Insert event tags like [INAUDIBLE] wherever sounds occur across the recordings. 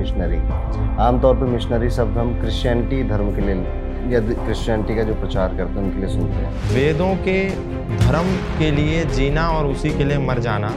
Missionary आमतौर पे missionary शब्द हम क्रिश्चियनिटी धर्म के लिए या क्रिश्चियनिटी का जो प्रचार करते हैं उनके लिए सुनते हैं। वेदों के धर्म के लिए जीना और उसी के लिए मर जाना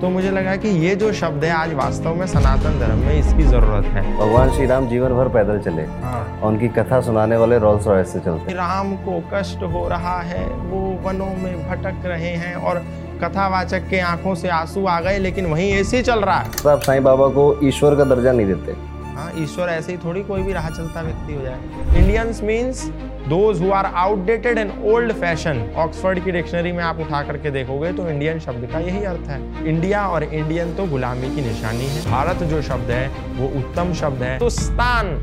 तो मुझे लगा कि ये जो शब्द है आज वास्तव में सनातन धर्म में इसकी ज़रूरत है। भगवान श्री राम जीवन भर पैदल चले। हाँ। और उनकी कथा सुनाने वाले रोल्स रॉयस से चलते। राम को कष्ट हो रहा है वो वनों में भटक रहे हैं और कथावाचक के आँखों से आँसू आ गए लेकिन वहीं ऐसे ही चल रहा है। तो आप साईं बाबा को ईश्वर का दर्जा नहीं देते। हाँ ईश्वर ऐसे ही थोड़ी कोई भी राह चलता व्यक्ति हो जाए। Indians means those who are outdated and old fashion Oxford की डिक्शनरी में आप उठा करके देखोगे तो इंडियन शब्द का यही अर्थ है। इंडिया और इंडियन तो गुलामी की निशानी है। भारत जो शब्द है वो उत्तम शब्द है। हिंदुस्तान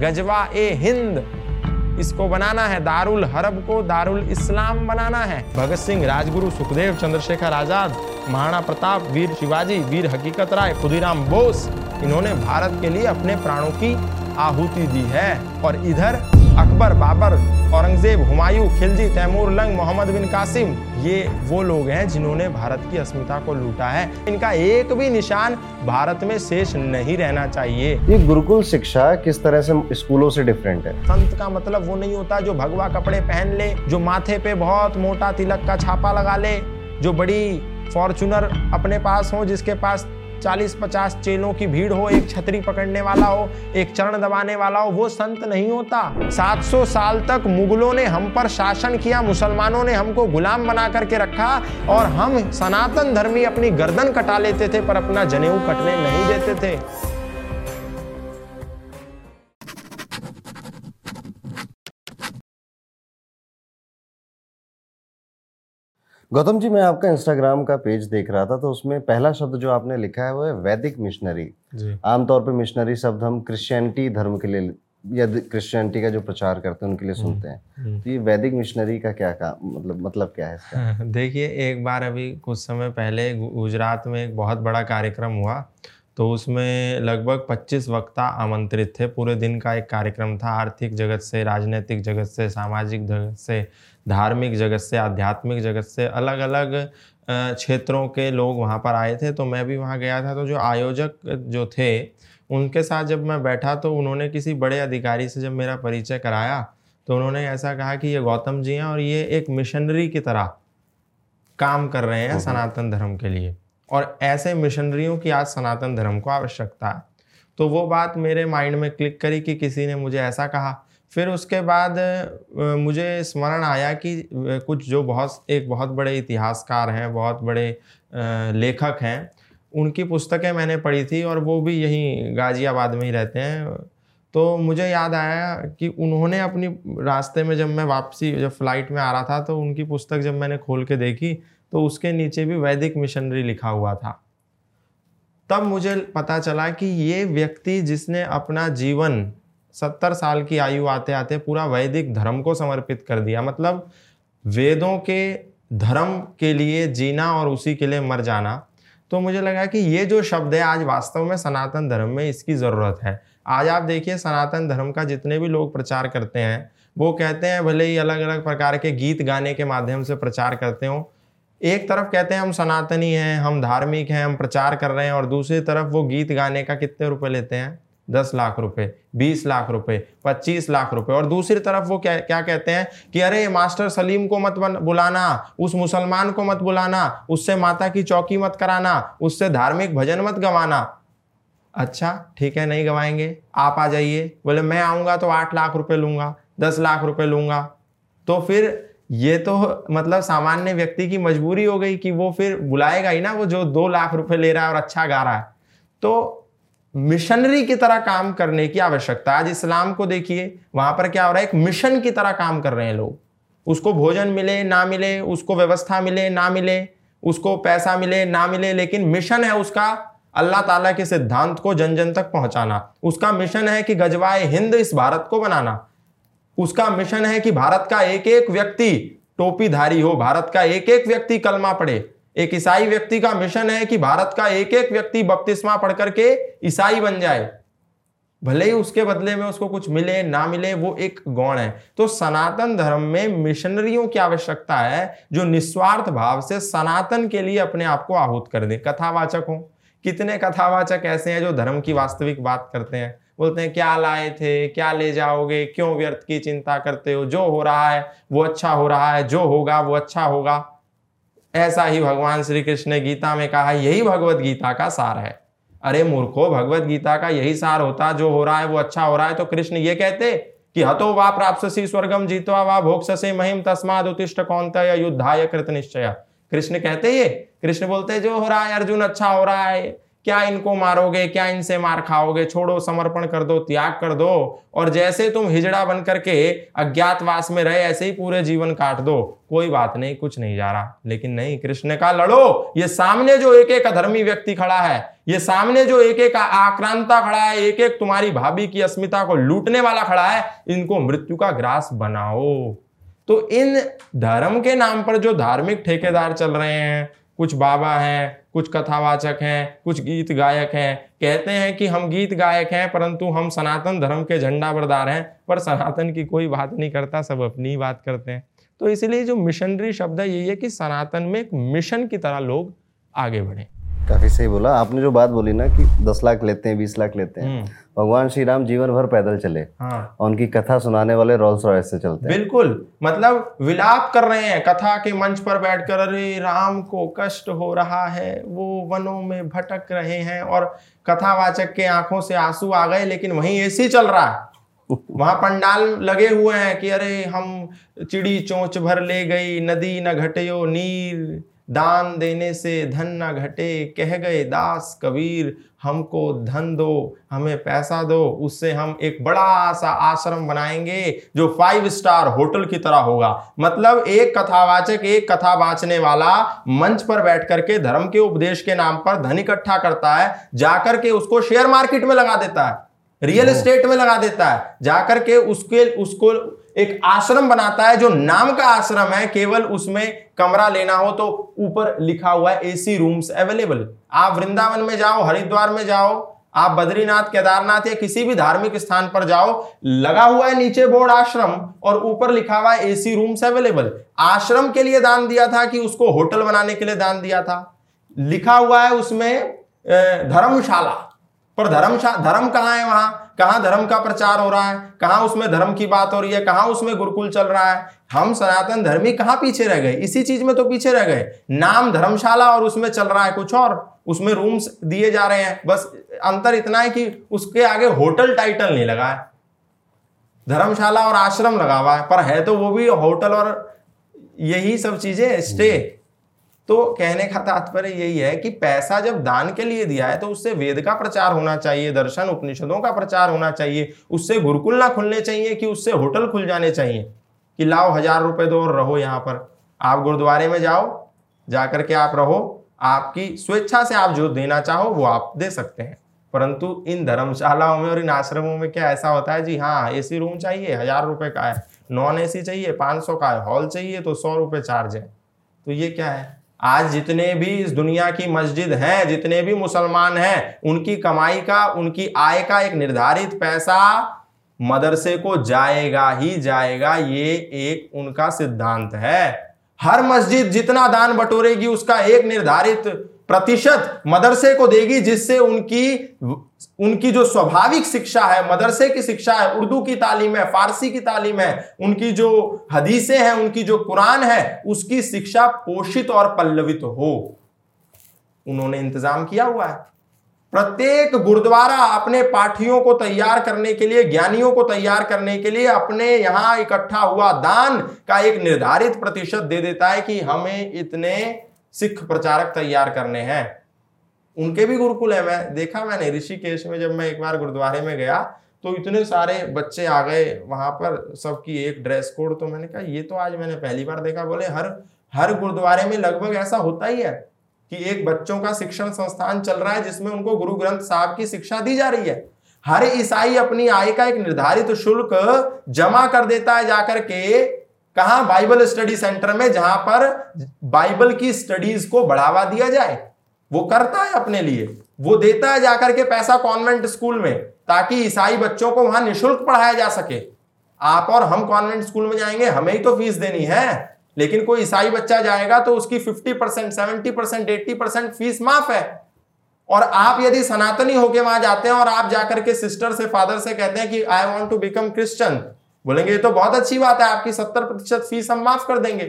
गजवा ए हिंद। इसको बनाना है, दारुल हरब को दारुल इस्लाम बनाना है। भगत सिंह, राजगुरु सुखदेव, चंद्रशेखर आज़ाद, महाराणा प्रताप, वीर शिवाजी, वीर हकीकत राय, खुदीराम बोस, इन्होंने भारत के लिए अपने प्राणों की आहुति दी है। और इधर अकबर बाबर औरंगज़ेब हुमायूं खिलजी तैमूर लंग मोहम्मद बिन कासिम ये वो लोग हैं जिन्होंने भारत की अस्मिता को लूटा है। इनका एक भी निशान भारत में शेष नहीं रहना चाहिए। ये गुरुकुल शिक्षा किस तरह से स्कूलों से डिफरेंट है? संत का मतलब वो नहीं होता जो भगवा कपड़े पहन ले जो माथे पे बहुत मोटा तिलक का छापा लगा ले जो बड़ी फॉर्चुनर अपने पास हो जिसके पास 40-50 चेलों की भीड़ हो, एक छतरी पकड़ने वाला हो, एक चरण दबाने वाला हो, वो संत नहीं होता। 700 साल तक मुगलों ने हम पर शासन किया, मुसलमानों ने हमको गुलाम बना करके रखा और हम सनातन धर्मी अपनी गर्दन कटा लेते थे पर अपना जनेऊ कटने नहीं देते थे। गौतम जी मैं आपका इंस्टाग्राम का पेज देख रहा था तो उसमें पहला शब्द जो आपने लिखा है वो है वैदिक मिशनरी आमतौर पर मिशनरी शब्द हम क्रिश्चियनिटी धर्म के लिए या क्रिश्चियनिटी का जो प्रचार करते हैं उनके लिए सुनते हैं। तो ये वैदिक मिशनरी का क्या काम मतलब मतलब क्या है इसका? [LAUGHS] देखिए एक बार अभी कुछ समय पहले गुजरात में एक बहुत बड़ा कार्यक्रम हुआ तो उसमें लगभग 25 वक्ता आमंत्रित थे। पूरे दिन का एक कार्यक्रम था आर्थिक जगत से राजनीतिक जगत से सामाजिक जगत से। धार्मिक जगत से आध्यात्मिक जगत से अलग अलग क्षेत्रों के लोग वहाँ पर आए थे तो मैं भी वहाँ गया था। तो जो आयोजक जो थे उनके साथ जब मैं बैठा तो उन्होंने किसी बड़े अधिकारी से जब मेरा परिचय कराया तो उन्होंने ऐसा कहा कि ये गौतम जी हैं और ये एक मिशनरी की तरह काम कर रहे हैं सनातन धर्म के लिए। और ऐसे मिशनरियों की आज सनातन धर्म को आवश्यकता है। तो वो बात मेरे माइंड में क्लिक करी कि किसी ने मुझे ऐसा कहा। फिर उसके बाद मुझे स्मरण आया कि कुछ जो बहुत, एक बहुत बड़े इतिहासकार हैं, बहुत बड़े लेखक हैं, उनकी पुस्तकें मैंने पढ़ी थी और वो भी यहीं गाजियाबाद में ही रहते हैं। तो मुझे याद आया कि उन्होंने अपनी रास्ते में जब मैं वापसी, जब फ़्लाइट में आ रहा था तो उनकी पुस्तक जब मैंने खोल के देखी तो उसके नीचे भी वैदिक मिशनरी लिखा हुआ था। तब मुझे पता चला कि ये व्यक्ति जिसने अपना जीवन सत्तर साल की आयु आते आते पूरा वैदिक धर्म को समर्पित कर दिया। मतलब वेदों के धर्म के लिए जीना और उसी के लिए मर जाना। तो मुझे लगा कि ये जो शब्द है, आज वास्तव में सनातन धर्म में इसकी ज़रूरत है। आज आप देखिए, सनातन धर्म का जितने भी लोग प्रचार करते हैं, वो कहते हैं, भले ही अलग अलग प्रकार के गीत गाने के माध्यम से प्रचार करते हो, एक तरफ़ कहते हैं, हम सनातनी हैं, हम धार्मिक हैं, हम प्रचार कर रहे हैं और दूसरी तरफ़ वो गीत गाने का कितने रुपए लेते हैं? दस लाख रुपए, बीस लाख रुपए, पच्चीस लाख रुपए। और दूसरी तरफ़ वो क्या क्या कहते हैं कि अरे, मास्टर सलीम को मत बुलाना, उस मुसलमान को मत बुलाना, उससे माता की चौकी मत कराना, उससे धार्मिक भजन मत गवाना। अच्छा ठीक है, नहीं गवाएँगे। आप आ जाइए। बोले, मैं आऊँगा तो आठ लाख रुपए लूँगा, दस लाख रुपए लूँगा। तो फिर ये तो मतलब सामान्य व्यक्ति की मजबूरी हो गई कि वो फिर बुलाएगा ही ना, वो जो दो लाख रुपए ले रहा है और अच्छा गा रहा है। तो मिशनरी की तरह काम करने की आवश्यकता आज इस्लाम को देखिए, वहाँ पर क्या हो रहा है? एक मिशन की तरह काम कर रहे हैं लोग। उसको भोजन मिले, ना मिले, उसको व्यवस्था मिले, ना मिले, उसको पैसा मिले, ना मिले, लेकिन मिशन है उसका अल्लाह ताला के सिद्धांत को जन जन तक पहुंचाना। उसका मिशन है कि गजवाए हिंद इस भारत को बनाना। उसका मिशन है कि भारत का एक एक व्यक्ति टोपीधारी हो, भारत का एक एक व्यक्ति कलमा पढ़े। एक ईसाई व्यक्ति का मिशन है कि भारत का एक एक व्यक्ति बपतिस्मा पढ़ करके ईसाई बन जाए। भले ही उसके बदले में उसको कुछ मिले, ना मिले, वो एक गौण है। तो सनातन धर्म में मिशनरियों की आवश्यकता है जो निस्वार्थ भाव से सनातन के लिए अपने आप को आहूत कर दे। कथावाचक हो। कितने कथावाचक ऐसे हैं जो धर्म की वास्तविक बात करते हैं। बोलते हैं, क्या लाए थे? क्या ले जाओगे? क्यों व्यर्थ की चिंता करते हो? जो हो रहा है, वो अच्छा हो रहा है, जो होगा, वो अच्छा होगा। ऐसा ही भगवान श्री कृष्ण ने गीता में कहा, यही भगवत गीता का सार है। अरे मूर्खो, भगवत गीता का यही सार होता, जो हो रहा है वो अच्छा हो रहा है तो कृष्ण ये कहते कि हतो वा प्राप्त स्वर्गम जीतवा वा भोक्ष महिम तस्माद उत्तिष्ट कौन युद्धाय कृत निश्चय कृष्ण कहते ये, कृष्ण बोलते, जो हो रहा है अर्जुन अच्छा हो रहा है क्या इनको मारोगे, क्या इनसे मार खाओगे? छोड़ो, समर्पण कर दो, त्याग कर दो। और जैसे तुम हिजड़ा बन करके अज्ञातवास में रहे, ऐसे ही पूरे जीवन काट दो। कोई बात नहीं, कुछ नहीं जा रहा। लेकिन नहीं, कृष्ण का लड़ो। ये सामने जो एक एक अधर्मी व्यक्ति खड़ा है, ये सामने जो एक एक आक्रांता खड़ा है एक एक तुम्हारी भाभी की अस्मिता को लूटने वाला खड़ा है, इनको मृत्यु का ग्रास बनाओ। तो इन धर्म के नाम पर जो धार्मिक ठेकेदार चल रहे हैं कुछ बाबा हैं कुछ कथावाचक हैं कुछ गीत गायक हैं। कहते हैं कि हम गीत गायक हैं परंतु हम सनातन धर्म के झंडा बरदार हैं पर सनातन की कोई बात नहीं करता सब अपनी ही बात करते हैं। तो इसलिए जो मिशनरी शब्द है यही है कि सनातन में एक मिशन की तरह लोग आगे बढ़े। काफ़ी सही बोला। आपने जो बात बोली ना कि दस लाख लेते हैं बीस लाख लेते हैं। हम्म। भगवान श्री राम जीवन भर पैदल चले। हाँ। और उनकी कथा सुनाने वाले रोल्स रॉयस से चलते। बिल्कुल। मतलब विलाप कर रहे हैं कथा के मंच पर बैठकर अरे राम को कष्ट हो रहा है वो वनों में भटक रहे हैं। और कथावाचक के आँखों से आँसू आ गए लेकिन वहीं ऐसी चल रहा है। [LAUGHS] वहाँ पंडाल लगे हुए हैं कि अरे हम चिड़ी चोंच भर ले गई नदी न घटयो नीर दान देने से धन न घटे कह गए दास कबीर हमको धन दो हमें पैसा दो उससे हम एक बड़ा सा आश्रम बनाएँगे जो फाइव स्टार होटल की तरह होगा। मतलब एक कथावाचक एक कथा बाचने वाला मंच पर बैठ करके धर्म के उपदेश के नाम पर धन इकट्ठा करता है जाकर के उसको शेयर मार्केट में लगा देता है रियल एस्टेट में लगा देता है जाकर के उसके उसको एक आश्रम बनाता है, जो नाम का आश्रम है, केवल उसमें कमरा लेना हो तो ऊपर लिखा हुआ है एसी रूम्स अवेलेबल आप वृंदावन में जाओ, हरिद्वार में जाओ, आप बद्रीनाथ, केदारनाथ या किसी भी धार्मिक स्थान पर जाओ, लगा हुआ है नीचे बोर्ड आश्रम और ऊपर लिखा हुआ है एसी रूम्स अवेलेबल आश्रम के लिए दान दिया था कि उसको होटल बनाने के लिए दान दिया था? लिखा हुआ है उसमें धर्मशाला. पर धर्म धर्म कहाँ है वहाँ? कहाँ धर्म का प्रचार हो रहा है? कहाँ उसमें धर्म की बात हो रही है? कहाँ उसमें गुरुकुल चल रहा है? हम सनातन धर्मी कहाँ पीछे रह गए? इसी चीज़ में तो पीछे रह गए। नाम धर्मशाला और उसमें चल रहा है कुछ और। उसमें रूम्स दिए जा रहे हैं। बस अंतर इतना है कि उसके आगे होटल टाइटल नहीं लगा है। धर्मशाला और आश्रम लगा हुआ है। पर है तो वो भी होटल और यही सब चीज़ें स्टे तो कहने का तात्पर्य यही है कि पैसा जब दान के लिए दिया है तो उससे वेद का प्रचार होना चाहिए, दर्शन, उपनिषदों का प्रचार होना चाहिए। उससे गुरुकुल ना खुलने चाहिए कि उससे होटल खुल जाने चाहिए कि लाओ हज़ार रुपए दो और रहो यहाँ पर। आप गुरुद्वारे में जाओ, जाकर के आप रहो, आपकी स्वेच्छा से आप जो देना चाहो वो आप दे सकते हैं। परंतु इन धर्मशालाओं में और इन आश्रमों में क्या ऐसा होता है? जी हाँ एसी रूम चाहिए, हज़ार रुपए का है, नॉन एसी चाहिए, पाँच सौ का है हॉल चाहिए तो सौ रुपए चार्ज है। तो ये क्या है? आज जितने भी इस दुनिया की मस्जिद हैं, जितने भी मुसलमान हैं, उनकी कमाई का, उनकी आय का एक निर्धारित पैसा मदरसे को जाएगा ही जाएगा, ये एक उनका सिद्धांत है। हर मस्जिद जितना दान बटोरेगी, उसका एक निर्धारित प्रतिशत मदरसे को देगी, जिससे उनकी उनकी जो स्वाभाविक शिक्षा है, मदरसे की शिक्षा है, उर्दू की तालीम है, फारसी की तालीम है, उनकी जो हदीसें हैं, उनकी जो कुरान है, उसकी शिक्षा पोषित और पल्लवित हो। उन्होंने इंतज़ाम किया हुआ है। प्रत्येक गुरुद्वारा अपने पाठियों को तैयार करने के लिए, ज्ञानियों को तैयार करने के लिए अपने यहाँ इकट्ठा हुआ दान का एक निर्धारित प्रतिशत दे देता है कि हमें इतने सिख प्रचारक तैयार करने हैं। उनके भी गुरुकुल है। मैं देखा मैंने ऋषिकेश में जब मैं एक बार गुरुद्वारे में गया तो इतने सारे बच्चे आ गए वहाँ पर, सबकी एक ड्रेस कोड तो मैंने कहा, ये तो आज मैंने पहली बार देखा। बोले, हर हर गुरुद्वारे में लगभग ऐसा होता ही है कि एक बच्चों का शिक्षण संस्थान चल रहा है जिसमें उनको गुरु ग्रंथ साहब की शिक्षा दी जा रही है। हर ईसाई अपनी आय का एक निर्धारित शुल्क जमा कर देता है जाकर के कहा? बाइबल स्टडी सेंटर में, जहाँ पर बाइबल की स्टडीज़ को बढ़ावा दिया जाए। वो करता है अपने लिए। वो देता है जाकर के पैसा कॉन्वेंट स्कूल में, ताकि ईसाई बच्चों को वहाँ निशुल्क पढ़ाया जा सके। आप और हम कॉन्वेंट स्कूल में जाएँगे, हमें ही तो फ़ीस देनी है। लेकिन कोई ईसाई बच्चा जाएगा तो उसकी 50 percent seventy percent eighty percent fees माफ़ है। और आप यदि सनातनी होके वहाँ जाते हैं और आप जाकर के सिस्टर से फादर से कहते हैं कि I want to become Christian बोलेंगे तो बहुत अच्छी बात है, आपकी सत्तर प्रतिशत फ़ीस हम माफ़ कर देंगे।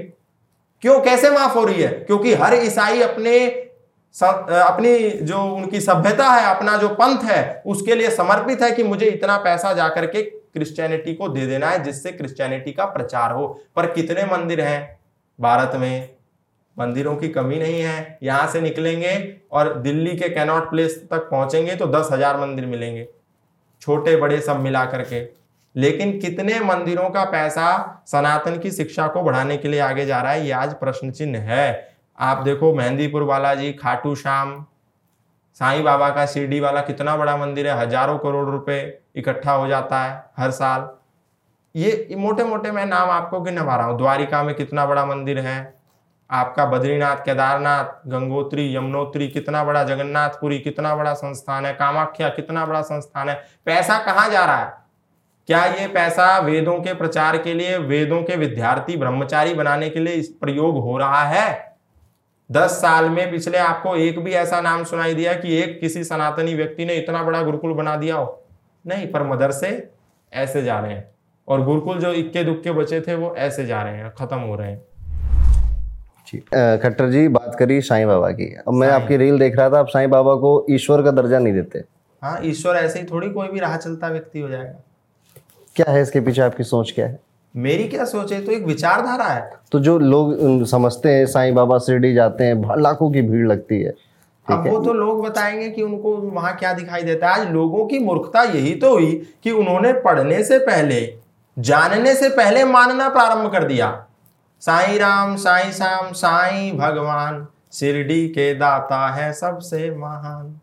क्यों? कैसे माफ़ हो रही है? क्योंकि हर ईसाई अपने अपनी जो उनकी सभ्यता है, अपना जो पंथ है, उसके लिए समर्पित है कि मुझे इतना पैसा जाकर के क्रिश्चियनिटी को दे देना है, जिससे क्रिश्चियनिटी का प्रचार हो। पर कितने मंदिर हैं? भारत में मंदिरों की कमी नहीं है, यहाँ से निकलेंगे और दिल्ली के कैनॉट प्लेस तक पहुँचेंगे तो दस हज़ार मंदिर मिलेंगे। छोटे बड़े सब मिला करके लेकिन कितने मंदिरों का पैसा सनातन की शिक्षा को बढ़ाने के लिए आगे जा रहा है, ये आज प्रश्न चिन्ह है। आप देखो, मेहंदीपुर बालाजी, खाटू श्याम, साईं बाबा का शिरडी वाला कितना बड़ा मंदिर है, हज़ारों करोड़ रुपए इकट्ठा हो जाता है हर साल। ये मोटे मोटे मैं नाम आपको गिनवा रहा हूँ। द्वारिका में कितना बड़ा मंदिर है, आपका बद्रीनाथ, केदारनाथ, गंगोत्री, यमुनोत्री, कितना बड़ा, जगन्नाथपुरी, कितना बड़ा संस्थान है, कामाख्या, कितना बड़ा संस्थान है, पैसा कहाँ जा रहा है? क्या ये पैसा वेदों के प्रचार के लिए वेदों के विद्यार्थी ब्रह्मचारी बनाने के लिए इस प्रयोग हो रहा है? दस साल में पिछले आपको एक भी ऐसा नाम सुनाई दिया कि एक किसी सनातनी व्यक्ति ने इतना बड़ा गुरुकुल बना दिया हो? नहीं पर मदरसे ऐसे जा रहे हैं। और गुरुकुल जो इक्के दुक्के बचे थे वो ऐसे जा रहे हैं खत्म हो रहे हैं। खट्टर जी बात करी साईं बाबा की। अब मैं आपकी रील देख रहा था आप साईं बाबा को ईश्वर का दर्जा नहीं देते। हाँ ईश्वर ऐसे ही थोड़ी कोई भी राह चलता व्यक्ति हो जाएगा। क्या है इसके पीछे आपकी सोच क्या है? मेरी क्या सोच है? तो एक विचारधारा है। तो जो लोग समझते हैं साईं बाबा शिरडी जाते हैं लाखों की भीड़ लगती है। अब वो तो लोग बताएँगे कि उनको वहाँ क्या दिखाई देता है। आज लोगों की मूर्खता यही तो हुई कि उन्होंने पढ़ने से पहले जानने से पहले मानना प्रारंभ कर दिया। साई राम साई श्याम साई भगवान शिरडी के दाता है सबसे महान।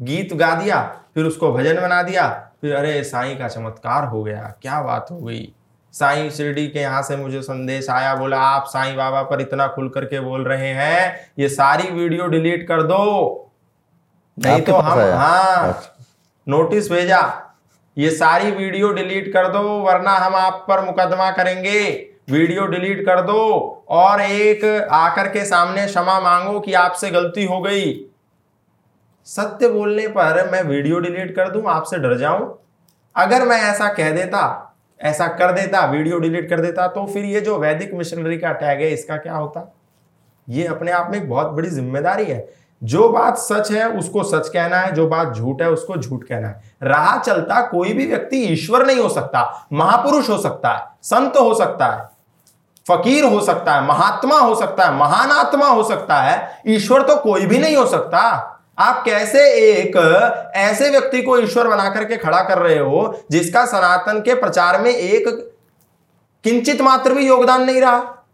गीत गा दिया फिर उसको भजन बना दिया फिर अरे साई का चमत्कार हो गया क्या बात हो गई। साईं शिरडी के यहाँ से मुझे संदेश आया बोला आप साईं बाबा पर इतना खुल करके बोल रहे हैं ये सारी वीडियो डिलीट कर दो। नहीं तो हम हाँ अच्छा। नोटिस भेजा ये सारी वीडियो डिलीट कर दो वरना हम आप पर मुकदमा करेंगे। वीडियो डिलीट कर दो और एक आकर के सामने क्षमा मांगो कि आपसे गलती हो गई। सत्य बोलने पर मैं वीडियो डिलीट कर दूँ, आपसे डर जाऊँ। अगर मैं ऐसा कह देता, ऐसा कर देता, वीडियो डिलीट कर देता तो फिर ये जो वैदिक मिशनरी का टैग है, इसका क्या होता? ये अपने आप में एक बहुत बड़ी ज़िम्मेदारी है। जो बात सच है, उसको सच कहना है, जो बात झूठ है, उसको झूठ कहना है। राह चलता कोई भी व्यक्ति ईश्वर नहीं हो सकता, महापुरुष हो सकता है, संत हो सकता है, फकीर हो सकता है, महात्मा हो सकता है, महान आत्मा हो सकता है, ईश्वर तो कोई भी नहीं हो सकता। आप कैसे एक ऐसे व्यक्ति को ईश्वर बना करके खड़ा कर रहे हो, जिसका सनातन के प्रचार में एक किंचित मात्र भी योगदान नहीं रहा?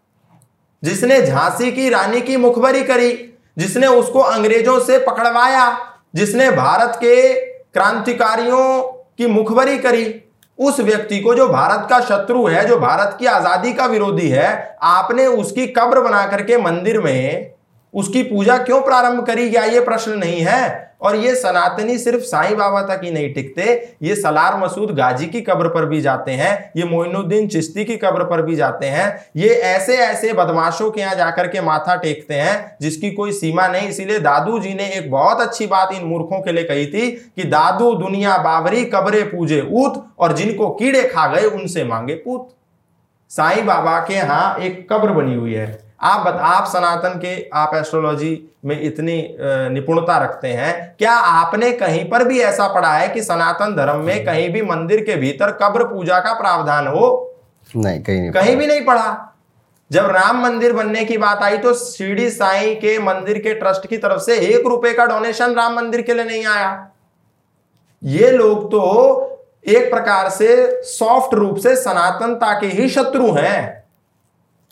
जिसने झांसी की रानी की मुखबरी करी, जिसने उसको अंग्रेज़ों से पकड़वाया, जिसने भारत के क्रांतिकारियों की मुखबरी करी, उस व्यक्ति को जो भारत का शत्रु है, जो भारत की आज़ादी का विरोधी है, आपने उसकी कब्र बना करके मंदिर में उसकी पूजा क्यों प्रारंभ करी गया? ये प्रश्न नहीं है। और ये सनातनी सिर्फ़ साईं बाबा तक ही नहीं टिकते, ये सलार मसूद गाजी की कब्र पर भी जाते हैं, ये मोइनुद्दीन चिश्ती की कब्र पर भी जाते हैं, ये ऐसे ऐसे बदमाशों के यहाँ जाकर के माथा टेकते हैं, जिसकी कोई सीमा नहीं। इसीलिए दादू जी ने एक बहुत अच्छी बात इन मूर्खों के लिए कही थी कि दादू दुनिया बाबरी कब्रे पूजे ऊत, और जिनको कीड़े खा गए उनसे मांगे पूत। साईं बाबा के यहाँ एक कब्र बनी हुई है। आप बता आप सनातन के आप एस्ट्रोलॉजी में इतनी निपुणता रखते हैं। क्या आपने कहीं पर भी ऐसा पढ़ा है कि सनातन धर्म में कहीं भी मंदिर के भीतर कब्र पूजा का प्रावधान हो? नहीं कहीं नहीं कहीं भी नहीं पढ़ा। जब राम मंदिर बनने की बात आई तो शिरडी साई के मंदिर के ट्रस्ट की तरफ़ से एक रुपए का डोनेशन राम मंदिर के लिए नहीं आया। ये लोग तो एक प्रकार से सॉफ्ट रूप से सनातनता के ही शत्रु हैं।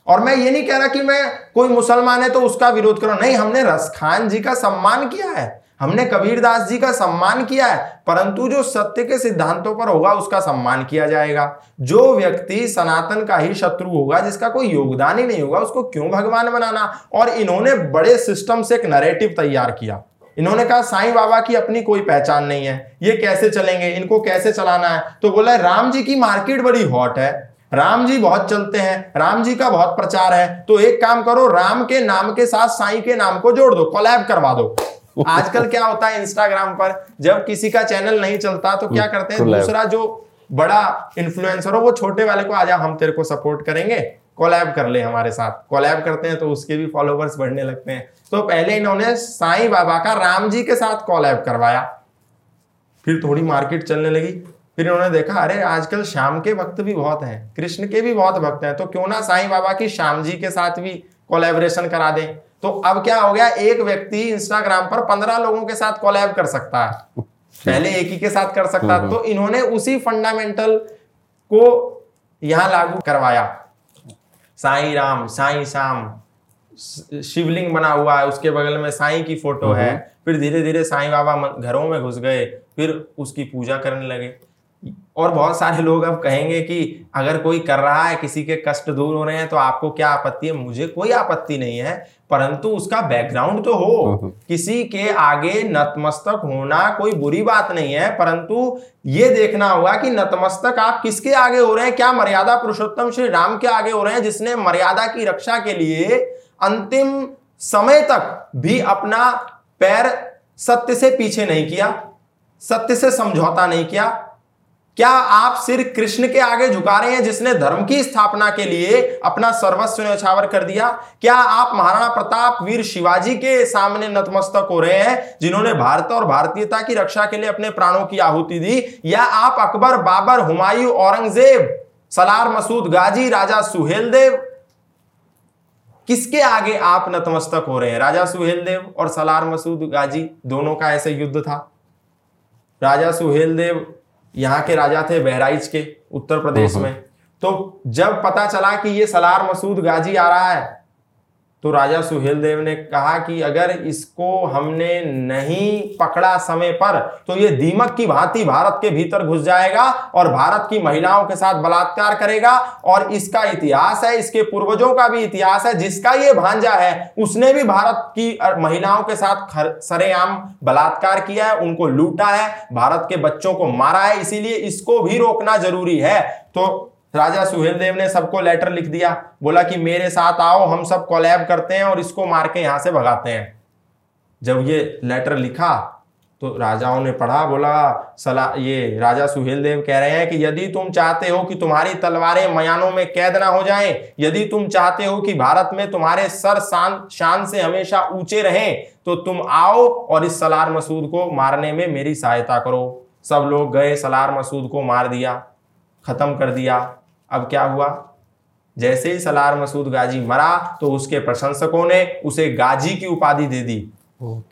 और मैं ये नहीं कह रहा कि मैं कोई मुसलमान है तो उसका विरोध करो। नहीं, हमने रसखान जी का सम्मान किया है। हमने कबीरदास जी का सम्मान किया है, परंतु जो सत्य के सिद्धांतों पर होगा, उसका सम्मान किया जाएगा। जो व्यक्ति सनातन का ही शत्रु होगा, जिसका कोई योगदान ही नहीं होगा, उसको क्यों भगवान बनाना? और इन्होंने बड़े सिस्टम से एक नरेटिव तैयार किया। इन्होंने कहा, साईं बाबा की अपनी कोई पहचान नहीं है। ये कैसे चलेंगे? इनको कैसे चलाना है? तो बोला, राम जी की मार्केट बड़ी हॉट है। राम जी बहुत चलते हैं राम जी का बहुत प्रचार है तो एक काम करो राम के नाम के साथ साई के नाम को जोड़ दो कोलैब करवा दो। [LAUGHS] आजकल क्या होता है इंस्टाग्राम पर जब किसी का चैनल नहीं चलता तो क्या करते हैं दूसरा जो बड़ा इन्फ्लुएंसर हो वो छोटे वाले को आजा हम तेरे को सपोर्ट करेंगे कोलैब कर ले हमारे साथ। कोलैब करते हैं तो उसके भी फॉलोवर्स बढ़ने लगते हैं। तो पहले इन्होंने साईं बाबा का राम जी के साथ कोलैब करवाया। फिर थोड़ी मार्केट चलने लगी। फिर इन्होंने देखा अरे आजकल शाम के भक्त भी बहुत हैं कृष्ण के भी बहुत भक्त हैं तो क्यों ना साईं बाबा की श्याम जी के साथ भी कोलेबरेशन करा दें? तो अब क्या हो गया एक व्यक्ति इंस्टाग्राम पर पंद्रह लोगों के साथ कोलैब कर सकता है। पहले एक ही के साथ कर सकता तो इन्होंने उसी फंडामेंटल को यहाँ लागू करवाया। साई राम साई श्याम शिवलिंग बना हुआ है उसके बगल में साई की फ़ोटो है। फिर धीरे धीरे साईं बाबा घरों में घुस गए फिर उसकी पूजा करने लगे। और बहुत सारे लोग अब कहेंगे कि अगर कोई कर रहा है किसी के कष्ट दूर हो रहे हैं तो आपको क्या आपत्ति है? मुझे कोई आपत्ति नहीं है परंतु उसका बैकग्राउंड तो हो। किसी के आगे नतमस्तक होना कोई बुरी बात नहीं है परंतु ये देखना होगा कि नतमस्तक आप किसके आगे हो रहे हैं? क्या मर्यादा पुरुषोत्तम श्री राम के आगे हो रहे हैं जिसने मर्यादा की रक्षा के लिए अंतिम समय तक भी अपना पैर सत्य से पीछे नहीं किया सत्य से समझौता नहीं किया क्या आप सिर कृष्ण के आगे झुका रहे हैं जिसने धर्म की स्थापना के लिए अपना सर्वस्व न्यौछावर कर दिया? क्या आप महाराणा प्रताप, वीर शिवाजी के सामने नतमस्तक हो रहे हैं जिन्होंने भारत और भारतीयता की रक्षा के लिए अपने प्राणों की आहुति दी? या आप अकबर, बाबर, हुमायूं, औरंगज़ेब, सलार, मसूद, गाजी, राजा सुहेल देव किसके आगे आप नतमस्तक हो रहे हैं? राजा सुहेल देव और सलार, मसूद, गाजी, दोनों का ऐसे युद्ध था। राजा सुहेल देव यहाँ के राजा थे बहराइच के उत्तर प्रदेश में। तो जब पता चला कि ये सलार मसूद गाजी आ रहा है तो राजा सुहेल देव ने कहा कि अगर इसको हमने नहीं पकड़ा समय पर तो ये दीमक की भांति भारत के भीतर घुस जाएगा और भारत की महिलाओं के साथ बलात्कार करेगा। और इसका इतिहास है, इसके पूर्वजों का भी इतिहास है, जिसका ये भांजा है, उसने भी भारत की महिलाओं के साथ सरेआम बलात्कार किया है, उनको लूटा है, भारत के बच्चों को मारा है, इसीलिए इसको भी रोकना ज़रूरी है। तो राजा सुहेल देव ने सबको लेटर लिख दिया। बोला कि मेरे साथ आओ, हम सब कोलैब करते हैं और इसको मार के यहाँ से भगाते हैं। जब ये लेटर लिखा तो राजाओं ने पढ़ा, बोला, सला, ये राजा सुहेल देव कह रहे हैं कि यदि तुम चाहते हो कि तुम्हारी तलवारें मयानों में कैद ना हो जाएँ, यदि तुम चाहते हो कि भारत में तुम्हारे सर शान शान से हमेशा ऊँचे रहें तो तुम आओ और इस सलार मसूद को मारने में मेरी सहायता करो। सब लोग गए, सलार मसूद को मार दिया, खत्म कर दिया। अब क्या हुआ? जैसे ही सलार मसूद गाजी मरा तो उसके प्रशंसकों ने उसे गाजी की उपाधि दे दी।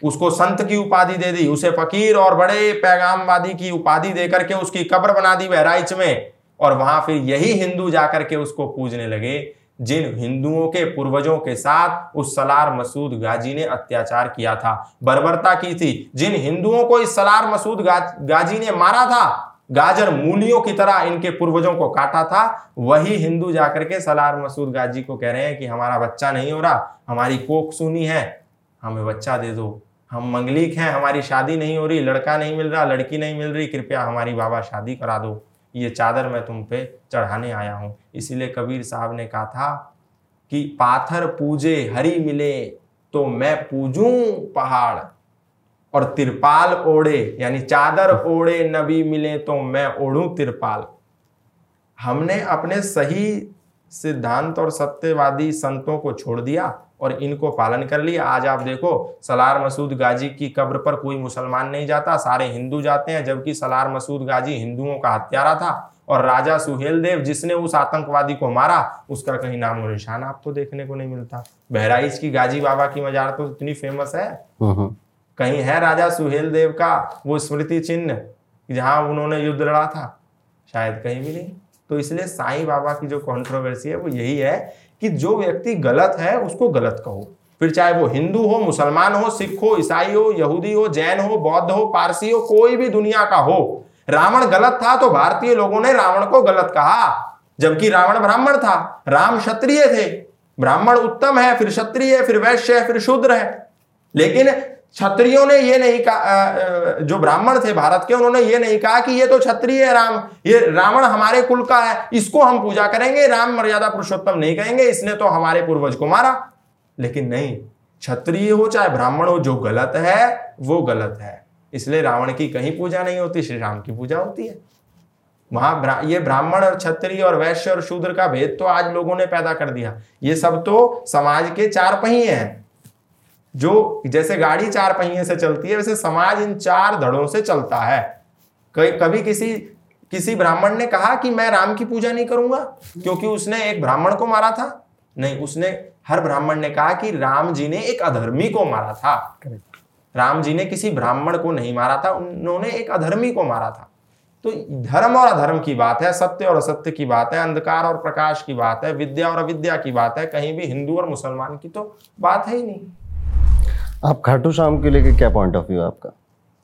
उसको संत की उपाधि दे दी। उसे फकीर और बड़े पैगामवादी की उपाधि देकर के उसकी कब्र बना दी बहराइच में। और वहाँ फिर यही हिंदू जाकर के उसको पूजने लगे जिन हिंदुओं के पूर्वजों के साथ उस सलार मसूद गाजी ने अत्याचार किया था बर्बरता की थी। जिन हिंदुओं को इस सलार मसूद गाजी ने मारा था गाजर मूलियों की तरह इनके पूर्वजों को काटा था। वही हिंदू जाकर के सलार मसूद गाजी को कह रहे हैं कि हमारा बच्चा नहीं हो रहा, हमारी कोख सुनी है, हमें बच्चा दे दो। हम मंगलिक हैं, हमारी शादी नहीं हो रही, लड़का नहीं मिल रहा, लड़की नहीं मिल रही, कृपया हमारी बाबा शादी करा दो। ये चादर मैं तुम पे चढ़ाने आया हूँ। इसीलिए कबीर साहब ने कहा था कि पाथर पूजे हरी मिले तो मैं पूजूं पहाड़। और तिरपाल ओढ़े, यानी चादर ओढ़े नबी मिले तो मैं ओढ़ूं तिरपाल। हमने अपने सही सिद्धांत और सत्यवादी संतों को छोड़ दिया और इनको पालन कर लिया। आज आप देखो, सलार मसूद गाजी की कब्र पर कोई मुसलमान नहीं जाता, सारे हिंदू जाते हैं, जबकि सलार मसूद गाजी हिंदुओं का हत्यारा था और राजा सुहेल देव जिसने उस आतंकवादी को मारा, उसका कहीं नाम और निशान आपको देखने को नहीं मिलता। बहराइच की गाजी बाबा की मजार तो इतनी फ़ेमस है। कहीं है राजा सुहेल देव का वो स्मृति चिन्ह जहाँ उन्होंने युद्ध लड़ा था? शायद कहीं भी नहीं। तो इसलिए साईं बाबा की जो कंट्रोवर्सी है, वो यही है कि जो व्यक्ति गलत है, उसको गलत कहो। फिर चाहे वो हिंदू हो, मुसलमान हो, सिख हो, ईसाई हो, यहूदी हो, जैन हो, बौद्ध हो, पारसी हो, कोई भी दुनिया का हो, रावण गलत था तो भारतीय लोगों ने रावण को गलत कहा। जबकि रावण ब्राह्मण था, राम क्षत्रिय थे। ब्राह्मण उत्तम है, फिर क्षत्रिय फिर वैश्य है, फिर शूद्र है। लेकिन क्षत्रियों ने ये नहीं कहा जो ब्राह्मण थे भारत के, उन्होंने ये नहीं कहा कि ये तो क्षत्रिय है राम, ये रावण हमारे कुल का है, इसको हम पूजा करेंगे, राम मर्यादा पुरुषोत्तम नहीं कहेंगे, इसने तो हमारे पूर्वज को मारा। लेकिन नहीं, क्षत्रिय हो चाहे ब्राह्मण हो, जो गलत है, वो गलत है। इसलिए रावण की कहीं पूजा नहीं होती, श्री राम की पूजा होती है। वहाँ ये ब्राह्मण और क्षत्रिय और वैश्य और शूद्र का भेद तो आज लोगों ने पैदा कर दिया। ये सब तो समाज के चार पहिए हैं। जो जैसे गाड़ी चार पहिए से चलती है वैसे समाज इन चार धड़ों से चलता है। कभी किसी किसी ब्राह्मण ने कहा कि मैं राम की पूजा नहीं करूँगा क्योंकि उसने एक ब्राह्मण को मारा था। नहीं उसने हर ब्राह्मण ने कहा कि राम जी ने एक अधर्मी को मारा था। राम जी ने किसी ब्राह्मण को नहीं मारा था उन्होंने एक अधर्मी को मारा था। तो धर्म और अधर्म की बात है सत्य और असत्य की बात है अंधकार और प्रकाश की बात है विद्या और अविद्या की बात है कहीं भी हिंदू और मुसलमान की तो बात है ही नहीं। आप खाटू शाम के लेके क्या पॉइंट ऑफ़ व्यू आपका?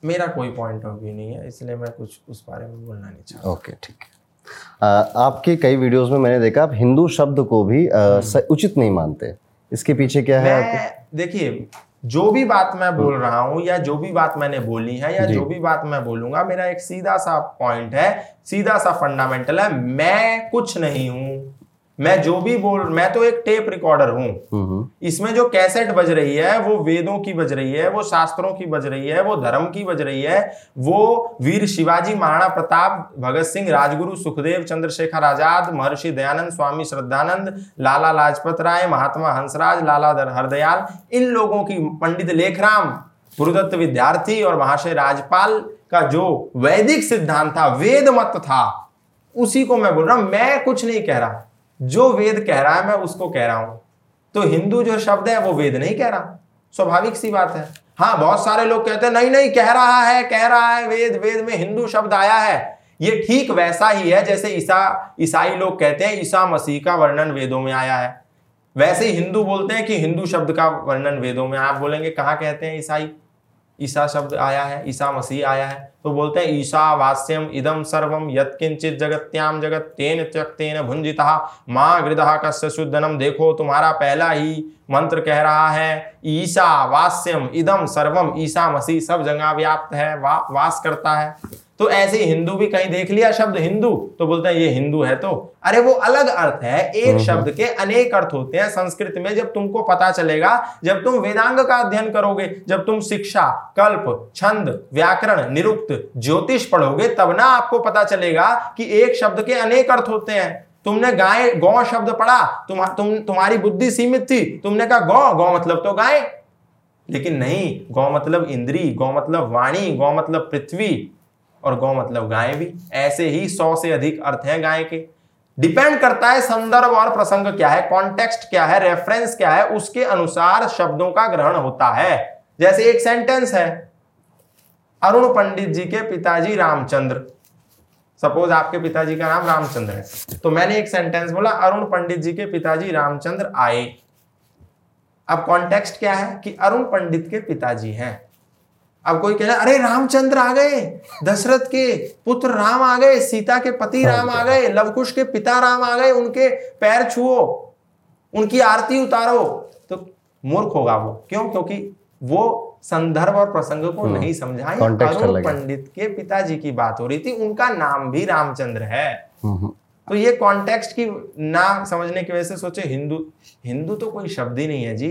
मेरा कोई पॉइंट ऑफ़ व्यू नहीं है इसलिए मैं कुछ उस बारे में बोलना नहीं चाहता। ओके ठीक है। आपके कई वीडियोस में मैंने देखा आप हिंदू शब्द को भी आ, हम्म। उचित नहीं मानते। इसके पीछे क्या है देखिए जो भी बात मैं बोल हम्म। रहा हूँ या जो भी बात मैंने बोली है या जो। भी बात मैं बोलूँगा मेरा एक सीधा सा पॉइंट है सीधा सा फंडामेंटल है मैं कुछ नहीं हूँ। मैं जो भी बोल मैं तो एक टेप रिकॉर्डर हूँ। इसमें जो कैसेट बज रही है वो वेदों की बज रही है वो शास्त्रों की बज रही है वो धर्म की बज रही है वो वीर शिवाजी महाराणा प्रताप भगत सिंह राजगुरु सुखदेव चंद्रशेखर आज़ाद महर्षि दयानंद स्वामी श्रद्धानंद लाला लाजपत राय महात्मा हंसराज लाला हरदयाल इन लोगों की पंडित लेखराम गुरुदत्त विद्यार्थी और महाशय राजपाल का जो वैदिक सिद्धांत था वेद मत था उसी को मैं बोल रहा हूँ। मैं कुछ नहीं कह रहा। जो वेद कह रहा है, मैं उसको कह रहा हूँ। तो हिंदू जो शब्द है, वो वेद नहीं कह रहा। स्वाभाविक सी बात है। हाँ बहुत सारे लोग कहते हैं, नहीं नहीं, कह रहा है, कह रहा है, वेद वेद में हिंदू शब्द आया है। ये ठीक वैसा ही है, जैसे ईसा, ईसाई लोग कहते हैं, ईसा मसीह का वर्णन वेदों में आया है। वैसे ही हिंदू बोलते हैं कि हिंदू शब्द का वर्णन वेदों में, आप बोलेंगे, कहाँ कहते हैं ईसाई? ईसा शब्द आया है ईसा मसीह आया है तो बोलते हैं ईशा वास्यम इदम सर्वम यत्किंचित जगत्याम जगत तेन त्यक्तेन भुंजिता माँ गृदा कस्य शुद्धनम देखो तुम्हारा पहला ही मंत्र कह रहा है ईशा वास्यम इदम सर्वम ईसा मसीह सब जगह व्याप्त है वा, वास करता है। तो ऐसे हिंदू भी कहीं देख लिया शब्द हिंदू तो बोलते हैं ये हिंदू है तो। अरे वो अलग अर्थ है एक हम्म, शब्द हम्म। के अनेक अर्थ होते हैं संस्कृत में जब तुमको पता चलेगा जब तुम वेदांग का अध्ययन करोगे जब तुम शिक्षा कल्प छंद व्याकरण निरुक्त ज्योतिष पढ़ोगे तब ना आपको पता चलेगा कि एक शब्द के अनेक अर्थ होते हैं। तुमने गाय गौ शब्द पढ़ा तुम तुम तुम्हारी बुद्धि सीमित थी तुमने कहा गौ गौ मतलब तो गाय। लेकिन नहीं गौ मतलब इंद्री गौ मतलब वाणी गौ मतलब पृथ्वी। और गौ मतलब गाय भी। ऐसे ही सौ से अधिक अर्थ हैं गाय के। डिपेंड करता है संदर्भ और प्रसंग क्या है कॉन्टेक्स्ट क्या है रेफरेंस क्या है, उसके अनुसार शब्दों का ग्रहण होता है। जैसे एक सेंटेंस है, अरुण पंडित जी के पिताजी रामचंद्र। सपोज़ आपके पिताजी का नाम रामचंद्र है। तो मैंने एक सेंटेंस बोला, अरुण पंडित जी के पिताजी रामचंद्र आए। अब कॉन्टेक्स्ट क्या है कि अरुण पंडित के पिताजी हैं। अब कोई कह रहा अरे रामचंद्र आ गए दशरथ के पुत्र राम आ गए सीता के पति हाँ, राम आ गए लवकुश के पिता राम आ गए उनके पैर छुओ उनकी आरती उतारो। तो मूर्ख होगा वो। क्यों? क्योंकि वो संदर्भ और प्रसंग को हम्म, नहीं समझा अरुण पंडित के पिताजी की बात हो रही थी उनका नाम भी रामचंद्र है। हम्म। तो ये कॉन्टेक्स्ट की ना समझने की वजह से सोचे हिंदू हिंदू तो कोई शब्द ही नहीं है जी।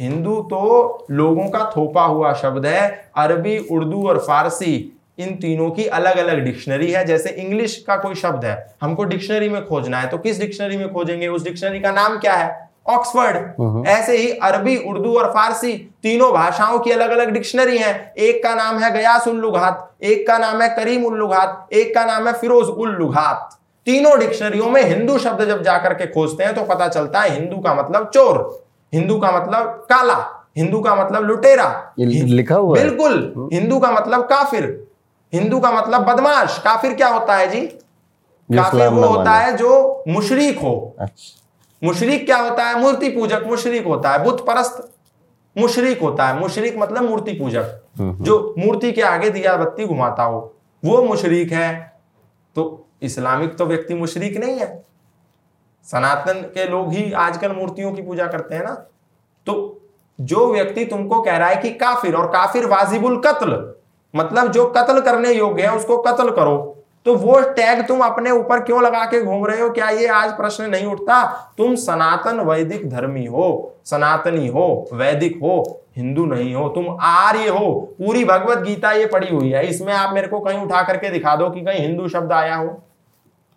हिंदू तो लोगों का थोपा हुआ शब्द है अरबी उर्दू और फारसी इन तीनों की अलग अलग डिक्शनरी है। जैसे इंग्लिश का कोई शब्द है हमको डिक्शनरी में खोजना है तो किस डिक्शनरी में खोजेंगे? उस डिक्शनरी का नाम क्या है? ऑक्सफर्ड। हम्म। ऐसे ही अरबी उर्दू और फारसी तीनों भाषाओं की अलग अलग डिक्शनरी हैं। एक का नाम है गयास उल्लुघात एक का नाम है करीम उल्लुघात एक का नाम है फिरोज उल्लुघात तीनों डिक्शनरियों में हिंदू शब्द जब जाकर के खोजते हैं तो पता चलता है हिंदू का मतलब चोर। हिंदू का मतलब काला हिंदू का मतलब लुटेरा। लिखा हुआ बिल्कुल हम्म। हिंदू का मतलब काफिर। हिंदू का मतलब बदमाश। काफिर क्या होता है जी? काफिर वो होता है जो मुशरीक हो। अच्छा। मुशरीक क्या होता है? मूर्ति पूजक मुशरीक होता है बुत परस्त मुशरीक होता है। मुशरीक मतलब मूर्ति पूजक। हम्म, हम्म। जो मूर्ति के आगे दिया बत्ती घुमाता हो वो मुशरीक है। तो इस्लामिक तो व्यक्ति मुशरीक नहीं है। सनातन के लोग ही आजकल मूर्तियों की पूजा करते हैं ना। तो जो व्यक्ति तुमको कह रहा है कि काफिर और काफिर वाजिबुल कत्ल मतलब जो कत्ल करने योग्य है उसको कत्ल करो। तो वो टैग तुम अपने ऊपर क्यों लगा के घूम रहे हो? क्या ये आज प्रश्न नहीं उठता? तुम सनातन वैदिक धर्मी हो, सनातनी हो, वैदिक हो, हिंदू नहीं हो, तुम आर्य हो, पूरी भगवत गीता ये पड़ी हुई है। इसमें आप मेरे को कहीं उठा करके दिखा दो कि कहीं हिंदू शब्द आया हो।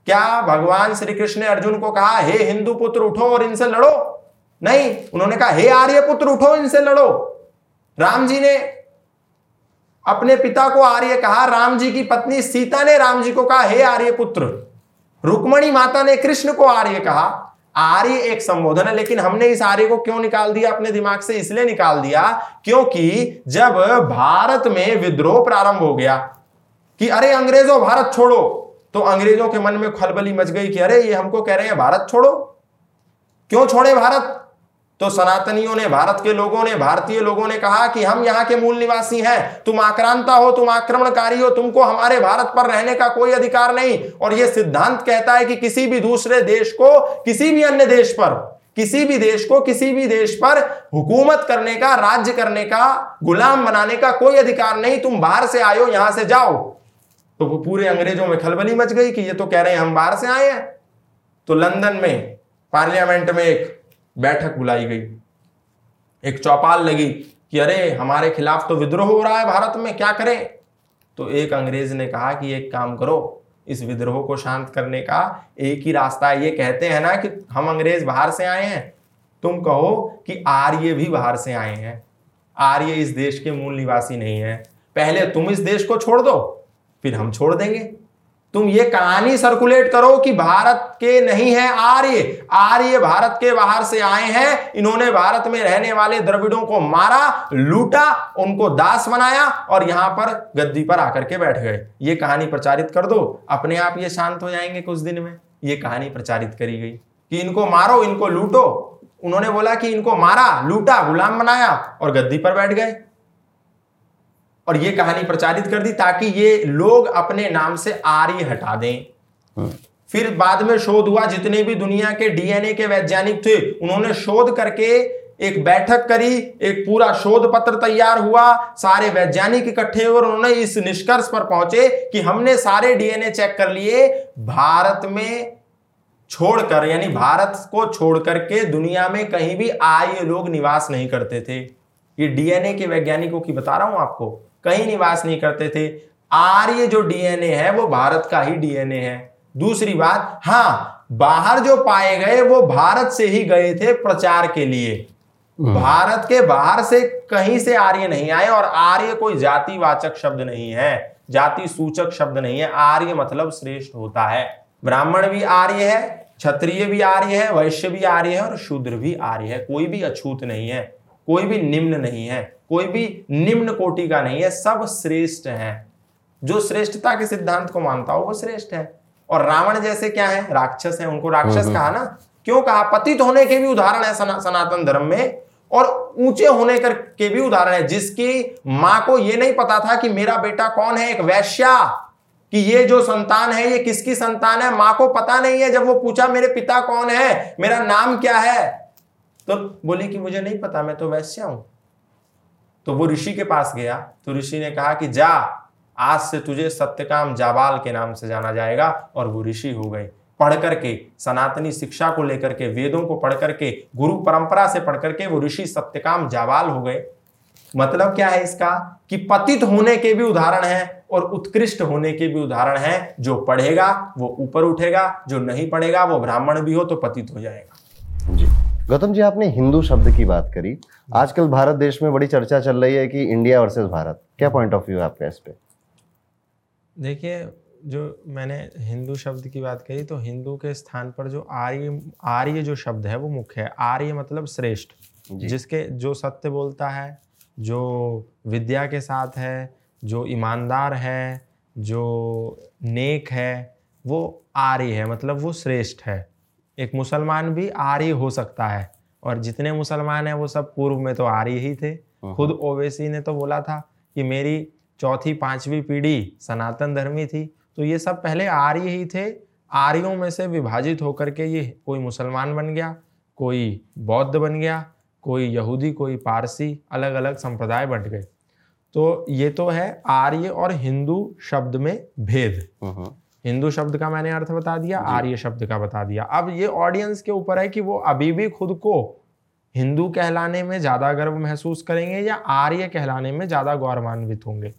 क्या भगवान श्री कृष्ण ने अर्जुन को कहा, हे हिंदू पुत्र, उठो और इनसे लड़ो नहीं, उन्होंने कहा, हे आर्य पुत्र, उठो, इनसे लड़ो राम जी ने अपने पिता को आर्य कहा, राम जी की पत्नी सीता ने राम जी को कहा, हे आर्य पुत्र रुक्मणी माता ने कृष्ण को आर्य कहा। आर्य एक संबोधन है, लेकिन हमने इस आर्य को क्यों निकाल दिया? अपने दिमाग से इसलिए निकाल दिया, क्योंकि जब भारत में विद्रोह प्रारंभ हो गया, कि अरे अंग्रेज़ों, भारत छोड़ो तो अंग्रेज़ों के मन में खलबली मच गई कि अरे, ये हमको कह रहे हैं, भारत छोड़ो। क्यों छोड़े भारत? तो सनातनियों ने, भारत के लोगों ने, भारतीय लोगों ने कहा कि हम यहाँ के मूल निवासी हैं। तुम आक्रांता हो, तुम आक्रमणकारी हो, तुमको हमारे भारत पर रहने का कोई अधिकार नहीं। और यह सिद्धांत कहता है कि किसी भी दूसरे देश को, किसी भी अन्य देश पर, किसी भी देश को, किसी भी देश पर हुकूमत करने का, राज्य करने का, गुलाम बनाने का कोई अधिकार नहीं। तुम बाहर से आयो, यहाँ से जाओ। तो वो पूरे अंग्रेज़ों में खलबली मच गई कि ये तो कह रहे हैं हम बाहर से आए हैं। तो लंदन में, पार्लियामेंट में एक बैठक बुलाई गई। एक चौपाल लगी कि अरे, हमारे खिलाफ तो विद्रोह हो रहा है भारत में, क्या करें? तो एक अंग्रेज़ ने कहा कि एक काम करो, इस विद्रोह को शांत करने का एक ही रास्ता है। ये कहते हैं ना कि हम अंग्रेज़ बाहर से आए हैं। तुम कहो कि आर्य भी बाहर से आए हैं। आर्य इस देश के मूल निवासी नहीं है। पहले तुम इस देश को छोड़ दो। फिर हम छोड़ देंगे। तुम ये कहानी सर्कुलेट करो कि भारत के नहीं है आर्य। आर्य भारत के बाहर से आए हैं। इन्होंने भारत में रहने वाले द्रविड़ों को मारा, लूटा, उनको दास बनाया और यहाँ पर गद्दी पर आकर के बैठ गए। ये कहानी प्रचारित कर दो। अपने आप ये शांत हो जाएँगे कुछ दिन में। ये कहानी प्रचारित करी गई कि इनको मारो, इनको लूटो। उन्होंने बोला कि इनको मारा, लूटा, गुलाम बनाया और गद्दी पर बैठ गए। और ये कहानी प्रचारित कर दी ताकि ये लोग अपने नाम से आर्य हटा दें। फिर बाद में शोध हुआ जितने भी दुनिया के डीएनए के वैज्ञानिक थे उन्होंने शोध करके एक बैठक करी एक पूरा शोध पत्र तैयार हुआ सारे वैज्ञानिक इकट्ठे हुए और उन्होंने इस निष्कर्ष पर पहुँचे कि हमने सारे डीएनए चेक कर लिए भारत में छोड़कर यानी भारत को छोड़ करके दुनिया में कहीं भी आर्य लोग निवास नहीं करते थे। ये डीएनए के वैज्ञानिकों की बता रहा हूँ आपको। कहीं निवास नहीं करते थे। आर्य जो डीएनए है वो भारत का ही डीएनए है। दूसरी बात हाँ बाहर जो पाए गए वो भारत से ही गए थे प्रचार के लिए। हम्म। भारत के बाहर से कहीं से आर्य नहीं आए और आर्य कोई जातिवाचक शब्द नहीं है जाति सूचक शब्द नहीं है। आर्य मतलब श्रेष्ठ होता है। ब्राह्मण भी आर्य है क्षत्रिय भी आर्य है वैश्य भी आर्य है और शूद्र भी आर्य है। कोई भी अछूत नहीं है कोई भी निम्न नहीं है। कोई भी निम्न कोटि का नहीं है सब श्रेष्ठ है। जो श्रेष्ठता के सिद्धांत को मानता हो वो श्रेष्ठ है। और रावण जैसे क्या है? राक्षस है उनको राक्षस हम्म, हम्म। कहा ना? क्यों कहा? पतित होने के भी उदाहरण है सना, सनातन धर्म में और ऊँचे होने कर के भी उदाहरण है जिसकी माँ को यह नहीं पता था कि मेरा बेटा कौन है? एक वैश्या कि ये जो संतान है ये किसकी संतान है? माँ को पता नहीं है। जब वो पूछा मेरे पिता कौन है? मेरा नाम क्या है? तो बोली कि मुझे नहीं पता मैं तो वैश्या हूँ। तो वो ऋषि के पास गया। तो ऋषि ने कहा कि जा, आज से तुझे सत्यकाम जाबाल के नाम से जाना जाएगा और वो ऋषि हो गए। पढ़ करके, सनातनी शिक्षा को लेकर के, वेदों को पढ़ करके, गुरु परंपरा से पढ़ करके वो ऋषि सत्यकाम जाबाल हो गए। मतलब क्या है इसका? कि पतित होने के भी उदाहरण है और उत्कृष्ट होने के भी उदाहरण है। जो पढ़ेगा, वो ऊपर उठेगा, जो नहीं पढ़ेगा, वो ब्राह्मण भी हो तो पतित हो जाएगा। गौतम जी आपने हिंदू शब्द की बात करी। आजकल भारत देश में बड़ी चर्चा चल रही है कि इंडिया वर्सेस भारत। क्या पॉइंट ऑफ़ व्यू है आपका इस पे? देखिए जो मैंने हिंदू शब्द की बात करी तो हिंदू के स्थान पर जो आर्य आर्य जो शब्द है वो मुख्य है। आर्य मतलब श्रेष्ठ। जिसके जो सत्य बोलता है जो विद्या के साथ है जो ईमानदार है जो नेक है वो आर्य है मतलब वो श्रेष्ठ है। एक मुसलमान भी आर्य हो सकता है। और जितने मुसलमान हैं वो सब पूर्व में तो आर्य ही थे। खुद ओवैसी ने तो बोला था कि मेरी चौथी पांचवी पीढ़ी सनातन धर्मी थी। तो ये सब पहले आर्य ही थे। आर्यों में से विभाजित होकर के ये कोई मुसलमान बन गया कोई बौद्ध बन गया कोई यहूदी कोई पारसी अलग अलग संप्रदाय बन गए। तो ये तो है आर्य और हिंदू शब्द में भेद। हिंदू शब्द का मैंने अर्थ बता दिया आर्य शब्द का बता दिया। अब ये ऑडियंस के ऊपर है कि वो अभी भी खुद को हिंदू कहलाने में ज़्यादा गर्व महसूस करेंगे या आर्य कहलाने में ज़्यादा गौरवान्वित होंगे?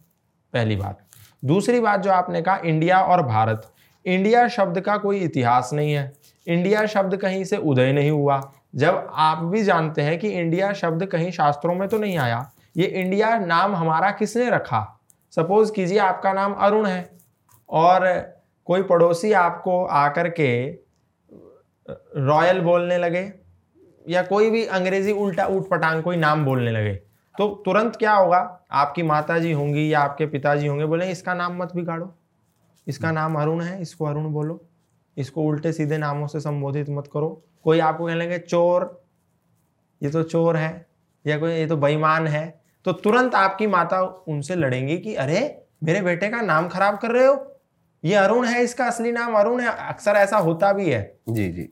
पहली बात। दूसरी बात जो आपने कहा इंडिया और भारत। इंडिया शब्द का कोई इतिहास नहीं है। इंडिया शब्द कहीं से उदय नहीं हुआ। जब आप भी जानते हैं कि इंडिया शब्द कहीं शास्त्रों में तो नहीं आया ये इंडिया नाम हमारा किसने रखा? सपोज़ कीजिए आपका नाम अरुण है और कोई पड़ोसी आपको आकर के, रॉयल बोलने लगे, या कोई भी अंग्रेज़ी उल्टा उठ पटांग कोई नाम बोलने लगे तो तुरंत क्या होगा? आपकी माता जी होंगी या आपके पिताजी होंगे बोले इसका नाम मत बिगाड़ो। इसका नाम अरुण है, इसको अरुण बोलो। इसको उल्टे सीधे नामों से संबोधित मत करो। कोई आपको कहने लगे, चोर, ये तो चोर है, या कोई, ये तो बेईमान है। तो तुरंत आपकी माता उनसे लड़ेंगी कि, अरे, मेरे बेटे का नाम खराब कर रहे हो? ये अरुण है इसका असली नाम अरुण है अक्सर ऐसा होता भी है। जी जी।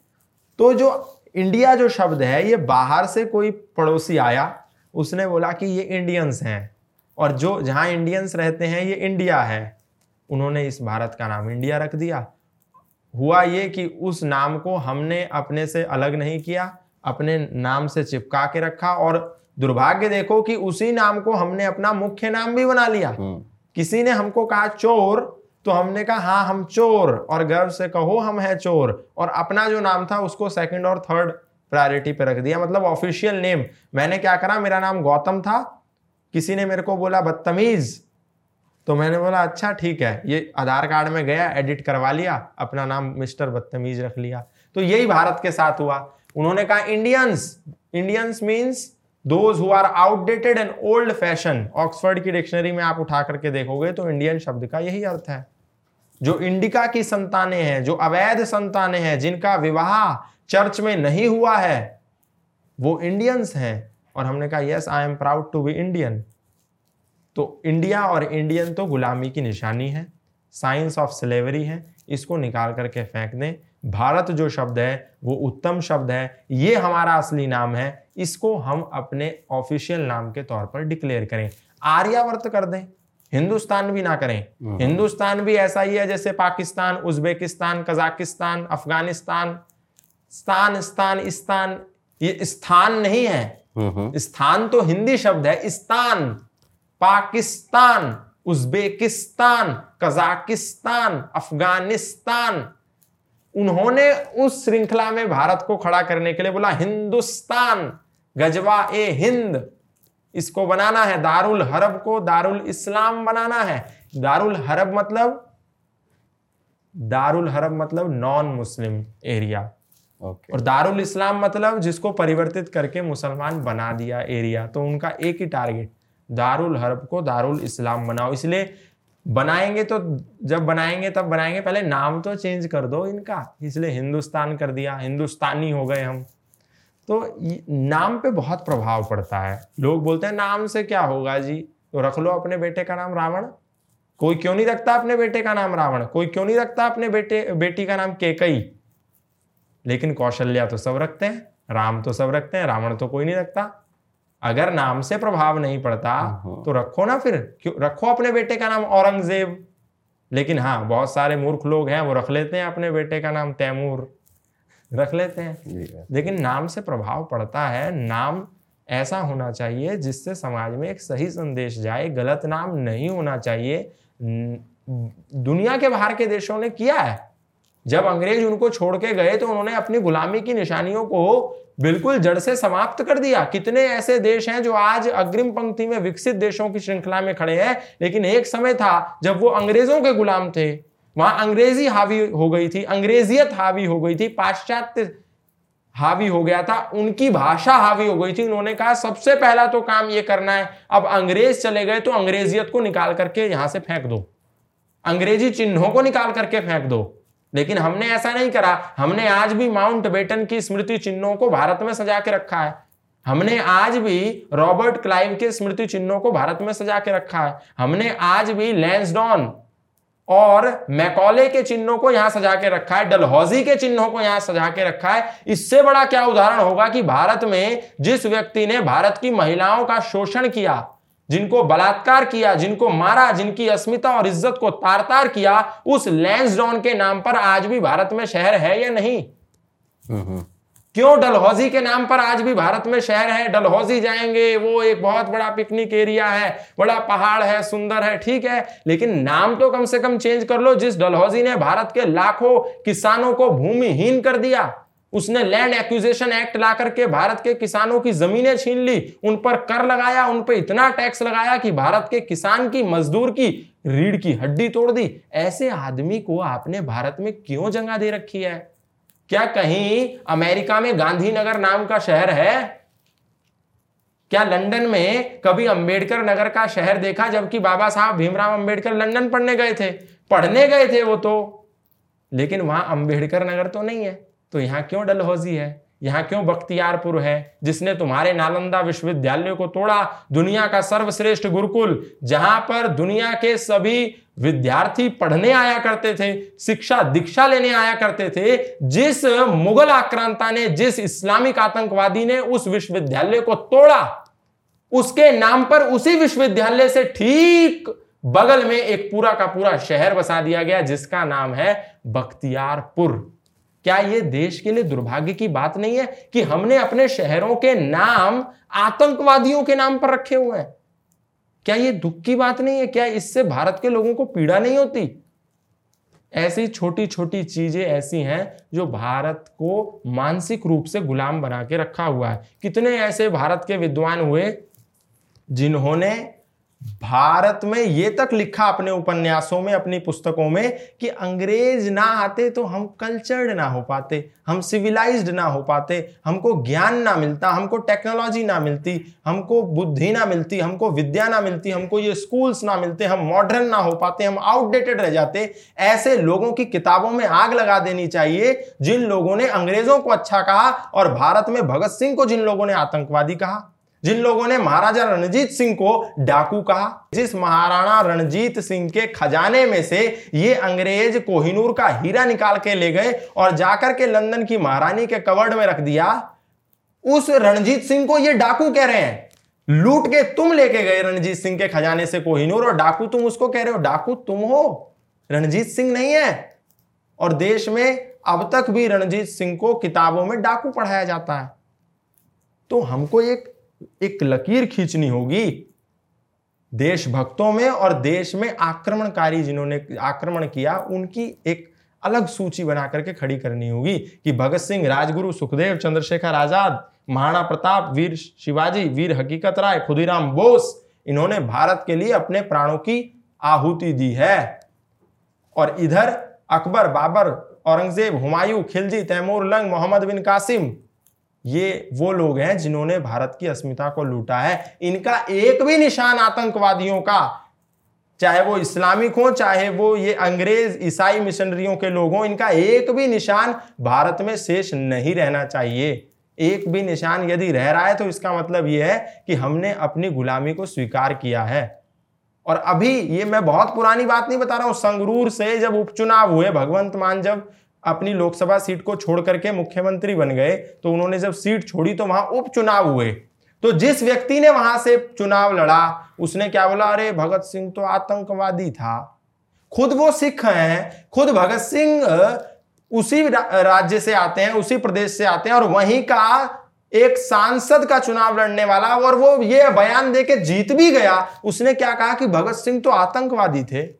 तो जो इंडिया जो शब्द है ये बाहर से कोई पड़ोसी आया उसने बोला कि ये इंडियंस हैं और जो जहाँ इंडियंस रहते हैं ये इंडिया है। उन्होंने इस भारत का नाम इंडिया रख दिया। हुआ ये कि उस नाम को हमने अपने से अलग नहीं किया अपने नाम से चिपका के रखा और दुर्भाग्य देखो कि उसी नाम को हमने अपना मुख्य नाम भी बना लिया। हम्म, किसी ने हमको कहा चोर तो हमने कहा हाँ हम चोर, और गर्व से कहो, हम हैं चोर। और अपना जो नाम था, उसको सेकंड और थर्ड प्रायोरिटी पे रख दिया। मतलब ऑफिशियल नेम मैंने क्या करा, मेरा नाम गौतम था। किसी ने मेरे को बोला, बदतमीज। तो मैंने बोला अच्छा ठीक है। ये आधार कार्ड में गया एडिट करवा लिया, अपना नाम मिस्टर बदतमीज रख लिया। तो यही भारत के साथ हुआ। उन्होंने कहा Indians Indians means those who are outdated and old fashion Oxford की डिक्शनरी में आप उठा करके देखोगे तो इंडियन शब्द का यही अर्थ है। जो इंडिका की संतानें हैं, जो अवैध संतानें हैं, जिनका विवाह चर्च में नहीं हुआ है, वो इंडियंस हैं। और हमने कहा yes I am proud to be Indian तो इंडिया और इंडियन तो गुलामी की निशानी है साइंस ऑफ़ स्लेवरी है, इसको निकाल करके फेंक दें। भारत जो शब्द है, वो उत्तम शब्द है, ये हमारा असली नाम है, इसको हम अपने ऑफिशियल नाम के तौर पर डिक्लेयर करें। आर्यावर्त कर दें। हिंदुस्तान भी ना करें। हिंदुस्तान भी ऐसा ही है जैसे पाकिस्तान उज्बेकिस्तान कजाकिस्तान अफ़गानिस्तान स्थान स्थान स्थान ये स्थान नहीं है। हम्म, हम्म, स्थान तो हिंदी शब्द है स्थान पाकिस्तान उज्बेकिस्तान कजाकिस्तान अफ़गानिस्तान। उन्होंने उस श्रृंखला में भारत को खड़ा करने के लिए बोला हिंदुस्तान गजवा ए हिंद। इसको बनाना है दारुल हरब को दारुल इस्लाम बनाना है। दारुल हरब मतलब दारुल हरब मतलब नॉन मुस्लिम एरिया ओके और दारुल इस्लाम मतलब जिसको परिवर्तित करके मुसलमान बना दिया एरिया तो उनका एक ही टारगेट दारुल हरब को दारुल इस्लाम बनाओ। इसलिए बनाएँगे तो जब बनाएँगे तब बनाएँगे। पहले नाम तो चेंज कर दो इनका। इसलिए हिंदुस्तान कर दिया। हिंदुस्तानी हो गए हम। तो नाम पे बहुत प्रभाव पड़ता है। लोग बोलते हैं नाम से क्या होगा जी? तो रख लो अपने बेटे का नाम रावण। कोई क्यों नहीं रखता अपने बेटे का नाम रावण? कोई क्यों नहीं रखता अपने बेटे बेटी का नाम केकई? लेकिन कौशल्या तो सब रखते हैं राम तो सब रखते हैं रावण तो कोई नहीं रखता। अगर नाम से प्रभाव नहीं पड़ता हम्म। तो रखो ना फिर। क्यों? रखो अपने बेटे का नाम औरंगज़ेब। लेकिन हाँ बहुत सारे मूर्ख लोग हैं वो रख लेते हैं अपने बेटे का नाम तैमूर। रख लेते हैं। लेकिन नाम से प्रभाव पड़ता है। नाम ऐसा होना चाहिए जिससे समाज में एक सही संदेश जाए। गलत नाम नहीं होना चाहिए। दुनिया के बाहर के देशों ने किया है। जब अंग्रेज़ उनको छोड़ के गए तो उन्होंने अपनी गुलामी की निशानियों को बिल्कुल जड़ से समाप्त कर दिया। कितने ऐसे देश हैं जो आज अग्रिम पंक्ति में विकसित देशों की श्रृंखला में खड़े हैं लेकिन एक समय था जब वो अंग्रेज़ों के गुलाम थे। वहाँ अंग्रेज़ी हावी हो गई थी, अंग्रेजियत हावी हो गई थी, पाश्चात्य हावी हो गया था, उनकी भाषा हावी हो गई थी। उन्होंने कहा, सबसे पहला तो काम ये करना है, अब अंग्रेज़ चले गए तो अंग्रेजियत को निकाल करके यहाँ से फेंक दो। अंग्रेज़ी चिन्हों को निकाल करके फेंक दो। लेकिन हमने ऐसा नहीं करा, हमने आज भी माउंट बेटन की स्मृति चिन्हों को भारत में सजा के रखा है। हमने आज भी रॉबर्ट क्लाइव के स्मृति चिन्हों को भारत में सजा के रखा है। हमने आज भी लैंसडॉन और मैकॉले के चिन्हों को यहाँ सजा के रखा है, डलहौजी के चिन्हों को यहाँ सजा के रखा है। इससे बड़ा क्या उदाहरण होगा कि भारत में जिस व्यक्ति ने भारत की महिलाओं का शोषण किया, जिनको बलात्कार किया, जिनको मारा, जिनकी अस्मिता और इज़्ज़त को तार तार किया, उस लैंसडॉन के नाम पर आज भी भारत में शहर है या नहीं? क्यों डलहौजी के नाम पर आज भी भारत में शहर है? डलहौजी जाएँगे, वो एक बहुत बड़ा पिकनिक एरिया है, बड़ा पहाड़ है, सुंदर है, ठीक है, लेकिन नाम तो कम से कम चेंज कर लो, जिस डलहौजी ने भारत के लाखों किसानों को भूमिहीन कर दिया, उसने लैंड एक्विजिशन एक्ट ला करके भारत के किसानों की जमीनें छीन ली, उन पर कर लगाया, उन पर इतना टैक्स लगाया कि भारत के किसान की, मजदूर की, रीढ़ की हड्डी तोड़ दी। ऐसे आदमी को आपने भारत में क्यों जगह दे रखी है? क्या कहीं अमेरिका में गांधीनगर नाम का शहर है? क्या लंदन में कभी अंबेडकर नगर का शहर देखा, जबकि बाबा साहब भीमराव अंबेडकर लंदन पढ़ने गए थे? पढ़ने गए थे वो तो। लेकिन वहाँ अंबेडकर नगर तो नहीं है। तो यहाँ क्यों डलहौजी है? यहाँ क्यों बख्तियारपुर है? जिसने तुम्हारे नालंदा विश्वविद्यालय को तोड़ा, दुनिया का सर्वश्रेष्ठ गुरुकुल, जहाँ पर दुनिया के सभी विद्यार्थी पढ़ने आया करते थे, शिक्षा दीक्षा लेने आया करते थे, जिस मुगल आक्रांता ने, जिस इस्लामिक आतंकवादी ने उस विश्वविद्यालय को तोड़ा, उसके नाम पर उसी विश्वविद्यालय से ठीक बगल में एक पूरा का पूरा शहर बसा दिया गया, जिसका नाम है बख्तियारपुर। क्या ये देश के लिए दुर्भाग्य की बात नहीं है कि हमने अपने शहरों के नाम आतंकवादियों के नाम पर रखे हुए हैं? क्या यह दुख की बात नहीं है? क्या इससे भारत के लोगों को पीड़ा नहीं होती? ऐसी छोटी छोटी चीज़ें ऐसी हैं जो भारत को मानसिक रूप से गुलाम बना के रखा हुआ है। कितने ऐसे भारत के विद्वान हुए जिन्होंने भारत में ये तक लिखा अपने उपन्यासों में, अपनी पुस्तकों में कि अंग्रेज़ ना आते तो हम कल्चर्ड ना हो पाते, हम सिविलाइज्ड ना हो पाते, हमको ज्ञान ना मिलता, हमको टेक्नोलॉजी ना मिलती, हमको बुद्धि ना मिलती, हमको विद्या ना मिलती, हमको ये स्कूल्स ना मिलते, हम मॉडर्न ना हो पाते, हम आउटडेटेड रह जाते। ऐसे लोगों की किताबों में आग लगा देनी चाहिए, जिन लोगों ने अंग्रेज़ों को अच्छा कहा और भारत में भगत सिंह को जिन लोगों ने आतंकवादी कहा। जिन लोगों ने महाराजा रणजीत सिंह को डाकू कहा, जिस महाराणा रणजीत सिंह के खजाने में से ये अंग्रेज़ कोहिनूर का हीरा निकाल के ले गए और जाकर के लंदन की महारानी के कवर्ड में रख दिया, उस रणजीत सिंह को ये डाकू कह रहे हैं। लूट के तुम लेके गए रणजीत सिंह के खजाने से कोहिनूर और डाकू तुम उसको कह रहे हो, डाकू तुम हो, रणजीत सिंह नहीं है। और देश में अब तक भी रणजीत सिंह को किताबों में डाकू पढ़ाया जाता है। तो हमको एक एक लकीर खींचनी होगी। देशभक्तों में और देश में आक्रमणकारी जिन्होंने आक्रमण किया, उनकी एक अलग सूची बना करके खड़ी करनी होगी कि भगत सिंह, राजगुरु, सुखदेव, चंद्रशेखर आज़ाद, महाराणा प्रताप, वीर शिवाजी, वीर हकीकत राय, खुदीराम बोस, इन्होंने भारत के लिए अपने प्राणों की आहुति दी है। और इधर अकबर, बाबर, औरंगज़ेब, हुमायूं, खिलजी, तैमूर, लंग, मोहम्मद बिन कासिम ये वो लोग हैं जिन्होंने भारत की अस्मिता को लूटा है। इनका एक भी निशान आतंकवादियों का, चाहे वो इस्लामिक हो, चाहे वो ये अंग्रेज़ ईसाई मिशनरियों के लोग हों, इनका एक भी निशान भारत में शेष नहीं रहना चाहिए। एक भी निशान यदि रह रहा है तो इसका मतलब यह है कि हमने अपनी गुलामी को स्वीकार किया है। और अभी ये मैं बहुत पुरानी बात नहीं बता रहा हूँ, संगरूर से जब उपचुनाव हुए, भगवंत मान जब अपनी लोकसभा सीट को छोड़ करके मुख्यमंत्री बन गए तो उन्होंने जब सीट छोड़ी तो वहाँ उपचुनाव हुए। तो जिस व्यक्ति ने वहाँ से चुनाव लड़ा, उसने क्या बोला? अरे, भगत सिंह तो आतंकवादी था। खुद वो सिख हैं, खुद भगत सिंह उसी राज्य से आते हैं, उसी प्रदेश से आते हैं और वहीं का एक सांसद का चुनाव लड़ने वाला और वो ये बयान देके जीत भी गया। उसने क्या कहा कि भगत सिंह तो आतंकवादी थे?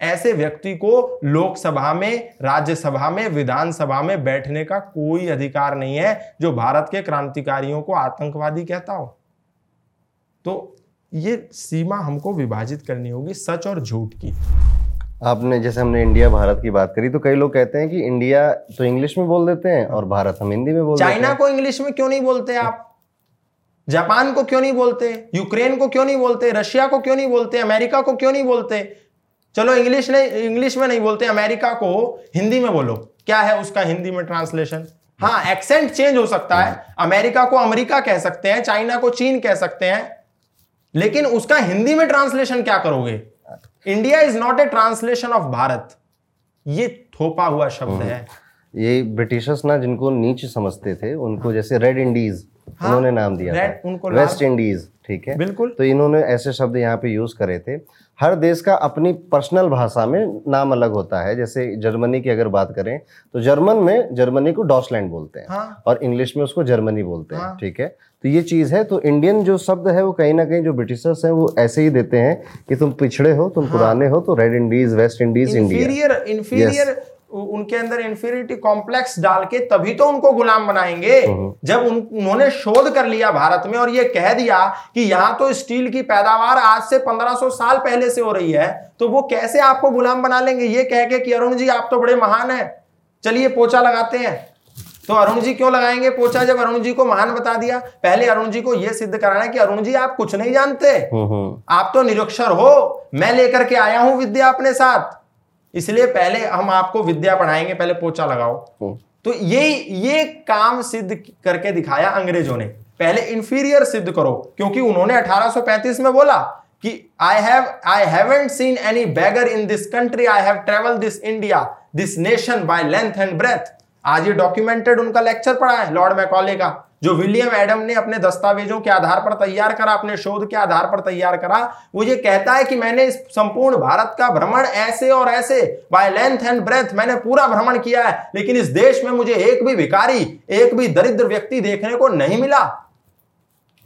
ऐसे व्यक्ति को लोकसभा में राज्यसभा में विधानसभा में बैठने का कोई अधिकार नहीं है जो भारत के क्रांतिकारियों को आतंकवादी कहता हो। तो ये सीमा हमको विभाजित करनी होगी सच और झूठ की। आपने जैसे हमने इंडिया भारत की बात करी तो कई लोग कहते हैं कि इंडिया तो इंग्लिश में बोल देते हैं और भारत हम हिंदी में बोल चाइना को इंग्लिश में क्यों नहीं बोलते आप? जापान को क्यों नहीं बोलते? यूक्रेन को क्यों नहीं बोलते? रशिया को क्यों नहीं बोलते? अमेरिका को क्यों नहीं बोलते? चलो इंग्लिश नहीं इंग्लिश में नहीं बोलते अमेरिका को हिंदी में बोलो। क्या है उसका हिंदी में ट्रांसलेशन हाँ एक्सेंट चेंज हो सकता है। अमेरिका को अमेरिका कह सकते हैं चाइना को चीन कह सकते हैं। लेकिन उसका हिंदी में ट्रांसलेशन क्या करोगे? India is not a translation of Bharat ये थोपा हुआ शब्द। है। ये ब्रिटिशर्स ना जिनको नीच समझते थे उनको जैसे रेड इंडीज हाँ, उन्होंने नाम दिया था। उनको वेस्ट इंडीज ठीक है? बिल्कुल। तो इन्होंने ऐसे शब्द यहाँ पे यूज़ करे थे। हर देश का अपनी पर्सनल भाषा में नाम अलग होता है। जैसे जर्मनी की अगर बात करें तो जर्मन में जर्मनी को डॉसलैंड बोलते हैं हाँ। और इंग्लिश में उसको जर्मनी बोलते हैं हाँ। ठीक है? तो ये चीज़ है तो इंडियन जो शब्द है वो कहीं ना कहीं जो ब्रिटिशर्स हैं वो ऐसे ही देते हैं कि तुम पिछड़े हो तुम हाँ? पुराने हो तो red Indies west Indies India. उनके अंदर इंफीरियरिटी कॉम्प्लेक्स डाल के तभी तो उनको गुलाम बनाएँगे। जब उन, उन्होंने शोध कर लिया भारत में और ये कह दिया कि यहाँ तो स्टील की पैदावार आज से 1500 साल पहले से हो रही है तो वो कैसे आपको गुलाम बना लेंगे? ये कह के कि अरुण जी आप तो बड़े महान हैं। चलिए पोचा लगाते हैं। तो अरुण जी क्यों लगाएँगे पोछा जब अरुण जी को महान बता दिया। पहले अरुण जी को यह सिद्ध कराना है कि अरुण जी आप कुछ नहीं जानते। आप तो निरक्षर हो। मैं लेकर के आया हूँ विद्या अपने साथ। इसलिए पहले हम आपको विद्या पढ़ाएँगे पहले पोछा लगाओ। हम्म। तो ये ये काम सिद्ध करके दिखाया अंग्रेज़ों ने। पहले इंफीरियर सिद्ध करो क्योंकि उन्होंने 1835 में बोला कि I have I haven't seen any beggar in this country I have travel this India this nation by length and breath आज ये डॉक्यूमेंटेड उनका लेक्चर पढ़ा है लॉर्ड मैकॉले का। जो विलियम एडम ने अपने दस्तावेजों के आधार पर तैयार करा, अपने शोध के आधार पर तैयार करा, वो ये कहता है कि मैंने इस संपूर्ण भारत का भ्रमण ऐसे और ऐसे बाय लेंथ एंड ब्रेथ मैंने पूरा भ्रमण किया है, लेकिन इस देश में मुझे एक भी भिखारी, एक भी दरिद्र व्यक्ति देखने को नहीं मिला।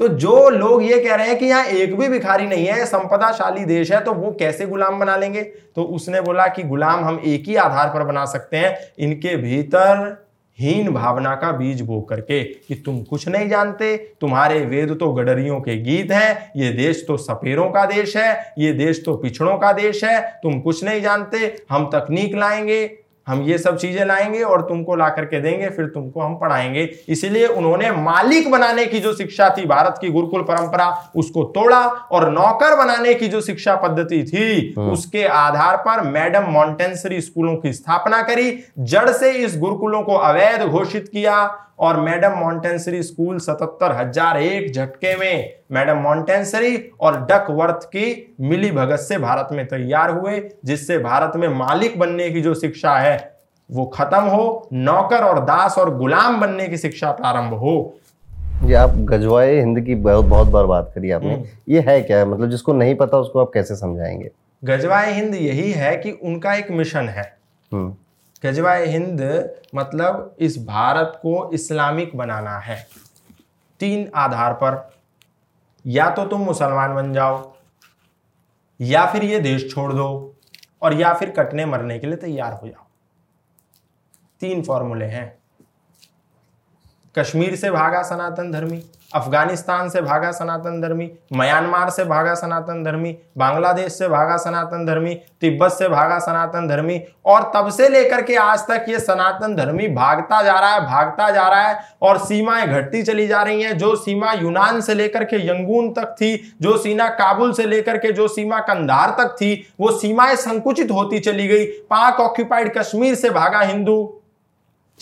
तो जो लोग ये कह रहे हैं कि यहाँ एक भी भिखारी नहीं है, संपदाशाली देश है तो वो कैसे गुलाम बना लेंगे? तो उसने बोला कि गुलाम हम एक ही आधार पर बना सकते हैं, इनके भीतर हीन भावना का बीज बो करके कि तुम कुछ नहीं जानते। तुम्हारे वेद तो गडरियों के गीत हैं, ये देश तो सपेरों का देश है, ये देश तो पिछड़ों का देश है, तुम कुछ नहीं जानते, हम तकनीक लाएँगे। हम ये सब चीज़ें लाएँगे और तुमको ला करके देंगे फिर तुमको हम पढ़ाएँगे। इसीलिए उन्होंने मालिक बनाने की जो शिक्षा थी भारत की गुरुकुल परंपरा उसको तोड़ा और नौकर बनाने की जो शिक्षा पद्धति थी उसके आधार पर मैडम मॉन्टेसरी स्कूलों की स्थापना करी। जड़ से इस गुरुकुलों को अवैध घोषित किया और मैडम मॉन्टेंसरी स्कूल सतहत्तर हज़ार एक झटके में मैडम मॉन्टेंसरी और डकवर्थ की मिली भगत से भारत में तैयार हुए जिससे भारत में मालिक बनने की जो शिक्षा है वो खत्म हो नौकर और दास और गुलाम बनने की शिक्षा प्रारंभ हो। ये आप गजवाए हिंद की बहुत बहुत बार बात करी आपने। ये है क्या? मतलब जिसको नहीं पता उसको आप कैसे समझाएँगे? गजवाए हिंद यही है कि उनका एक मिशन है। गजवाए हिंद मतलब इस भारत को इस्लामिक बनाना है। तीन आधार पर, या तो तुम मुसलमान बन जाओ, या फिर ये देश छोड़ दो, और या फिर कटने मरने के लिए तैयार हो जाओ। तीन फॉर्मूले हैं। कश्मीर से भागा सनातन धर्मी, अफ़गानिस्तान से भागा सनातन धर्मी, म्यांमार से भागा सनातन धर्मी, बांग्लादेश से भागा सनातन धर्मी, तिब्बत से भागा सनातन धर्मी और तब से लेकर के आज तक ये सनातन धर्मी भागता जा रहा है, भागता जा रहा है और सीमाएँ घटती चली जा रही हैं। जो सीमा यूनान से लेकर के यंगून तक थी, जो सीमा काबुल से लेकर के जो सीमा कंधार तक थी, वो सीमाएँ संकुचित होती चली गई। पाक ऑक्यूपाइड कश्मीर से भागा हिंदू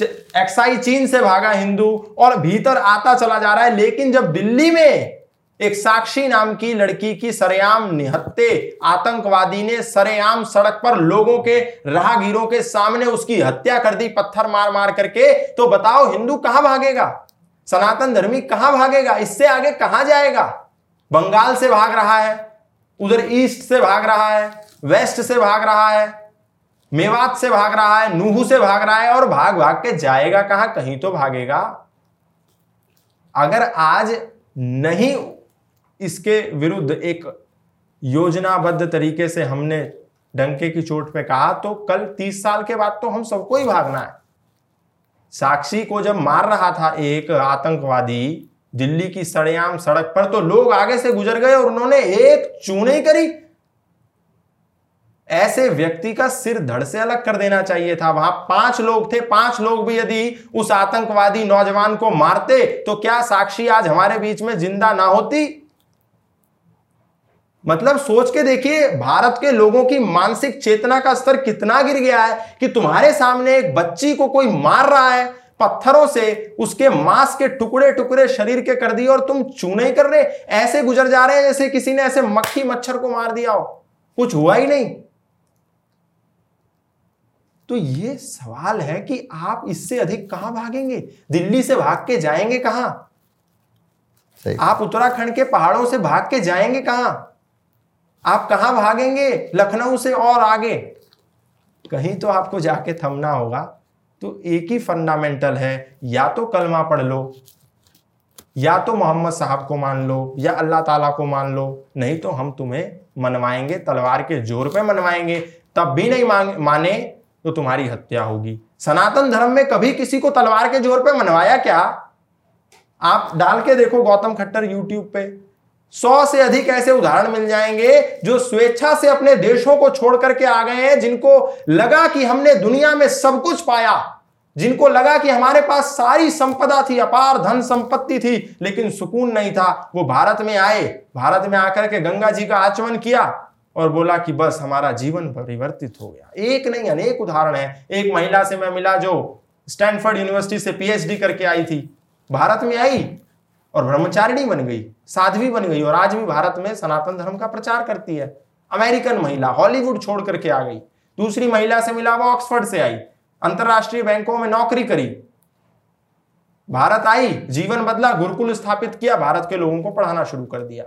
एक्साई चीन से भागा हिंदू और भीतर आता चला जा रहा है, लेकिन जब दिल्ली में एक साक्षी नाम की लड़की की सरेआम निहत्ते आतंकवादी ने सरेआम सड़क पर लोगों के राहगीरों के सामने उसकी हत्या कर दी, पत्थर मार मार करके तो बताओ हिंदू कहाँ भागेगा? सनातन धर्मी कहाँ भागेगा? इससे आगे कहाँ जाएगा? बंगाल से भाग रहा है, उधर ईस्ट से भाग रहा है, वेस्ट से भाग रहा है मेवात से भाग रहा है, नूहू से भाग रहा है और भाग भाग के जाएगा कहाँ? कहीं तो भागेगा। अगर आज नहीं इसके विरुद्ध एक योजनाबद्ध तरीके से हमने डंके की चोट पे कहा तो कल तीस साल के बाद तो हम सबको ही भागना है। साक्षी को जब मार रहा था एक आतंकवादी दिल्ली की सड़याम सड़क पर तो लोग आगे से गुजर गए और उन्होंने एक चूने करी। ऐसे व्यक्ति का सिर धड़ से अलग कर देना चाहिए था। वहाँ पाँच लोग थे, पाँच लोग भी यदि उस आतंकवादी नौजवान को मारते तो क्या साक्षी आज हमारे बीच में ज़िंदा ना होती? मतलब सोच के देखिए, भारत के लोगों की मानसिक चेतना का स्तर कितना गिर गया है कि तुम्हारे सामने एक बच्ची को कोई मार रहा है, पत्थरों से उसके मांस के टुकड़े टुकड़े शरीर के कर दिए और तुम चूने कर रहे। ऐसे गुजर जा रहे हैं जैसे किसी ने ऐसे मक्खी मच्छर को मार दिया हो। कुछ हुआ ही नहीं। तो ये सवाल है कि आप इससे अधिक कहाँ भागेंगे? दिल्ली से भाग के जाएँगे कहाँ? आप उत्तराखंड के पहाड़ों से भाग के जाएँगे कहाँ? आप कहाँ भागेंगे? लखनऊ से और आगे। कहीं तो आपको जाके थमना होगा। तो एक ही फंडामेंटल है या तो कलमा पढ़ लो या तो मोहम्मद साहब को मान लो या अल्लाह ताला को मान लो नहीं तो हम तुम्हें मनवाएँगे तलवार के ज़ोर पे मनवाएँगे तब भी नहीं माने तो तुम्हारी हत्या होगी। सनातन धर्म में कभी किसी को तलवार के ज़ोर पे मनवाया क्या? आप डाल के देखो गौतम खट्टर यूट्यूब पे। सौ से अधिक ऐसे उदाहरण मिल जाएँगे जो स्वेच्छा से अपने देशों को छोड़ करके आ गए हैं, जिनको लगा कि हमने दुनिया में सब कुछ पाया, जिनको लगा कि हमारे पास सारी संपदा थी, अपार धन संपत्ति थी, लेकिन सुकून नहीं था। वो भारत में आए, भारत में आकर के गंगा जी का आचमन किया और बोला कि बस हमारा जीवन परिवर्तित हो गया। एक नहीं, अनेक उदाहरण है। एक महिला से मैं मिला जो स्टैनफोर्ड यूनिवर्सिटी से पीएचडी करके आई थी। भारत में आई और ब्रह्मचारिणी बन गई, साध्वी बन गई और आज भी भारत में सनातन धर्म का प्रचार करती है। अमेरिकन महिला, हॉलीवुड छोड़ करके आ गई। दूसरी महिला से मिला, वो ऑक्सफर्ड से आई। अंतरराष्ट्रीय बैंकों में नौकरी करी। भारत आई, जीवन बदला, गुरुकुल स्थापित किया, भारत के लोगों को पढ़ाना शुरू कर दिया।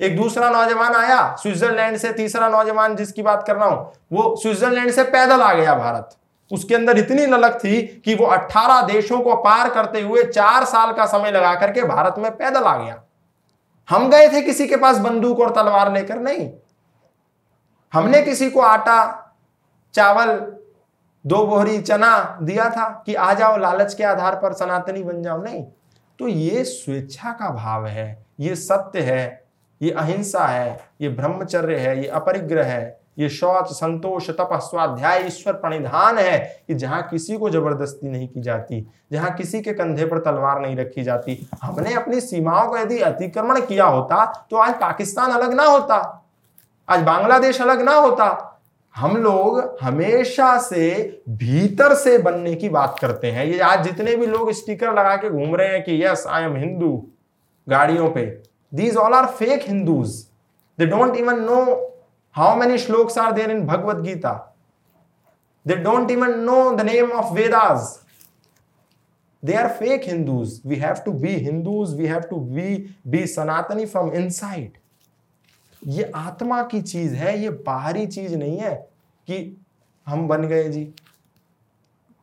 एक दूसरा नौजवान आया, स्विट्जरलैंड से तीसरा नौजवान जिसकी बात कर रहा हूँ, वो स्विट्जरलैंड से पैदल आ गया भारत। उसके अंदर इतनी ललक थी कि वो 18 देशों को पार करते हुए चार साल का समय लगा करके भारत में पैदल आ गया। हम गए थे किसी के पास बंदूक और तलवार लेकर? नहीं। हमने किसी को आटा, चावल, दो बोहरी चना दिया था कि आ जाओ, लालच के आधार पर सनातनी बन जाओ। नहीं। तो ये स्वेच्छा का भाव है, ये सत्य है ये अहिंसा है, ये ब्रह्मचर्य है, ये अपरिग्रह है, ये शौच, संतोष तप स्वाध्याय ईश्वर प्रणिधान है कि जहाँ किसी को ज़बरदस्ती नहीं की जाती, जहाँ किसी के कंधे पर तलवार नहीं रखी जाती। हमने अपनी सीमाओं का यदि अतिक्रमण किया होता तो आज पाकिस्तान अलग ना होता, आज बांग्लादेश अलग ना होता। हम लोग हमेशा से भीतर से बनने की बात करते हैं। ये आज जितने भी लोग स्टिकर लगा के घूम रहे हैं कि, यस आई एम हिंदू गाड़ियों पे these all are fake Hindus they don't even know how many shlokas are there in Bhagavad Gita they don't even know the name of Vedas they are fake Hindus we have to be Hindus we have to be be Sanatani from inside ये आत्मा की चीज़ है, ये बाहरी चीज़ नहीं है कि हम बन गए जी।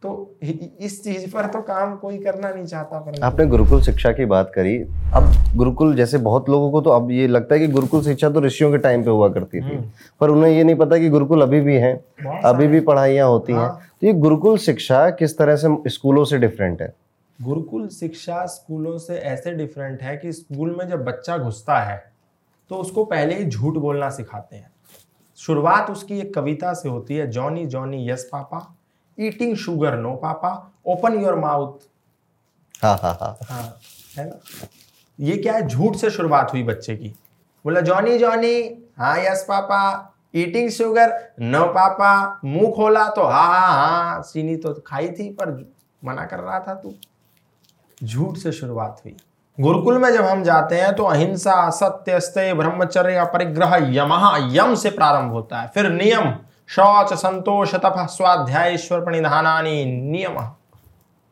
तो इस चीज़ पर तो काम कोई करना नहीं चाहता पर आपने गुरुकुल शिक्षा की बात करी। अब गुरुकुल जैसे बहुत लोगों को तो अब ये लगता है कि गुरुकुल शिक्षा तो ऋषियों के टाइम पे हुआ करती थी। हम्म। पर उन्हें ये नहीं पता कि गुरुकुल अभी भी हैं अभी भी पढ़ाइयाँ होती हैं। हाँ। तो ये गुरुकुल शिक्षा किस तरह से स्कूलों से डिफरेंट है? गुरुकुल शिक्षा स्कूलों से ऐसे डिफरेंट है कि स्कूल में जब बच्चा घुसता है तो उसको पहले ही झूठ बोलना सिखाते हैं। शुरुआत उसकी एक कविता से होती है Johnny Johnny yes papa. Eating sugar no papa open your mouth हाँ हाँ हाँ. हाँ है ना? ये क्या है? झूठ से शुरुआत हुई बच्चे की। बोला जॉनी जॉनी हाँ yes papa. Eating sugar no papa. मुँह खोला तो हाँ हाँ हाँ चीनी तो खाई थी पर मना कर रहा था तू। झूठ से शुरुआत हुई। गुरुकुल में जब हम जाते हैं तो अहिंसा सत्य स्ते ब्रह्मचर्य परिग्रह यमहा यम से प्रारंभ होता है। फिर नियम। शौच संतोष तप स्वाध्याय ईश्वर प्रणिधानी नियम।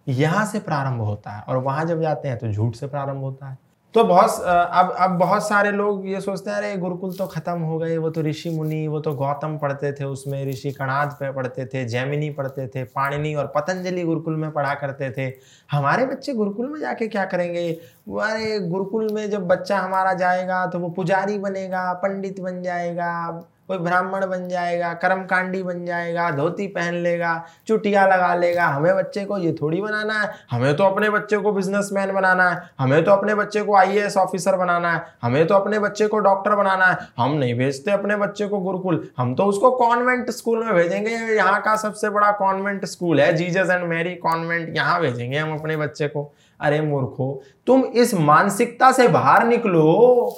यहाँ से प्रारंभ होता है और वहाँ जब जाते हैं तो झूठ से प्रारंभ होता है। तो बहुत अब अब बहुत सारे लोग ये सोचते हैं, अरे, गुरुकुल तो खत्म हो गए, वो तो ऋषि मुनि, वो तो गौतम पढ़ते थे उसमें, ऋषि कणाद पे पढ़ते थे, जैमिनी पढ़ते थे, पाणिनी और पतंजलि गुरुकुल में पढ़ा करते थे। हमारे बच्चे गुरुकुल में जाके क्या करेंगे? अरे, गुरुकुल में जब बच्चा हमारा जाएगा तो वो पुजारी बनेगा, पंडित बन जाएगा कोई ब्राह्मण बन जाएगा, कर्मकांडी बन जाएगा, धोती पहन लेगा, चुटिया लगा लेगा। हमें बच्चे को ये थोड़ी बनाना है। हमें तो अपने बच्चे को बिजनेसमैन बनाना है। हमें तो अपने बच्चे को आईएएस ऑफिसर बनाना है। हमें तो अपने बच्चे को डॉक्टर बनाना है। हम नहीं भेजते अपने बच्चे को गुरुकुल। हम तो उसको कॉन्वेंट स्कूल में भेजेंगे। यहाँ का सबसे बड़ा कॉन्वेंट स्कूल है। जीजस एंड मैरी कॉन्वेंट यहाँ भेजेंगे हम अपने बच्चे को। अरे मूर्खो, तुम इस मानसिकता से बाहर निकलो।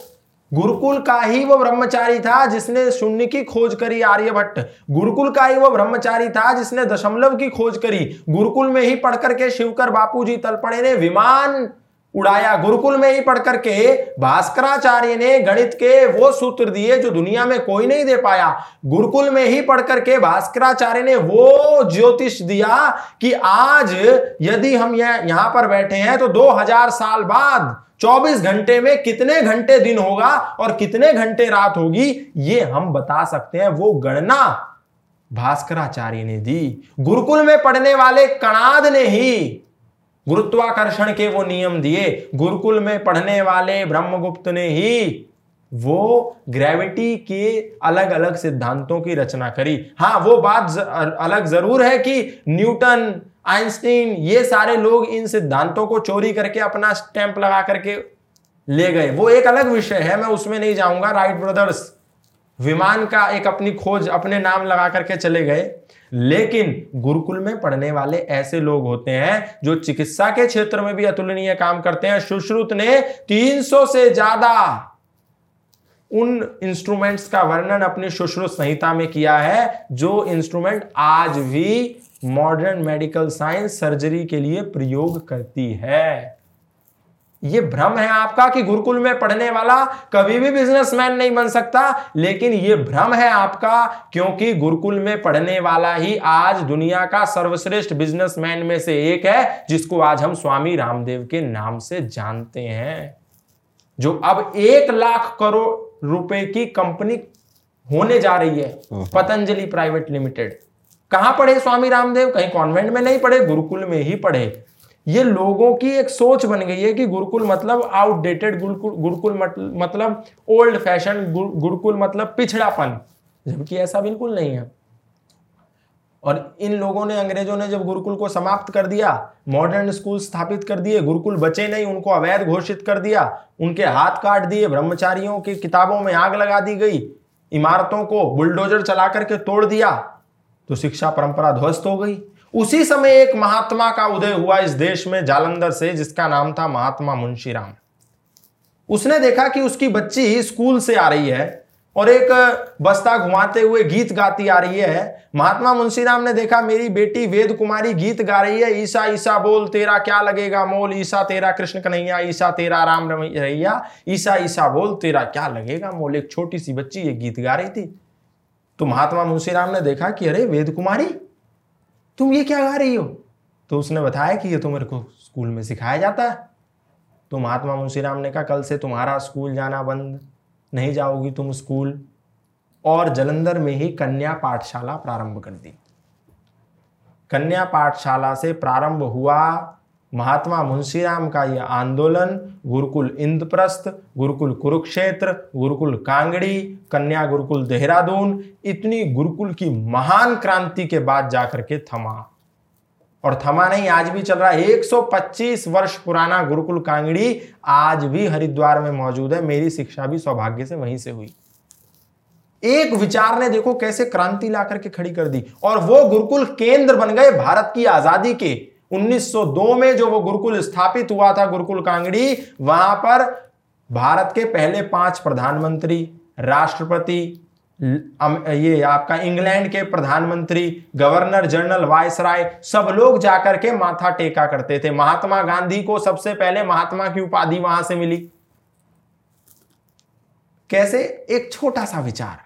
गुरुकुल का ही वो ब्रह्मचारी था जिसने शून्य की खोज करी आर्यभट्ट। गुरुकुल का ही वो ब्रह्मचारी था जिसने दशमलव की खोज करी। गुरुकुल में ही पढ़कर के शिवकर बापूजी तलपड़े ने विमान उड़ाया। गुरुकुल में ही पढ़ करके भास्कराचार्य ने गणित के वो सूत्र दिए जो दुनिया में कोई नहीं दे पाया। गुरुकुल में ही पढ़ करके भास्कराचार्य ने वो ज्योतिष दिया कि आज यदि हम यहाँ पर बैठे हैं तो 2000 साल बाद 24 घंटे में कितने घंटे दिन होगा और कितने घंटे रात होगी, ये हम बता सकते हैं। वो गणना भास्कराचार्य ने दी। गुरुकुल में पढ़ने वाले कणाद ने ही गुरुत्वाकर्षण के वो नियम दिए। गुरुकुल में पढ़ने वाले ब्रह्मगुप्त ने ही वो ग्रेविटी के अलग अलग सिद्धांतों की रचना करी। हाँ वो बात अलग ज़रूर है कि न्यूटन आइंस्टीन, ये सारे लोग इन सिद्धांतों को चोरी करके अपना स्टैंप लगा करके ले गए। वो एक अलग विषय है, मैं उसमें नहीं जाऊँगा। राइट ब्रदर्स विमान का एक अपनी खोज, अपने नाम लगा करके चले गए। लेकिन गुरुकुल में पढ़ने वाले ऐसे लोग होते हैं जो चिकित्सा के क्षेत्र में भी अतुलनीय काम करते हैं। सुश्रुत ने 300 से ज़्यादा उन इंस्ट्रूमेंट्स का वर्णन अपनी सुश्रुत संहिता में किया है, जो इंस्ट्रूमेंट आज भी मॉडर्न मेडिकल साइंस सर्जरी के लिए प्रयोग करती है। ये भ्रम है आपका कि गुरुकुल में पढ़ने वाला कभी भी बिजनेसमैन नहीं बन सकता लेकिन ये भ्रम है आपका क्योंकि गुरुकुल में पढ़ने वाला ही आज दुनिया का सर्वश्रेष्ठ बिजनेसमैन में से एक है जिसको आज हम स्वामी रामदेव के नाम से जानते हैं। जो अब एक लाख करोड़ रुपए की कंपनी होने जा रही है हम्म। Patanjali private limited. कहाँ पढ़े स्वामी रामदेव? कहीं कॉन्वेंट में नहीं पढ़े, गुरुकुल में ही पढ़े। ये लोगों की एक सोच बन गई है कि गुरुकुल मतलब आउटडेटेड गुरुकुल गुरुकुल मतलब ओल्ड फ़ैशन गुरुकुल मतलब पिछड़ापन। जबकि ऐसा बिल्कुल नहीं है। और इन लोगों ने, अंग्रेज़ों ने जब गुरुकुल को समाप्त कर दिया मॉडर्न स्कूल स्थापित कर दिए, गुरुकुल बचे नहीं, उनको अवैध घोषित कर दिया, उनके हाथ काट दिए, ब्रह्मचारियों की किताबों में आग लगा दी गई, इमारतों को बुलडोजर चला करके तोड़ दिया तो शिक्षा परंपरा ध्वस्त हो गई। उसी समय एक महात्मा का उदय हुआ इस देश में जालंधर से, जिसका नाम था महात्मा मुंशीराम। उसने देखा कि उसकी बच्ची स्कूल से आ रही है और एक बस्ता घुमाते हुए गीत गाती आ रही है। महात्मा मुंशीराम ने देखा, मेरी बेटी वेद कुमारी गीत गा रही है। ईसा ईसा बोल, तेरा क्या लगेगा मोल? ईसा, तेरा कृष्ण कन्हैया, ईसा, तेरा राम रैया ईसा ईसा बोल, तेरा क्या लगेगा मोल? एक छोटी सी बच्ची ये गीत गा रही थी। तो महात्मा मुंशीराम ने देखा कि अरे, वेद कुमारी, तुम ये क्या गा रही हो? तो उसने बताया कि ये तो मेरे को स्कूल में सिखाया जाता है। तो महात्मा मुंशीराम ने कहा, कल से तुम्हारा स्कूल जाना बंद, नहीं जाओगी तुम स्कूल। और जलंधर में ही कन्या पाठशाला प्रारंभ कर दी। कन्या पाठशाला से प्रारंभ हुआ महात्मा मुंशीराम का यह आंदोलन, गुरुकुल इंद्रप्रस्थ, गुरुकुल कुरुक्षेत्र, गुरुकुल कांगड़ी, कन्या गुरुकुल देहरादून, इतनी गुरुकुल की महान क्रांति के बाद जाकर के थमा। और थमा नहीं, आज भी चल रहा है। 125 वर्ष पुराना गुरुकुल कांगड़ी आज भी हरिद्वार में मौजूद है। मेरी शिक्षा भी सौभाग्य से वहीं से हुई। एक विचार ने देखो कैसे क्रांति ला करके खड़ी कर दी। और वो गुरुकुल केंद्र बन गए भारत की आज़ादी के। 1902 में जो वो गुरुकुल स्थापित हुआ था, गुरुकुल कांगड़ी, वहाँ पर भारत के पहले पाँच प्रधानमंत्री, राष्ट्रपति ये आपका इंग्लैंड के प्रधानमंत्री, गवर्नर जनरल वायसराय सब लोग जाकर के माथा टेका करते थे। महात्मा गांधी को सबसे पहले महात्मा की उपाधि वहाँ से मिली। कैसे? एक छोटा सा विचार।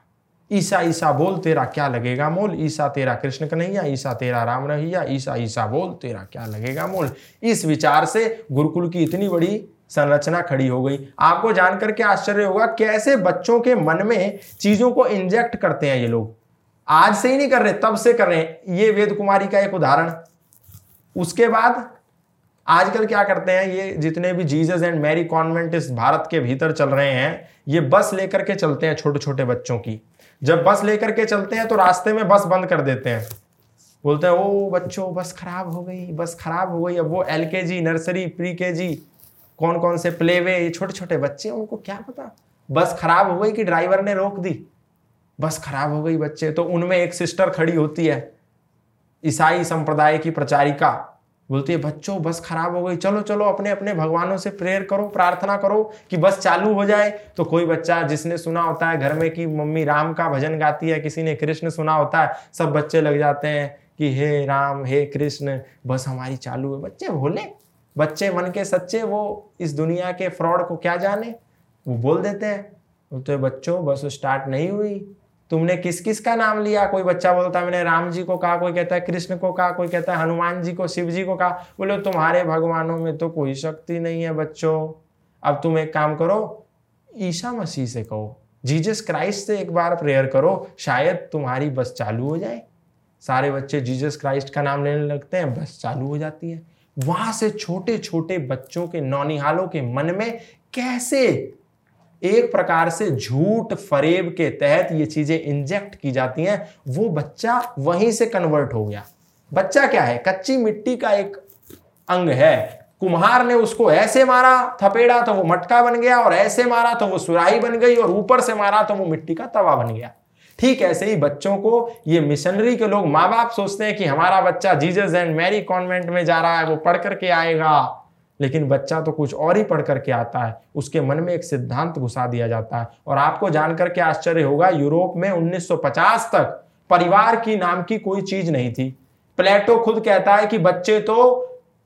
ईसा ईसा बोल, तेरा क्या लगेगा मोल? ईसा तेरा कृष्ण कन्हैया, ईसा तेरा राम रहिया, ईसा ईसा बोल, तेरा क्या लगेगा मोल? इस विचार से गुरुकुल की इतनी बड़ी संरचना खड़ी हो गई। आपको जानकर के आश्चर्य होगा कैसे बच्चों के मन में चीज़ों को इंजेक्ट करते हैं ये लोग। आज से ही नहीं कर रहे, तब से कर रहे हैं। ये वेद कुमारी का एक उदाहरण। उसके बाद आजकल क्या करते हैं, ये जितने भी जीजस एंड मैरी कॉन्वेंट इस भारत के भीतर चल रहे हैं, ये बस लेकर के चलते हैं छोटे छोटे बच्चों की। जब बस लेकर के चलते हैं तो रास्ते में बस बंद कर देते हैं। बोलते हैं, ओ बच्चों, बस खराब हो गई, बस खराब हो गई। अब वो एल के जी नर्सरी प्री के जी कौन कौन से प्ले वे ये छोटे छोटे बच्चे उनको क्या पता? बस खराब हो गई कि ड्राइवर ने रोक दी? बस खराब हो गई बच्चे। तो उनमें एक सिस्टर खड़ी होती है, ईसाई संप्रदाय की प्रचारिका। बोलती है, बच्चों, बस खराब हो गई। चलो चलो, अपने अपने भगवानों से प्रेयर करो, प्रार्थना करो कि बस चालू हो जाए। तो कोई बच्चा जिसने सुना होता है घर में कि मम्मी राम का भजन गाती है, किसी ने कृष्ण सुना होता है, सब बच्चे लग जाते हैं कि हे राम, हे कृष्ण, बस हमारी चालू है। बच्चे भोले, बच्चे मन के सच्चे, वो इस दुनिया के फ्रॉड को क्या जाने? वो बोल देते हैं। बोलते बच्चों, बस स्टार्ट नहीं हुई। तुमने किस किस का नाम लिया? कोई बच्चा बोलता है, मैंने राम जी को कहा, कोई कहता है, कृष्ण को कहा, कोई कहता है, हनुमान जी को, शिव जी को कहा। बोले, तुम्हारे भगवानों में तो कोई शक्ति नहीं है बच्चों। अब तुम एक काम करो, ईसा मसीह से कहो, जीसस क्राइस्ट से एक बार प्रेयर करो, शायद तुम्हारी बस चालू हो जाए। सारे बच्चे जीसस क्राइस्ट का नाम लेने लगते हैं, बस चालू हो जाती है। वहाँ से छोटे छोटे बच्चों के नौनिहालों के मन में कैसे एक प्रकार से झूठ फरेब के तहत ये चीज़ें इंजेक्ट की जाती हैं, वो बच्चा वहीं से कन्वर्ट हो गया। बच्चा क्या है? कच्ची मिट्टी का एक अंग है। कुम्हार ने उसको ऐसे मारा, थपेड़ा तो वो मटका बन गया, और ऐसे मारा तो वो सुराही बन गई, और ऊपर से मारा तो वो मिट्टी का तवा बन गया। ठीक ऐसे ही बच्चों को ये मिशनरी के लोग माँ बाप सोचते हैं कि हमारा बच्चा जीजस एंड मैरी कॉन्वेंट में जा रहा है, वो पढ़ करके आएगा। लेकिन बच्चा तो कुछ और ही पढ़ करके आता है। उसके मन में एक सिद्धांत घुसा दिया जाता है। और आपको जानकर के आश्चर्य होगा, यूरोप में 1950 तक परिवार की नाम की कोई चीज़ नहीं थी। प्लेटो खुद कहता है कि बच्चे तो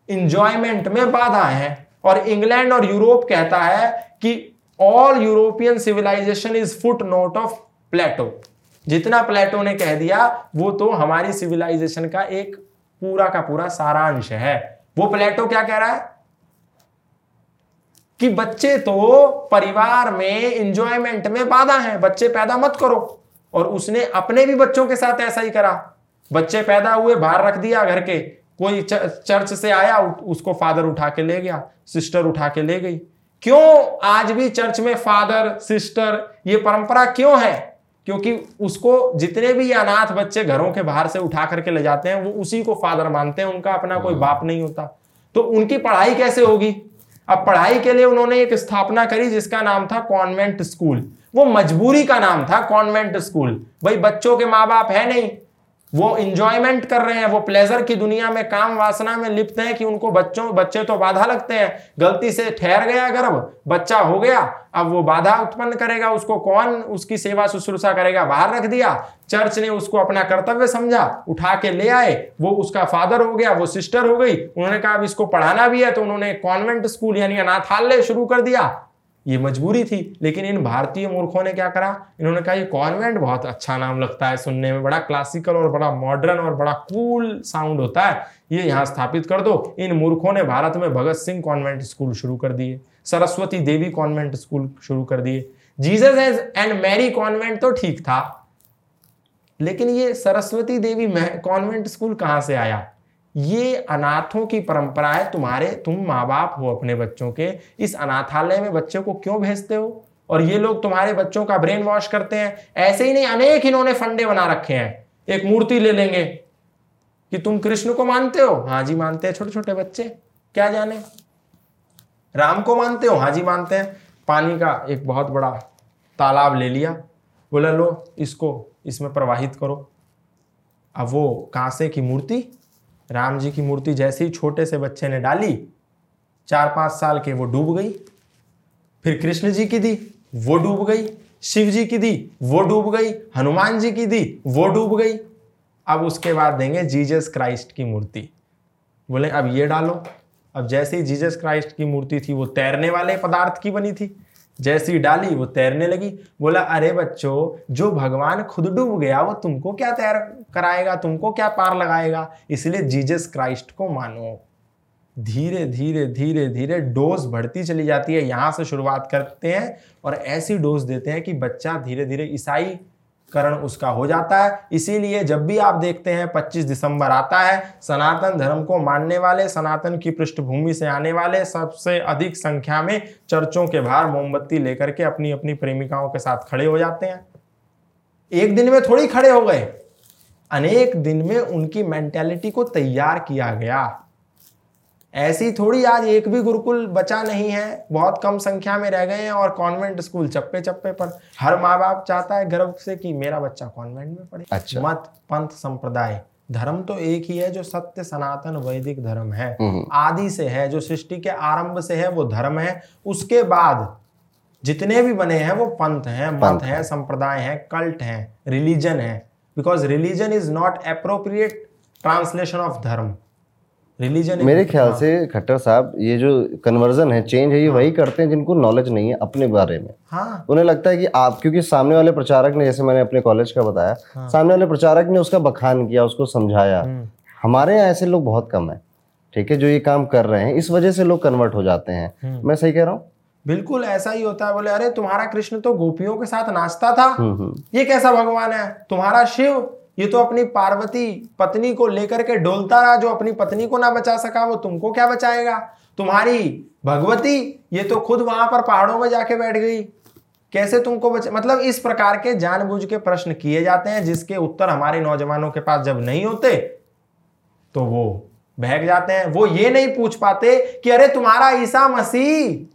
इंजॉयमेंट में बाधा है। और इंग्लैंड और यूरोप कहता है कि all European civilization is footnote of Plato जितना प्लेटो ने कह दिया, वो तो हमारी सिविलाइजेशन का एक पूरा का पूरा सारांश है। वो प्लेटो क्या कह रहा है? कि बच्चे तो परिवार में इंजॉयमेंट में बाधा हैं। बच्चे पैदा मत करो। और उसने अपने भी बच्चों के साथ ऐसा ही करा। बच्चे पैदा हुए बाहर रख दिया घर के। कोई चर्च से आया उसको फादर उठा के ले गया सिस्टर उठा के ले गई। क्यों आज भी चर्च में फादर सिस्टर ये परंपरा क्यों है? क्योंकि उसको जितने भी अनाथ बच्चे घरों के बाहर से उठा करके ले जाते हैं वो उसी को फादर मानते हैं उनका अपना कोई बाप नहीं होता। तो उनकी पढ़ाई कैसे होगी? अब पढ़ाई के लिए उन्होंने एक स्थापना करी जिसका नाम था कॉन्वेंट स्कूल। वो मजबूरी का नाम था कॉन्वेंट स्कूल। भाई बच्चों के माँ बाप है नहीं। वो इंजॉयमेंट कर रहे हैं, वो प्लेजर की दुनिया में काम वासना में लिप्त हैं कि उनको बच्चों, बच्चे तो बाधा लगते हैं। गलती से ठहर गया गर्भ बच्चा हो गया, अब वो बाधा उत्पन्न करेगा, उसको कौन उसकी सेवा शुश्रूषा करेगा? बाहर रख दिया। चर्च ने उसको अपना कर्तव्य समझा, उठा के ले आए। वो उसका फादर हो गया, वो सिस्टर हो गई। उन्होंने कहा, अब इसको पढ़ाना भी है। तो उन्होंने कॉन्वेंट स्कूल यानी अनाथालय शुरू कर दिया। ये मजबूरी थी। लेकिन इन भारतीय मूर्खों ने क्या करा? इन्होंने कहा, ये कॉन्वेंट बहुत अच्छा नाम लगता है सुनने में। बड़ा क्लासिकल और बड़ा मॉडर्न और बड़ा कूल साउंड होता है। ये यहाँ स्थापित कर दो। इन मूर्खों ने भारत में भगत सिंह कॉन्वेंट स्कूल शुरू कर दिए। सरस्वती देवी कॉन्वेंट स्कूल शुरू कर दिए। जीजस एंड मैरी कॉन्वेंट तो ठीक था। लेकिन ये सरस्वती देवी कॉन्वेंट स्कूल कहाँ से आया? ये अनाथों की परंपरा है, तुम्हारे, तुम माँ बाप हो अपने बच्चों के। इस अनाथालय में बच्चों को क्यों भेजते हो? और ये लोग तुम्हारे बच्चों का ब्रेन वॉश करते हैं। ऐसे ही नहीं, अनेक इन्होंने फंडे बना रखे हैं। एक मूर्ति ले लेंगे। कि तुम कृष्ण को मानते हो? हाँ जी, मानते हैं छोटे छोटे बच्चे। क्या जाने? राम को मानते हो? हाँ जी, मानते हैं। पानी का एक बहुत बड़ा तालाब ले लिया। बोला, लो, इसको, इसमें प्रवाहित करो। अब वो कांसे की मूर्ति राम जी की मूर्ति जैसे ही छोटे से बच्चे ने डाली, चार पाँच साल के वो डूब गई। फिर कृष्ण जी की दी, वो डूब गई। शिव जी की दी, वो डूब गई। हनुमान जी की दी, वो डूब गई। अब उसके बाद देंगे जीजस क्राइस्ट की मूर्ति। बोले, अब ये डालो। अब जैसे ही जीजस क्राइस्ट की मूर्ति थी, वो तैरने वाले पदार्थ की बनी थी। जैसी डाली वो तैरने लगी। बोला, अरे बच्चों, जो भगवान खुद डूब गया, वो तुमको क्या तैर कराएगा? तुमको क्या पार लगाएगा? इसलिए जीजस क्राइस्ट को मानो। धीरे धीरे धीरे धीरे डोज बढ़ती चली जाती है। यहाँ से शुरुआत करते हैं और ऐसी डोज देते हैं कि बच्चा धीरे धीरे ईसाई करण उसका हो जाता है। इसीलिए जब भी आप देखते हैं 25 दिसंबर आता है, सनातन धर्म को मानने वाले, सनातन की पृष्ठभूमि से आने वाले सबसे अधिक संख्या में चर्चों के बाहर मोमबत्ती लेकर के अपनी अपनी प्रेमिकाओं के साथ खड़े हो जाते हैं। एक दिन में थोड़ी खड़े हो गए। अनेक दिन में उनकी मेंटेलिटी को तैयार किया गया। ऐसी थोड़ी आज एक भी गुरुकुल बचा नहीं है बहुत कम संख्या में रह गए हैं और कॉन्वेंट स्कूल चप्पे चप्पे पर हर माँ बाप चाहता है गर्व से कि मेरा बच्चा कॉन्वेंट में पढ़े। अच्छा। मत पंथ संप्रदाय। धर्म तो एक ही है जो सत्य सनातन वैदिक धर्म है। हम्म। आदि से है जो सृष्टि के आरंभ से है वो धर्म है। उसके बाद जितने भी बने हैं वो पंथ हैं मत हैं संप्रदाय हैं कल्ट हैं रिलीजन है। Because religion is not appropriate translation of dharma. Religion मेरे ख्याल हाँ। से खट्टर साहब ये जो कन्वर्जन है चेंज है ये हाँ। वही करते हैं जिनको नॉलेज नहीं है अपने बारे में हाँ। उन्हें लगता है कि आप क्योंकि सामने वाले प्रचारक ने जैसे मैंने अपने कॉलेज का बताया हाँ। सामने वाले प्रचारक ने उसका बखान किया उसको समझाया हम्म। हमारे यहाँ ऐसे लोग बहुत कम है ठीक है जो ये काम कर रहे हैं इस वजह से लोग कन्वर्ट हो जाते हैं हम्म। मैं सही कह रहा हूँ बिल्कुल ऐसा ही होता है बोले अरे तुम्हारा कृष्ण तो गोपियों के साथ नाचता था हम्म ये कैसा भगवान है तुम्हारा शिव ये तो अपनी पार्वती पत्नी को लेकर के डोलता रहा, जो अपनी पत्नी को ना बचा सका, वो तुमको क्या बचाएगा? तुम्हारी भगवती, ये तो खुद वहाँ पर पहाड़ों में जाके बैठ गई। कैसे तुमको बच मतलब इस प्रकार के जानबूझ के प्रश्न किए जाते हैं, जिसके उत्तर हमारे नौजवानों के पास जब नहीं होते तो वो बहक जाते हैं। वो ये नहीं पूछ पाते कि अरे तुम्हारा ईसा मसीह,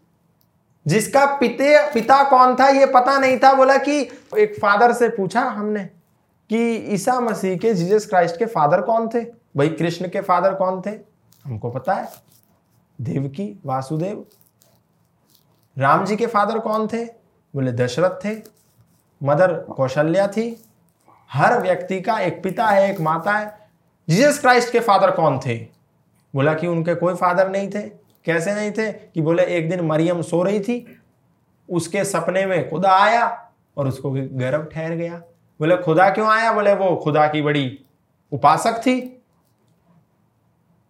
जिसका पिते, पिता कौन था, ये पता नहीं था। बोला कि एक फादर से पूछा हमने कि ईसा मसीह के, जीसस क्राइस्ट के फादर कौन थे? भाई कृष्ण के फादर कौन थे? हमको पता है। देवकी वासुदेव। राम जी के फादर कौन थे? बोले, दशरथ थे। मदर कौशल्या थी। हर व्यक्ति का एक पिता है, एक माता है। जीसस क्राइस्ट के फादर कौन थे? बोला कि उनके कोई फादर नहीं थे। कैसे नहीं थे? कि बोले, एक दिन मरियम सो रही थी। उसके सपने में खुदा आया और उसको गर्भ ठहर गया। बोले, खुदा क्यों आया? बोले, वो खुदा की बड़ी उपासक थी।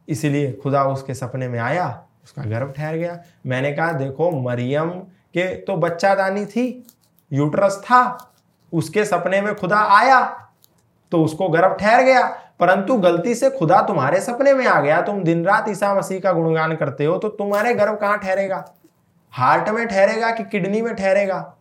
इसीलिए खुदा उसके सपने में आया, उसका गर्भ ठहर गया। मैंने कहा, देखो, मरियम के तो बच्चादानी थी, यूट्रस था, उसके सपने में खुदा आया तो उसको गर्भ ठहर गया। परंतु गलती से खुदा तुम्हारे सपने में आ गया। तुम दिन रात ईसा मसीह का गुणगान करते हो तो तुम्हारे गर्भ कहाँ ठहरेगा? हार्ट में ठहरेगा कि किडनी में ठहरेगा?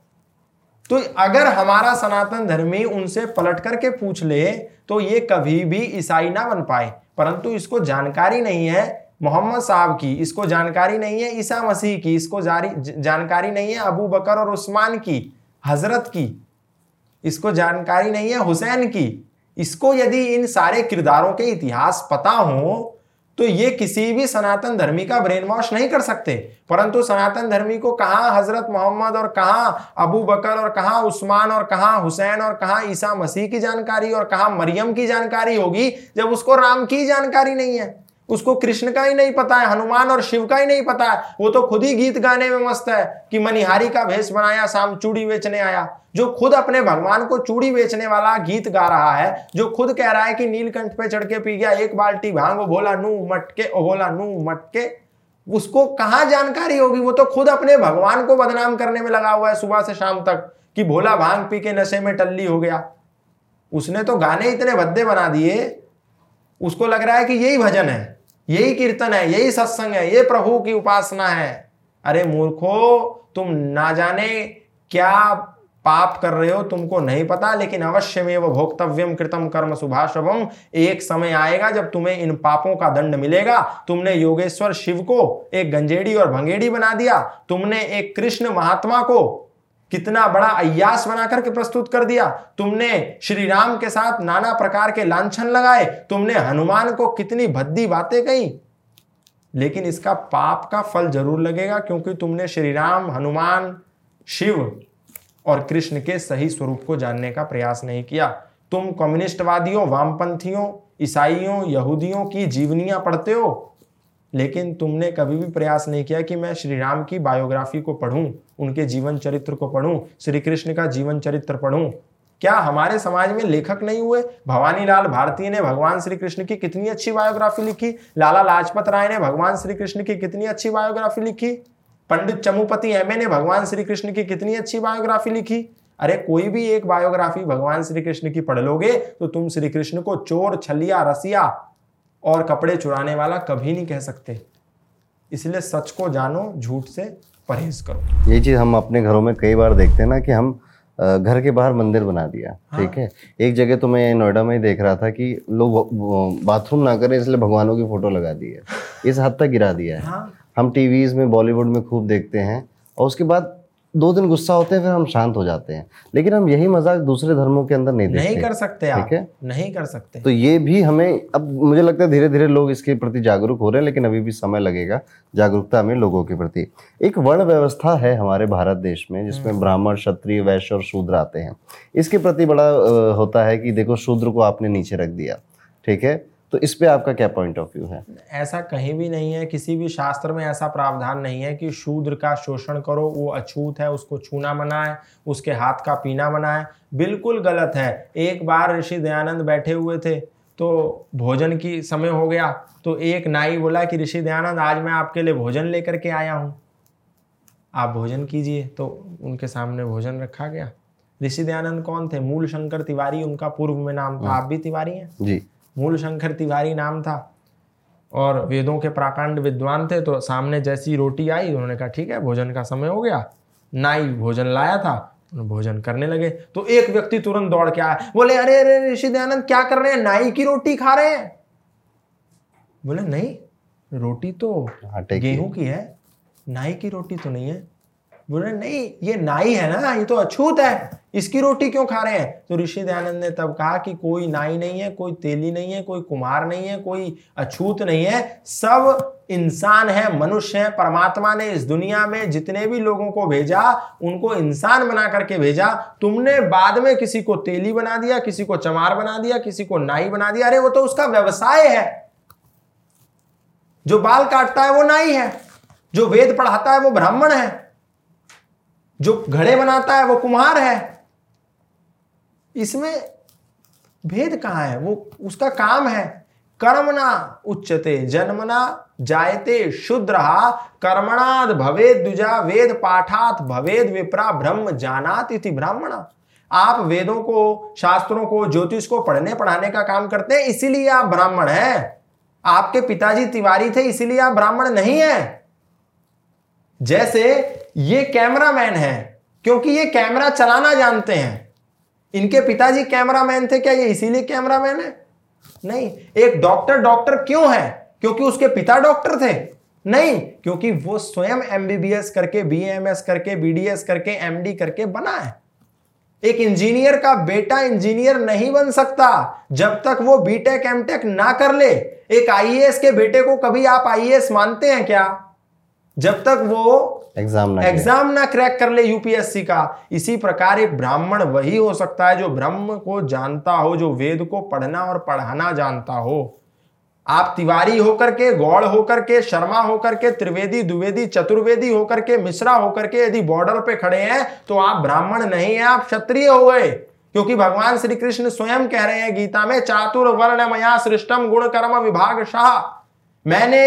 तो अगर हमारा सनातन धर्मी उनसे पलट करके पूछ ले तो ये कभी भी ईसाई ना बन पाए। परंतु इसको जानकारी नहीं है मोहम्मद साहब की, इसको जानकारी नहीं है ईसा मसीह की, इसको जारी जानकारी नहीं है अबू बकर और उस्मान की, हज़रत की। इसको जानकारी नहीं है हुसैन की। इसको यदि इन सारे किरदारों के इतिहास पता हो तो ये किसी भी सनातन धर्मी का ब्रेन वॉश नहीं कर सकते। परंतु सनातन धर्मी को कहा हज़रत मोहम्मद और कहा अबू बकर और कहा उस्मान और कहा हुसैन और कहा ईसा मसीह की जानकारी और कहा मरियम की जानकारी होगी जब उसको राम की जानकारी नहीं है? उसको कृष्ण का ही नहीं पता है, हनुमान और शिव का ही नहीं पता है। वो तो खुद ही गीत गाने में मस्त है कि मनिहारी का भेष बनाया शाम चूड़ी बेचने आया। जो खुद अपने भगवान को चूड़ी बेचने वाला गीत गा रहा है, जो खुद कह रहा है कि नीलकंठ पे चढ़ के पी गया, एक बाल्टी भाँग भोला नू मटके ओ बोला नू मटके। उसको कहा जानकारी होगी? वो तो खुद अपने भगवान को बदनाम करने में लगा हुआ है सुबह से शाम तक, कि भोला भाँग पी के नशे में टल्ली हो गया। उसने तो गाने इतने भद्दे बना दिए, उसको लग रहा है कि यही भजन है। यही कीर्तन है, यही सत्संग है, ये प्रभु की उपासना है। अरे मूर्खो, तुम ना जाने क्या पाप कर रहे हो, तुमको नहीं पता, लेकिन अवश्य में वो भोक्तव्यम कृतम कर्म शुभाशुभम एक समय आएगा जब तुम्हें इन पापों का दंड मिलेगा। तुमने योगेश्वर शिव को एक गंजेड़ी और भंगेड़ी बना दिया। तुमने एक कृष्ण महात्मा को कितना बड़ा अयास बना करके प्रस्तुत कर दिया। तुमने श्री राम के साथ नाना प्रकार के लांछन लगाए। तुमने हनुमान को कितनी भद्दी बातें कही। लेकिन इसका पाप का फल ज़रूर लगेगा क्योंकि तुमने श्री राम, हनुमान, शिव और कृष्ण के सही स्वरूप को जानने का प्रयास नहीं किया। तुम कम्युनिस्टवादियों, वामपंथियों, ईसाइयों, यहूदियों की जीवनियाँ पढ़ते हो। लेकिन तुमने कभी भी प्रयास नहीं किया कि मैं श्री राम की बायोग्राफी को पढ़ूं, उनके जीवन चरित्र को पढ़ूं, श्री कृष्ण का जीवन चरित्र पढ़ूं? क्या हमारे समाज में लेखक नहीं हुए? भवानी लाल भारती ने भगवान श्री कृष्ण की कितनी अच्छी बायोग्राफी लिखी? लाला लाजपत राय ने भगवान श्री कृष्ण की कितनी अच्छी बायोग्राफी लिखी? पंडित चमुपति एम ने भगवान श्री कृष्ण की कितनी अच्छी बायोग्राफी लिखी? अरे कोई भी एक बायोग्राफी भगवान श्री कृष्ण की पढ़ लोगे तो तुम श्री कृष्ण को चोर, छलिया, रसिया और कपड़े चुराने वाला कभी नहीं कह सकते। इसलिए सच को जानो झूठ से परहेज करो। ये चीज़ हम अपने घरों में कई बार देखते हैं ना कि हम घर के बाहर मंदिर बना दिया ठीक हाँ। ठीक है? एक जगह तो मैं नोएडा में ही देख रहा था कि लोग बाथरूम ना करें इसलिए भगवानों की फ़ोटो लगा दी है। [LAUGHS] इस हद तक गिरा दिया है। हाँ। हम टीवीज में बॉलीवुड में खूब देखते हैं और उसके बाद दो दिन गुस्सा होते हैं फिर हम शांत हो जाते हैं। लेकिन हम यही मज़ाक दूसरे धर्मों के अंदर नहीं नहीं कर सकते ठीक है? नहीं कर सकते। तो ये भी हमें अब मुझे लगता है धीरे धीरे लोग इसके प्रति जागरूक हो रहे हैं लेकिन अभी भी समय लगेगा जागरूकता में लोगों के प्रति। एक वर्ण व्यवस्था है हमारे भारत देश में जिसमें हम्म। ब्राह्मण क्षत्रिय वैश्य और शूद्र आते हैं। इसके प्रति बड़ा होता है कि देखो शूद्र को आपने नीचे रख दिया। ठीक है? तो इस पे आपका क्या पॉइंट ऑफ़ व्यू है? ऐसा कहीं भी नहीं है किसी भी शास्त्र में ऐसा प्रावधान नहीं है कि शूद्र का शोषण करो वो अछूत है उसको छूना मना है उसके हाथ का पीना मना है बिल्कुल गलत है। एक बार ऋषि दयानंद बैठे हुए थे तो भोजन की समय हो गया तो एक नाई बोला कि ऋषि दयानंद आज मैं आपके लिए भोजन लेकर के आया हूँ। आप भोजन कीजिए। तो उनके सामने भोजन रखा गया। ऋषि दयानंद कौन थे? मूल शंकर तिवारी उनका पूर्व में नाम था। आप भी तिवारी हैं? जी। मूल शंकर तिवारी नाम था। और वेदों के प्राकांड विद्वान थे तो सामने जैसी रोटी आई उन्होंने कहा ठीक है भोजन का समय हो गया। नाई भोजन लाया था भोजन करने लगे। तो एक व्यक्ति तुरंत दौड़ के आया बोले अरे अरे ऋषि दयानंद क्या कर रहे हैं? नाई की रोटी खा रहे हैं? बोले नहीं रोटी तो गेहूँ की है। नाई की रोटी तो नहीं है। बोले, नहीं, ये नाई है ना, ये तो अछूत है, इसकी रोटी क्यों खा रहे हैं? तो ऋषि दयानंद ने तब कहा कि कोई नाई नहीं है, कोई तेली नहीं है, कोई कुमार नहीं है, कोई अछूत नहीं है, सब इंसान है, मनुष्य है, परमात्मा ने इस दुनिया में जितने भी लोगों को भेजा, उनको इंसान बना करके भेजा। तुमने बाद में किसी को तेली बना दिया, किसी को चमार बना दिया, किसी को नाई बना दिया। अरे, वो तो उसका व्यवसाय है। जो बाल काटता है, वो नाई है। जो वेद पढ़ाता है, वो ब्राह्मण है। जो घड़े बनाता है, वो कुम्हार है। इसमें भेद कहाँ है? वो, उसका काम है, कर्मणा उच्चते जन्मना जायते शूद्र, कर्मणाद भवेद द्विजा, वेद पाठात भवेद विप्रा, ब्रह्म जानात इति ब्राह्मणा। आप वेदों को, शास्त्रों को, ज्योतिष को पढ़ने, पढ़ाने का काम करते हैं, इसीलिए आप ब्राह्मण हैं। आपके पिताजी तिवारी थे, इसीलिए आप ब्राह्मण नहीं है। जैसे ये कैमरामैन है, क्योंकि ये कैमरा चलाना जानते हैं। इनके पिताजी कैमरामैन थे क्या ये इसीलिए कैमरामैन है? नहीं, एक डॉक्टर डॉक्टर क्यों है? क्योंकि उसके पिता डॉक्टर थे। नहीं, क्योंकि वो स्वयं एमबीबीएस करके बीएमएस करके बीडीएस करके एमडी करके बना है। एक इंजीनियर का बेटा इंजीनियर नहीं बन सकता जब तक वो बीटेक एमटेक ना कर ले। एक आईएएस के बेटे को कभी आप आईएएस मानते हैं क्या? जब तक वो एग्ज़ाम ना एग्ज़ाम ना क्रैक कर ले यूपीएससी का इसी प्रकार एक ब्राह्मण वही हो सकता है जो ब्रह्म को जानता हो जो वेद को पढ़ना और पढ़ाना जानता हो। आप तिवारी होकर के गौड़ होकर के शर्मा होकर के त्रिवेदी द्विवेदी चतुर्वेदी होकर के मिश्रा होकर के यदि बॉर्डर पे खड़े हैं तो आप ब्राह्मण नहीं है आप क्षत्रिय हो गए। क्योंकि भगवान श्री कृष्ण स्वयं कह रहे हैं गीता में चातुर वर्ण मया सृष्टम गुण कर्म विभाग शाह मैंने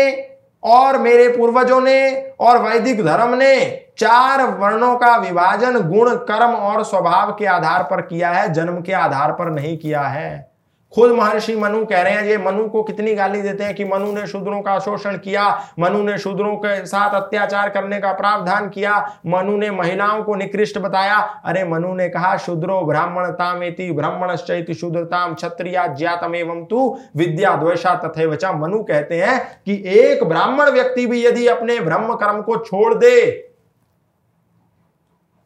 और मेरे पूर्वजों ने और वैदिक धर्म ने चार वर्णों का विभाजन, गुण, कर्म और स्वभाव के आधार पर किया है, जन्म के आधार पर नहीं किया है। खुद महर्षि मनु कह रहे हैं, ये मनु को कितनी गाली देते हैं कि मनु ने शूद्रों का शोषण किया, मनु ने शूद्रों के साथ अत्याचार करने का प्रावधान किया, मनु ने महिलाओं को निकृष्ट बताया। अरे मनु ने कहा, शूद्रो ब्राह्मणतामेति ब्राह्मणश्चैति शूद्रताम क्षत्रिया ज्ञातम एवं तू विद्या द्वेषा तथे वचा मनु कहते हैं कि एक ब्राह्मण व्यक्ति भी यदि अपने ब्रह्म कर्म को छोड़ दे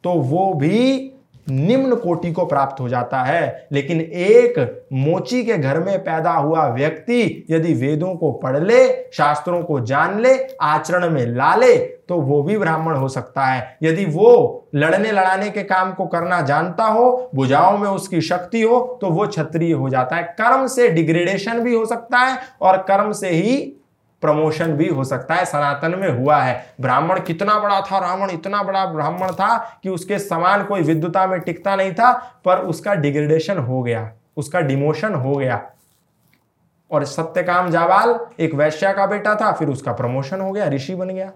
तो वो भी निम्न कोटि को प्राप्त हो जाता है। लेकिन एक मोची के घर में पैदा हुआ व्यक्ति यदि वेदों को पढ़ ले, शास्त्रों को जान ले, आचरण में ला ले तो वो भी ब्राह्मण हो सकता है। यदि वो लड़ने लड़ाने के काम को करना जानता हो बुझाओं में उसकी शक्ति हो तो वो क्षत्रिय हो जाता है। कर्म से डिग्रेडेशन भी हो सकता है और कर्म से ही प्रमोशन भी हो सकता है, सनातन में हुआ है। ब्राह्मण कितना बड़ा था, रावण इतना बड़ा ब्राह्मण था कि उसके समान कोई विद्युता में टिकता नहीं था, पर उसका डिग्रेडेशन हो गया, उसका डिमोशन हो गया। और सत्यकाम जावाल एक वैश्या का बेटा था, फिर उसका प्रमोशन हो गया, ऋषि बन गया।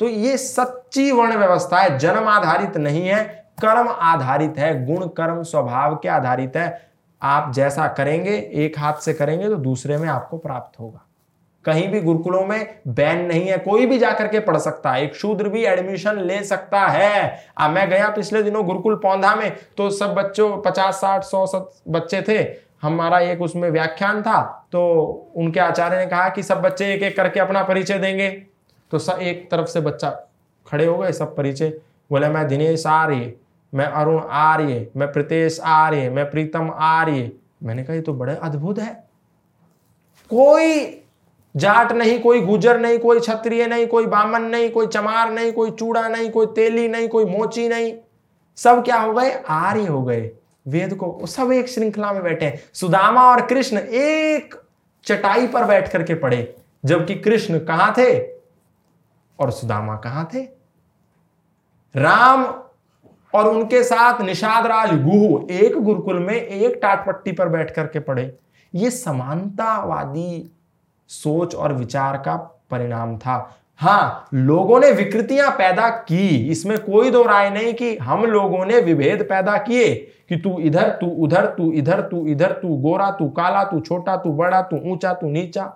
तो ये सच्ची वर्ण व्यवस्था है, जन्म आधारित नहीं है, कर्म आधारित है, गुण कर्म स्वभाव के आधारित है। आप जैसा करेंगे, एक हाथ से करेंगे तो दूसरे में आपको प्राप्त होगा। कहीं भी गुरुकुलों में बैन नहीं है कोई भी जाकर के पढ़ सकता है एक शूद्र भी एडमिशन ले सकता है। आ, मैं गया पिछले दिनों गुरुकुल पौधा में तो सब बच्चों पचास साठ सौ बच्चे थे। हमारा एक उसमें व्याख्यान था तो उनके आचार्य ने कहा कि सब बच्चे एक एक करके अपना परिचय देंगे। तो सब एक तरफ़ से बच्चा खड़े हो गए सब परिचय। बोले मैं दिनेश आर्य मैं अरुण आर्य मैं प्रीतेश आर्य मैं प्रीतम आर्य। मैंने कहा ये तो बड़े अद्भुत है। कोई जाट नहीं, कोई गुजर नहीं, कोई क्षत्रिय नहीं, कोई बामन नहीं, कोई चमार नहीं, कोई चूड़ा नहीं, कोई तेली नहीं, कोई मोची नहीं। सब क्या हो गए? आर्य हो गए। वेद को सब एक श्रृंखला में बैठे सुदामा और कृष्ण एक चटाई पर बैठ करके पढ़े जबकि कृष्ण कहाँ थे? और सुदामा कहाँ थे? राम और उनके साथ निषाद राज गुहु, एक गुरुकुल में एक टाटपट्टी पर बैठ करके पढ़े ये समानतावादी सोच और विचार का परिणाम था। हाँ लोगों ने विकृतियाँ पैदा की। इसमें कोई दो राय नहीं कि हम लोगों ने विभेद पैदा किए कि तू इधर, तू उधर, तू इधर तू इधर, तू गोरा, तू काला, तू छोटा, तू बड़ा, तू ऊँचा, तू नीचा।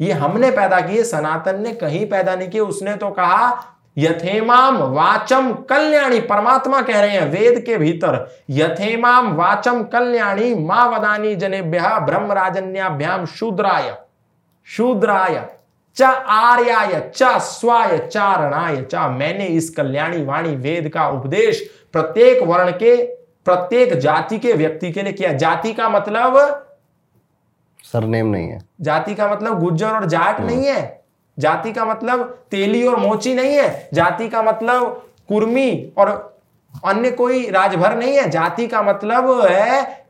ये हमने पैदा किए, सनातन ने कहीं पैदा नहीं किए। उसने तो कहा, यथेमाम वाचम कल्याणी, परमात्मा कह रहे हैं वेद के भीतर, यथेमाम वाचम कल्याणी माँ वदानी जनेभ्य ब्रह्म राजन्याभ्याम शूद्राय। शूद्राय च आर्याय च स्वाय चारणाय च मैंने इस कल्याणी वाणी वेद का उपदेश प्रत्येक वर्ण के प्रत्येक जाति के व्यक्ति के लिए किया। जाति का मतलब? सरनेम नहीं है। जाति का मतलब गुज्जर और जाट नहीं है। जाति का मतलब तेली और मोची नहीं है। जाति का मतलब कुर्मी और अन्य कोई राजभर नहीं है। जाति का मतलब है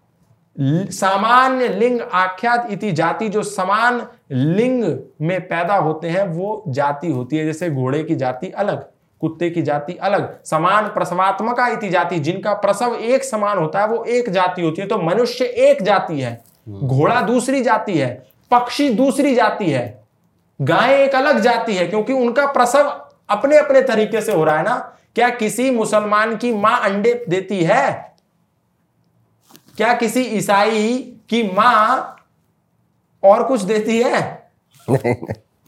सामान्य लिंग आख्यात इति जाति जो समान लिंग में पैदा होते हैं वो जाति होती है जैसे घोड़े की जाति अलग कुत्ते की जाति अलग समान प्रसवात्मका इति जाति जिनका प्रसव एक समान होता है वो एक जाति होती है तो मनुष्य एक जाति है। घोड़ा दूसरी जाति है पक्षी दूसरी जाति है गाय एक अलग जाति है क्योंकि उनका प्रसव अपने अपने तरीके से हो रहा है ना। क्या किसी मुसलमान की माँ अंडे देती है? क्या किसी ईसाई की माँ और कुछ देती है? [LAUGHS]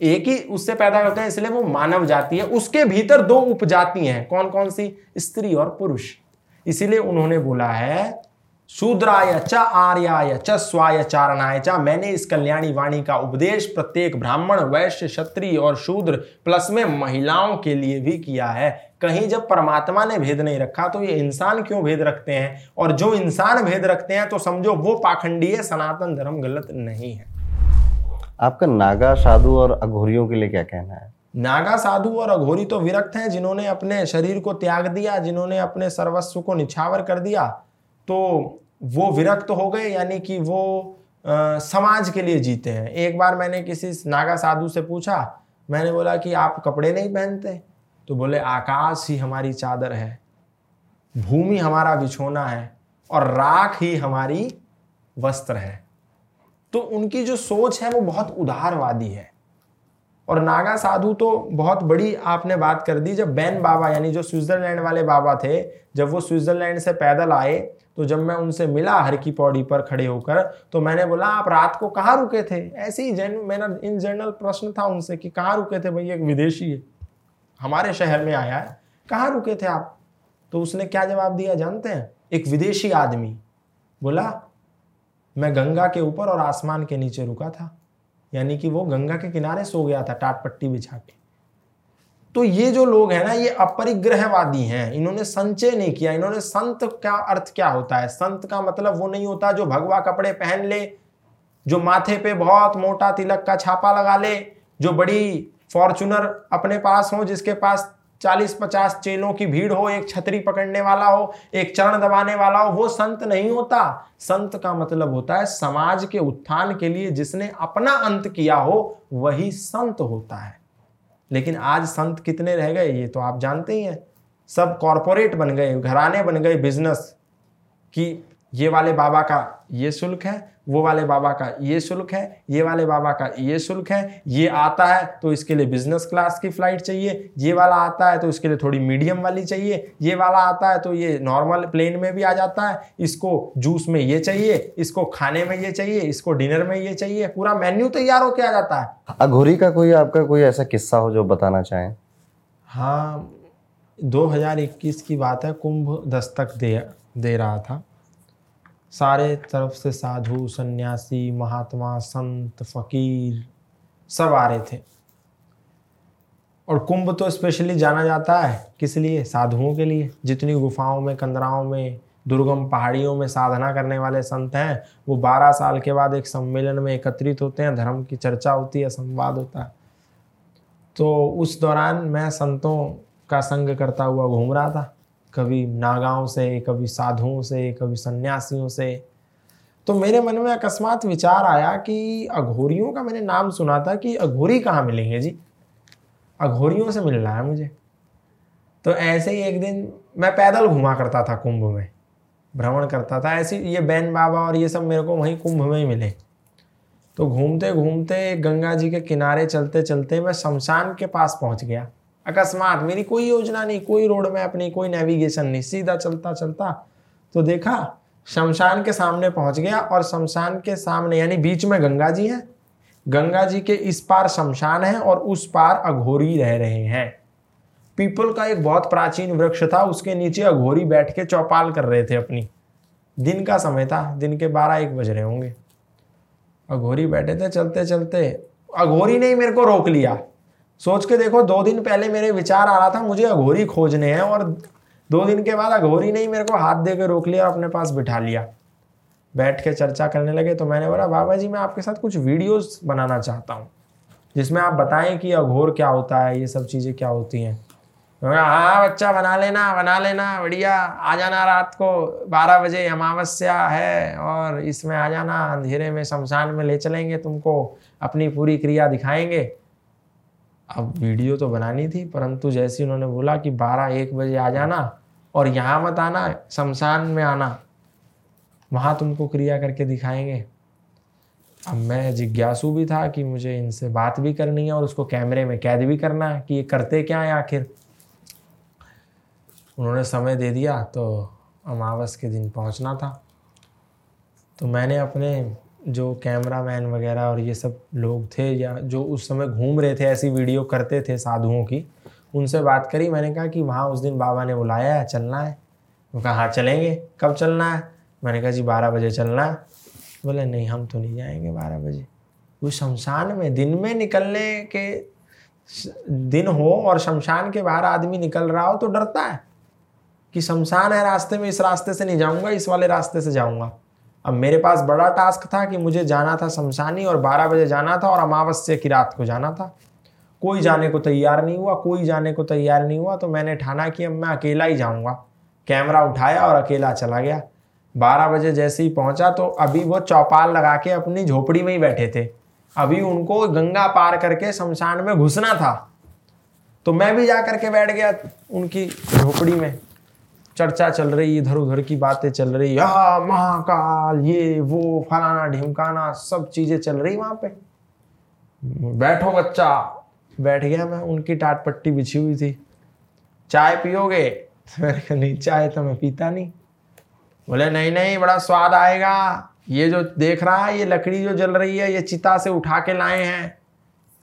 एक ही उससे पैदा करते हैं इसलिए वो मानव जाति है। उसके भीतर दो उपजाति हैं। कौन कौन सी? स्त्री और पुरुष। इसीलिए उन्होंने बोला है शूद्राय च आर्याय च स्वाय चारणाय च। मैंने इस कल्याणी वाणी का उपदेश प्रत्येक ब्राह्मण वैश्य क्षत्रिय और शूद्र प्लस में महिलाओं के लिए भी किया है। कहीं जब परमात्मा ने भेद नहीं रखा तो ये इंसान क्यों भेद रखते हैं? और जो इंसान भेद रखते हैं तो समझो वो पाखंडी है सनातन धर्म गलत नहीं है। आपका नागा साधु और अघोरियों के लिए क्या कहना है? नागा साधु और अघोरी तो विरक्त हैं जिन्होंने अपने शरीर को त्याग दिया जिन्होंने अपने सर्वस्व को निछावर कर दिया तो वो विरक्त हो गए यानी कि वो आ, समाज के लिए जीते हैं। एक बार मैंने किसी नागा साधु से पूछा मैंने बोला कि आप कपड़े नहीं पहनते? तो बोले आकाश ही हमारी चादर है भूमि हमारा बिछोना है और राख ही हमारी वस्त्र है। तो उनकी जो सोच है वो बहुत उदारवादी है। और नागा साधु तो बहुत बड़ी आपने बात कर दी, जब बैन बाबा यानी जो स्विट्जरलैंड वाले बाबा थे, जब वो स्विट्जरलैंड से पैदल आए तो जब मैं उनसे मिला हर की पौड़ी पर खड़े होकर तो मैंने बोला, आप रात को कहाँ रुके थे? ऐसे ही जन, मेरा इन जनरल प्रश्न था उनसे कि कहाँ रुके थे भैया, एक विदेशी है, हमारे शहर में आया है, कहाँ रुके थे आप? तो उसने क्या जवाब दिया, जानते हैं? एक विदेशी आदमी बोला मैं गंगा के ऊपर और आसमान के नीचे रुका था। यानी कि वो गंगा के किनारे सो गया था, टाट पट्टी बिछा के। तो ये जो लोग हैं ना, ये अपरिग्रहवादी हैं। इन्होंने संचय नहीं किया। इन्होंने संत का अर्थ क्या होता है? संत का मतलब वो नहीं होता जो भगवा कपड़े पहन ले, जो माथे पे बहुत मोटा तिलक का छापा लगा ले, जो बड़ी फॉर्चुनर अपने पास हो जिसके पास चालीस पचास चेलों की भीड़ हो, एक छतरी पकड़ने वाला हो, एक चरण दबाने वाला हो, वो संत नहीं होता। संत का मतलब होता है समाज के उत्थान के लिए जिसने अपना अंत किया हो, वही संत होता है। लेकिन आज संत कितने रह गए, ये तो आप जानते ही हैं। सब कॉरपोरेट बन गए, घराने बन गए, बिज़नेस, कि ये वाले बाबा का ये शुल्क है वो वाले बाबा का ये शुल्क है ये वाले बाबा का ये शुल्क है ये आता है तो इसके लिए बिज़नेस क्लास की फ़्लाइट चाहिए ये वाला आता है तो इसके लिए थोड़ी मीडियम वाली चाहिए ये वाला आता है तो ये नॉर्मल प्लेन में भी आ जाता है इसको जूस में ये चाहिए इसको खाने में ये चाहिए इसको डिनर में ये चाहिए पूरा मेन्यू तैयार होके आ जाता है। अघोरी का कोई आपका कोई ऐसा किस्सा हो जो बताना चाहें? हाँ 2021 की बात है कुंभ दस्तक दे दे रहा था। सारे तरफ़ से साधु, सन्यासी, महात्मा, संत, फकीर सब आ रहे थे। और कुंभ तो स्पेशली जाना जाता है। किस लिए? साधुओं के लिए। जितनी गुफाओं में, कंदराओं में, दुर्गम पहाड़ियों में साधना करने वाले संत हैं, वो बारह साल के बाद एक सम्मेलन में एकत्रित होते हैं। धर्म की चर्चा होती है, संवाद होता है। तो उस दौरान मैं संतों का संग करता हुआ घूम रहा था। कभी नागाओं से, कभी साधुओं से, कभी सन्यासियों से। तो मेरे मन में अकस्मात विचार आया कि अघोरियों का मैंने नाम सुना था कि अघोरी कहाँ मिलेंगे जी? अघोरियों से मिल रहा है मुझे। तो ऐसे ही एक दिन मैं पैदल घुमा करता था कुंभ में, भ्रमण करता था। ऐसे ये बैन बाबा और ये सब मेरे को वहीं कुंभ में ही मिले। तो घूमते घूमते गंगा जी के किनारे चलते चलते मैं शमशान के पास पहुँच गया। अकस्मात, मेरी कोई योजना नहीं, कोई रोड मैप नहीं, कोई नेविगेशन नहीं। सीधा चलता चलता तो देखा, शमशान के सामने पहुँच गया और शमशान के सामने, यानी बीच में गंगा जी है। गंगा जी के इस पार शमशान है और उस पार अघोरी रह रहे हैं। पीपल का एक बहुत प्राचीन वृक्ष था, उसके नीचे अघोरी बैठ के चौपाल कर रहे थे अपनी। दिन का समय था, दिन के बारह एक बज रहे होंगे। अघोरी बैठे थे, चलते चलते, अघोरी ने ही मेरे को रोक लिया। सोच के देखो, दो दिन पहले मेरे विचार आ रहा था, मुझे अघोरी खोजने हैं और दो दिन के बाद अघोरी ने ही मेरे को हाथ दे के रोक लिया और अपने पास बिठा लिया। बैठ के चर्चा करने लगे तो मैंने बोला, बाबा जी, मैं आपके साथ कुछ वीडियोस बनाना चाहता हूँ, जिसमें आप बताएँ कि अघोर क्या होता है, ये सब चीज़ें क्या होती हैं? हाँ बच्चा, बना लेना बना लेना, बढ़िया, आ जाना रात को, बारह बजे अमावस्या है और इसमें आ जाना, अंधेरे में, शमशान में ले चलेंगे तुमको, अपनी पूरी क्रिया दिखाएँगे। अब वीडियो तो बनानी थी, परंतु जैसे उन्होंने बोला कि बारह एक बजे आ जाना और यहाँ मत आना, शमशान में आना, वहाँ तुमको क्रिया करके दिखाएँगे। अब मैं जिज्ञासु भी था कि मुझे इनसे बात भी करनी है और उसको कैमरे में कैद भी करना है कि ये करते क्या है आखिर। उन्होंने समय दे दिया तो अमावस के दिन पहुँचना था। तो मैंने अपने जो कैमरा मैन वगैरह और ये सब लोग थे या जो उस समय घूम रहे थे, ऐसी वीडियो करते थे साधुओं की, उनसे बात करी। मैंने कहा कि वहाँ उस दिन बाबा ने बुलाया है, चलना है। वो कहा हाँ चलेंगे। कब चलना है? मैंने कहा, जी, बारह बजे चलना है। बोले, नहीं, हम तो नहीं जाएँगे बारह बजे। वो शमशान में दिन में निकलने के दिन हो और शमशान के बाहर आदमी निकल रहा हो तो डरता है कि शमशान है, रास्ते में इस रास्ते से नहीं जाऊँगा, इस वाले रास्ते से जाऊँगा। अब मेरे पास बड़ा टास्क था कि मुझे जाना था शमशानी और बारह बजे जाना था और अमावस्या की रात को जाना था। कोई जाने को तैयार नहीं हुआ कोई जाने को तैयार नहीं हुआ तो मैंने ठाना कि अब मैं अकेला ही जाऊँगा। कैमरा उठाया और अकेला चला गया। बारह बजे जैसे ही पहुँचा तो अभी वो चौपाल लगा के अपनी झोपड़ी में ही बैठे थे। अभी उनको गंगा पार करके शमशान में घुसना था। तो मैं भी जा करके बैठ गया उनकी झोपड़ी में। चर्चा चल रही इधर उधर की बातें चल रही या महाकाल, ये, वो, फलाना ढिमकाना, सब चीज़ें चल रही वहाँ पे। बैठो बच्चा। बैठ गया मैं, उनकी टाट पट्टी बिछी हुई थी। चाय पियोगे? मैंने कहा, नहीं, चाय तो मैं पीता नहीं। बोले, नहीं नहीं, बड़ा स्वाद आएगा। ये जो देख रहा है, ये लकड़ी जो जल रही है, ये चिता से उठा के लाए हैं।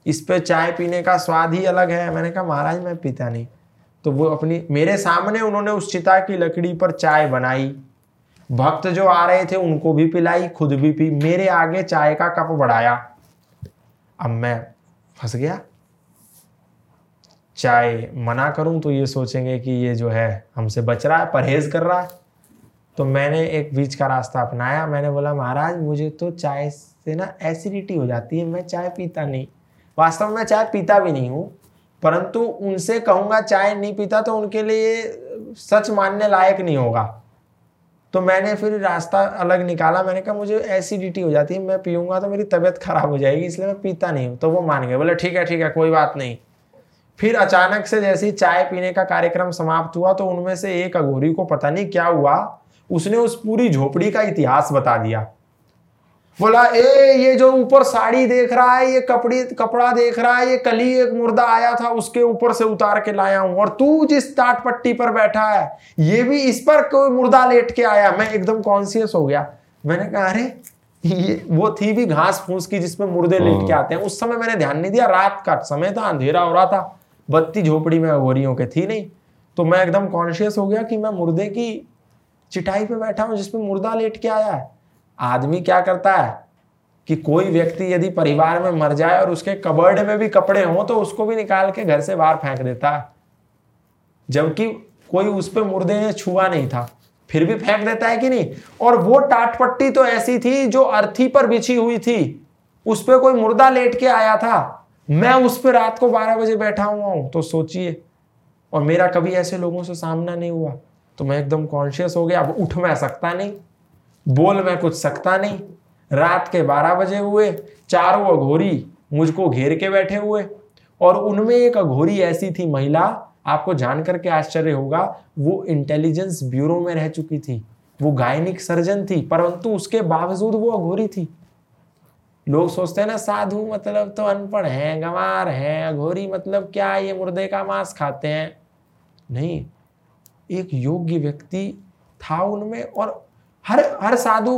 इस पे चाय पीने का स्वाद ही अलग है। मैंने कहा, महाराज, मैं पीता नहीं। तो वो अपनी, मेरे सामने उन्होंने उस चिता की लकड़ी पर चाय बनाई। भक्त जो आ रहे थे, उनको भी पिलाई, खुद भी पी, मेरे आगे चाय का कप बढ़ाया। अब मैं फंस गया। चाय मना करूँ तो ये सोचेंगे कि ये जो है, हमसे बच रहा है, परहेज कर रहा है। तो मैंने एक बीच का रास्ता अपनाया। मैंने बोला, महाराज, मुझे तो चाय से ना एसिडिटी हो जाती है, मैं चाय पीता नहीं। वास्तव में मैं चाय पीता भी नहीं हूँ। परंतु उनसे कहूँगा चाय नहीं पीता तो उनके लिए सच मानने लायक नहीं होगा। तो मैंने फिर रास्ता अलग निकाला। मैंने कहा, मुझे एसिडिटी हो जाती है, मैं पीऊँगा तो मेरी तबीयत खराब हो जाएगी, इसलिए मैं पीता नहीं हूँ। तो वो मान गए। बोले, ठीक है ठीक है, कोई बात नहीं। फिर अचानक से जैसे ही चाय पीने का कार्यक्रम समाप्त हुआ तो उनमें से एक अघोरी को पता नहीं क्या हुआ, उसने उस पूरी झोपड़ी का इतिहास बता दिया। बोला ए ये जो ऊपर साड़ी देख रहा है ये कपड़ी कपड़ा देख रहा है ये कल ही एक मुर्दा आया था उसके ऊपर से उतार के लाया हूँ। और तू जिस टाट पट्टी पर बैठा है ये भी इस पर कोई मुर्दा लेट के आया। मैं एकदम कॉन्सियस हो गया। मैंने कहा अरे ये वो थी भी घास फूस की जिसमें मुर्दे लेट के आते हैं। उस समय मैंने ध्यान नहीं दिया। रात का समय था अंधेरा हो रहा था। बत्ती झोपड़ी में गोरियों के थी नहीं। तो मैं एकदम कॉन्शियस हो गया कि मैं मुर्दे की चिटाई पे बैठा हूँ जिसमें मुर्दा लेट के आया है। आदमी क्या करता है कि कोई व्यक्ति यदि परिवार में मर जाए और उसके कबर्ड में भी कपड़े हों तो उसको भी निकाल के घर से बाहर फेंक देता है। जबकि कोई उस पर मुर्दे ने छुआ नहीं था, फिर भी फेंक देता है कि नहीं? और वो टाट पट्टी तो ऐसी थी जो अर्थी पर बिछी हुई थी। उस पर कोई मुर्दा लेट के आया था, मैं उस पर रात को बारह बजे बैठा हुआ हूँ तो सोचिए। और मेरा कभी ऐसे लोगों से सामना नहीं हुआ तो मैं एकदम कॉन्शियस हो गया, अब उठ मैं सकता नहीं। बोल मैं कुछ सकता नहीं। रात के बारह बजे हुए, चारों अघोरी मुझको घेर के बैठे हुए, और उनमें एक अघोरी ऐसी थी महिला, आपको जानकर के आश्चर्य होगा, वो इंटेलिजेंस ब्यूरो में रह चुकी थी। वो गायनिक सर्जन थी, परंतु उसके बावजूद वो अघोरी थी। लोग सोचते हैं ना, साधु मतलब तो अनपढ़ हैं, गंवार हैं, अघोरी मतलब क्या ये मुर्दे का मांस खाते हैं। नहीं, एक योग्य व्यक्ति था उनमें और हर हर साधु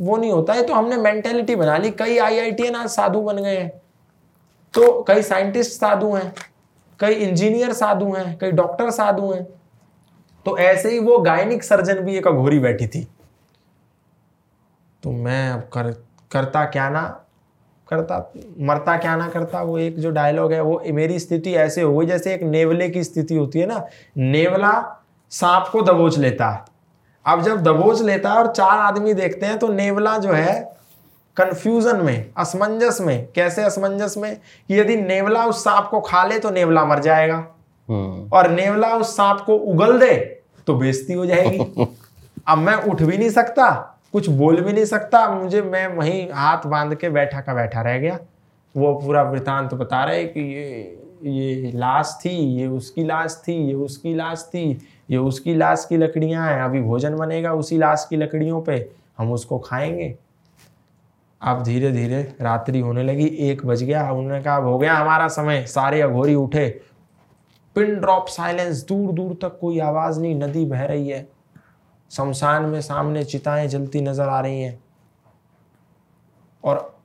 वो नहीं होता है तो हमने मेंटेलिटी बना ली। कई आई आई आज साधु बन गए हैं। तो कई साइंटिस्ट साधु हैं, कई इंजीनियर साधु हैं, कई डॉक्टर साधु हैं। तो ऐसे ही वो गायनिक सर्जन भी एक अघोरी बैठी थी। तो मैं अब कर, करता क्या ना, करता, मरता क्या ना करता, वो एक जो डायलॉग है, वो मेरी स्थिति ऐसे हो गई, जैसे एक नेवले की स्थिति होती है ना। नेवला सांप को दबोच लेता है। अब जब दबोच लेता है और चार आदमी देखते हैं तो नेवला जो है कंफ्यूजन में असमंजस में कैसे असमंजस में? कि यदि नेवला उस सांप को खा ले तो नेवला मर जाएगा। हम्म। और नेवला उस सांप को उगल दे तो बेइज्जती हो जाएगी। अब मैं उठ भी नहीं सकता कुछ बोल भी नहीं सकता मुझे मैं वहीं हाथ बाँध के बैठा का बैठा रह गया। वो पूरा वृतांत बता रहे कि ये ये लाश थी ये उसकी लाश थी ये उसकी लाश थी ये उसकी लाश की लकड़ियाँ हैं, अभी भोजन बनेगा उसी लाश की लकड़ियों पे, हम उसको खाएँगे। अब धीरे धीरे रात्रि होने लगी, एक बज गया, उन्होंने कहा हो गया हमारा समय, सारे अघोरी उठे। पिन ड्रॉप साइलेंस दूर दूर तक कोई आवाज़ नहीं, नदी बह रही है। शमशान में सामने चिताएँ जलती नज़र आ रही हैं। और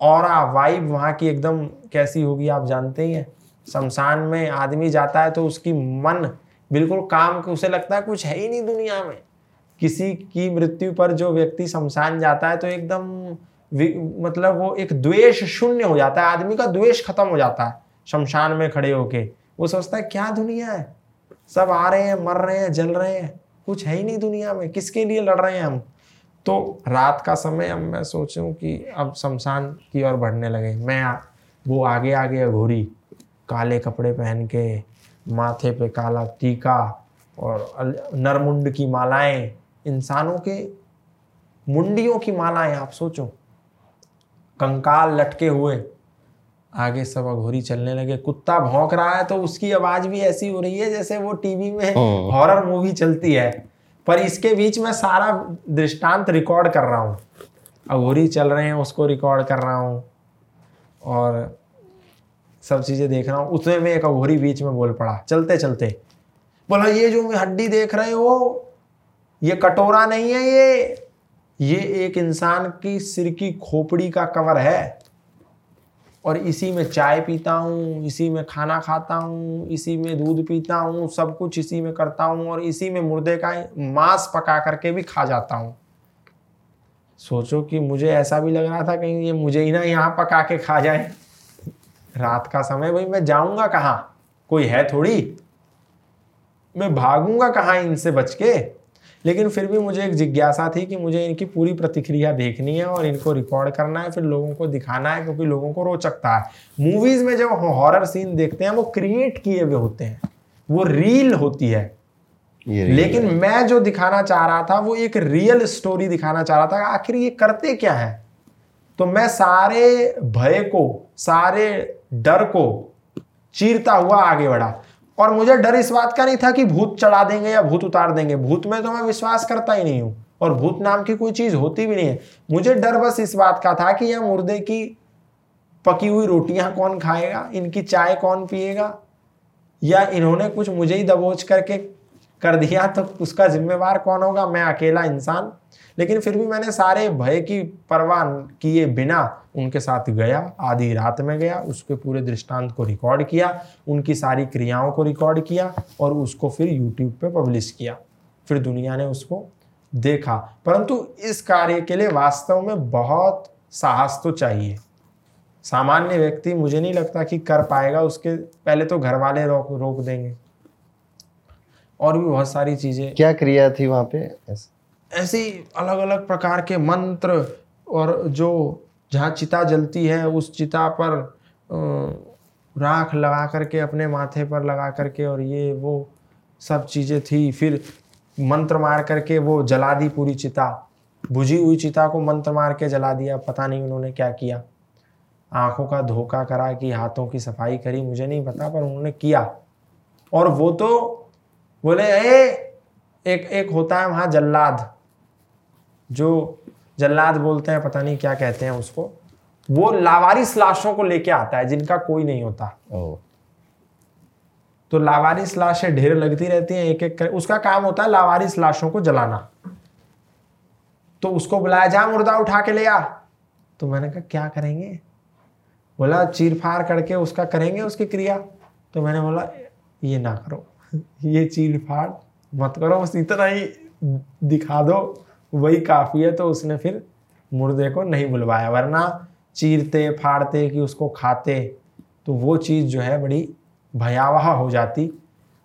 और वाइब वहाँ की एकदम कैसी होगी, आप जानते ही हैं। शमशान में आदमी जाता है तो उसकी मन बिल्कुल काम उसे लगता है कुछ है ही नहीं दुनिया में। किसी की मृत्यु पर जो व्यक्ति शमशान जाता है तो एकदम मतलब वो एक द्वेष शून्य हो जाता है, आदमी का द्वेष खत्म हो जाता है, शमशान में खड़े होके। वो सोचता है, क्या दुनिया है? सब आ रहे हैं, मर रहे हैं, जल रहे हैं, कुछ है ही नहीं दुनिया में, किसके लिए लड़ रहे हैं हम? तो रात का समय अब मैं सोचूं कि अब शमशान की ओर बढ़ने लगे। मैं वो आगे आगे अघोरी, काले कपड़े पहन के माथे पे काला टीका और नरमुंड की मालाएँ। इंसानों के मुंडियों की मालाएँ आप सोचो। कंकाल लटके हुए। आगे सब अघोरी चलने लगे। कुत्ता भौंक रहा है तो उसकी आवाज़ भी ऐसी हो रही है जैसे वो टीवी में हॉरर हाँ। मूवी चलती है। पर इसके बीच में सारा दृष्टांत रिकॉर्ड कर रहा हूँ। अघोरी चल रहे हैं उसको रिकॉर्ड कर रहा हूँ। और सब चीज़ें देख रहा हूँ। उसमें में एक अघोरी बीच में बोल पड़ा, चलते चलते। बोला, ये जो हड्डी देख रहे हो, ये कटोरा नहीं है ये। ये एक इंसान की सिर की खोपड़ी का कवर है और इसी में चाय पीता हूँ, इसी में खाना खाता हूँ, इसी में दूध पीता हूँ, सब कुछ इसी में करता हूँ और इसी में मुर्दे का मांस पका करके भी खा जाता हूँ। सोचो कि मुझे ऐसा भी लग रहा था कहीं ये मुझे ही ना यहाँ पका के खा जाए। रात का समय भाई मैं जाऊँगा कहाँ? कोई है थोड़ी? मैं भागूँगा कहाँ इनसे बच के? लेकिन फिर भी मुझे एक जिज्ञासा थी कि मुझे इनकी पूरी प्रतिक्रिया देखनी है और इनको रिकॉर्ड करना है फिर लोगों को दिखाना है क्योंकि लोगों को रोचकता है। मूवीज़ में जब हॉरर सीन देखते हैं वो क्रिएट किए हुए होते हैं। वो रील होती है। लेकिन है। मैं जो दिखाना चाह रहा था वो एक रियल स्टोरी दिखाना चाह रहा था आखिर ये करते क्या है? तो मैं सारे भय को सारे डर को चीरता हुआ आगे बढ़ा। और मुझे डर इस बात का नहीं था कि भूत चढ़ा देंगे या भूत उतार देंगे। भूत में तो मैं विश्वास करता ही नहीं हूँ और भूत नाम की कोई चीज़ होती भी नहीं है। मुझे डर बस इस बात का था कि यह मुर्दे की पकी हुई रोटियाँ कौन खाएगा? इनकी चाय कौन पिएगा? या इन्होंने कुछ मुझे ही दबोच करके कर दिया तो उसका जिम्मेवार कौन होगा? मैं अकेला इंसान। लेकिन फिर भी मैंने सारे भय की परवाह किए बिना उनके साथ गया, आधी रात में गया, उसके पूरे दृष्टांत को रिकॉर्ड किया, उनकी सारी क्रियाओं को रिकॉर्ड किया और उसको फिर यूट्यूब पे पब्लिश किया। फिर दुनिया ने उसको देखा। परंतु इस कार्य के लिए वास्तव में बहुत साहस तो चाहिए। सामान्य व्यक्ति, मुझे नहीं लगता कि कर पाएगा, उसके पहले तो घर वाले रोक रोक देंगे। और भी बहुत सारी चीज़ें। क्या क्रिया थी वहाँ पे? ऐसी। अलग अलग प्रकार के मंत्र और जो जहाँ चिता जलती है उस चिता पर राख लगा करके अपने माथे पर लगा करके और ये वो सब चीज़ें थी। फिर मंत्र मार करके वो जला दी पूरी चिता। बुझी हुई चिता को मंत्र मार के जला दिया। पता नहीं उन्होंने क्या किया। आँखों का धोखा करा कि हाथों की सफ़ाई करी मुझे नहीं पता पर उन्होंने किया। और वो तो बोले ए एक एक होता है वहाँ जल्लाद। जो जल्लाद बोलते हैं पता नहीं क्या कहते हैं उसको। वो लावारिस लाशों को लेके आता है जिनका कोई नहीं होता। तो लावारिस लाशें ढेर लगती रहती हैं एक एक कर उसका काम होता है लावारिस लाशों को जलाना। तो उसको बुलाया जा मुर्दा उठा के ले आ। तो मैंने कहा क्या करेंगे? बोला चीर फाड़ करके उसका करेंगे उसकी क्रिया? तो मैंने बोला ये ना करो। ये चीर फाड़ मत करो। बस इतना ही दिखा दो, वही काफ़ी है तो उसने फिर मुर्दे को नहीं बुलवाया। वरना चीरते, फाड़ते कि उसको खाते तो वो चीज़ जो है बड़ी भयावह हो जाती।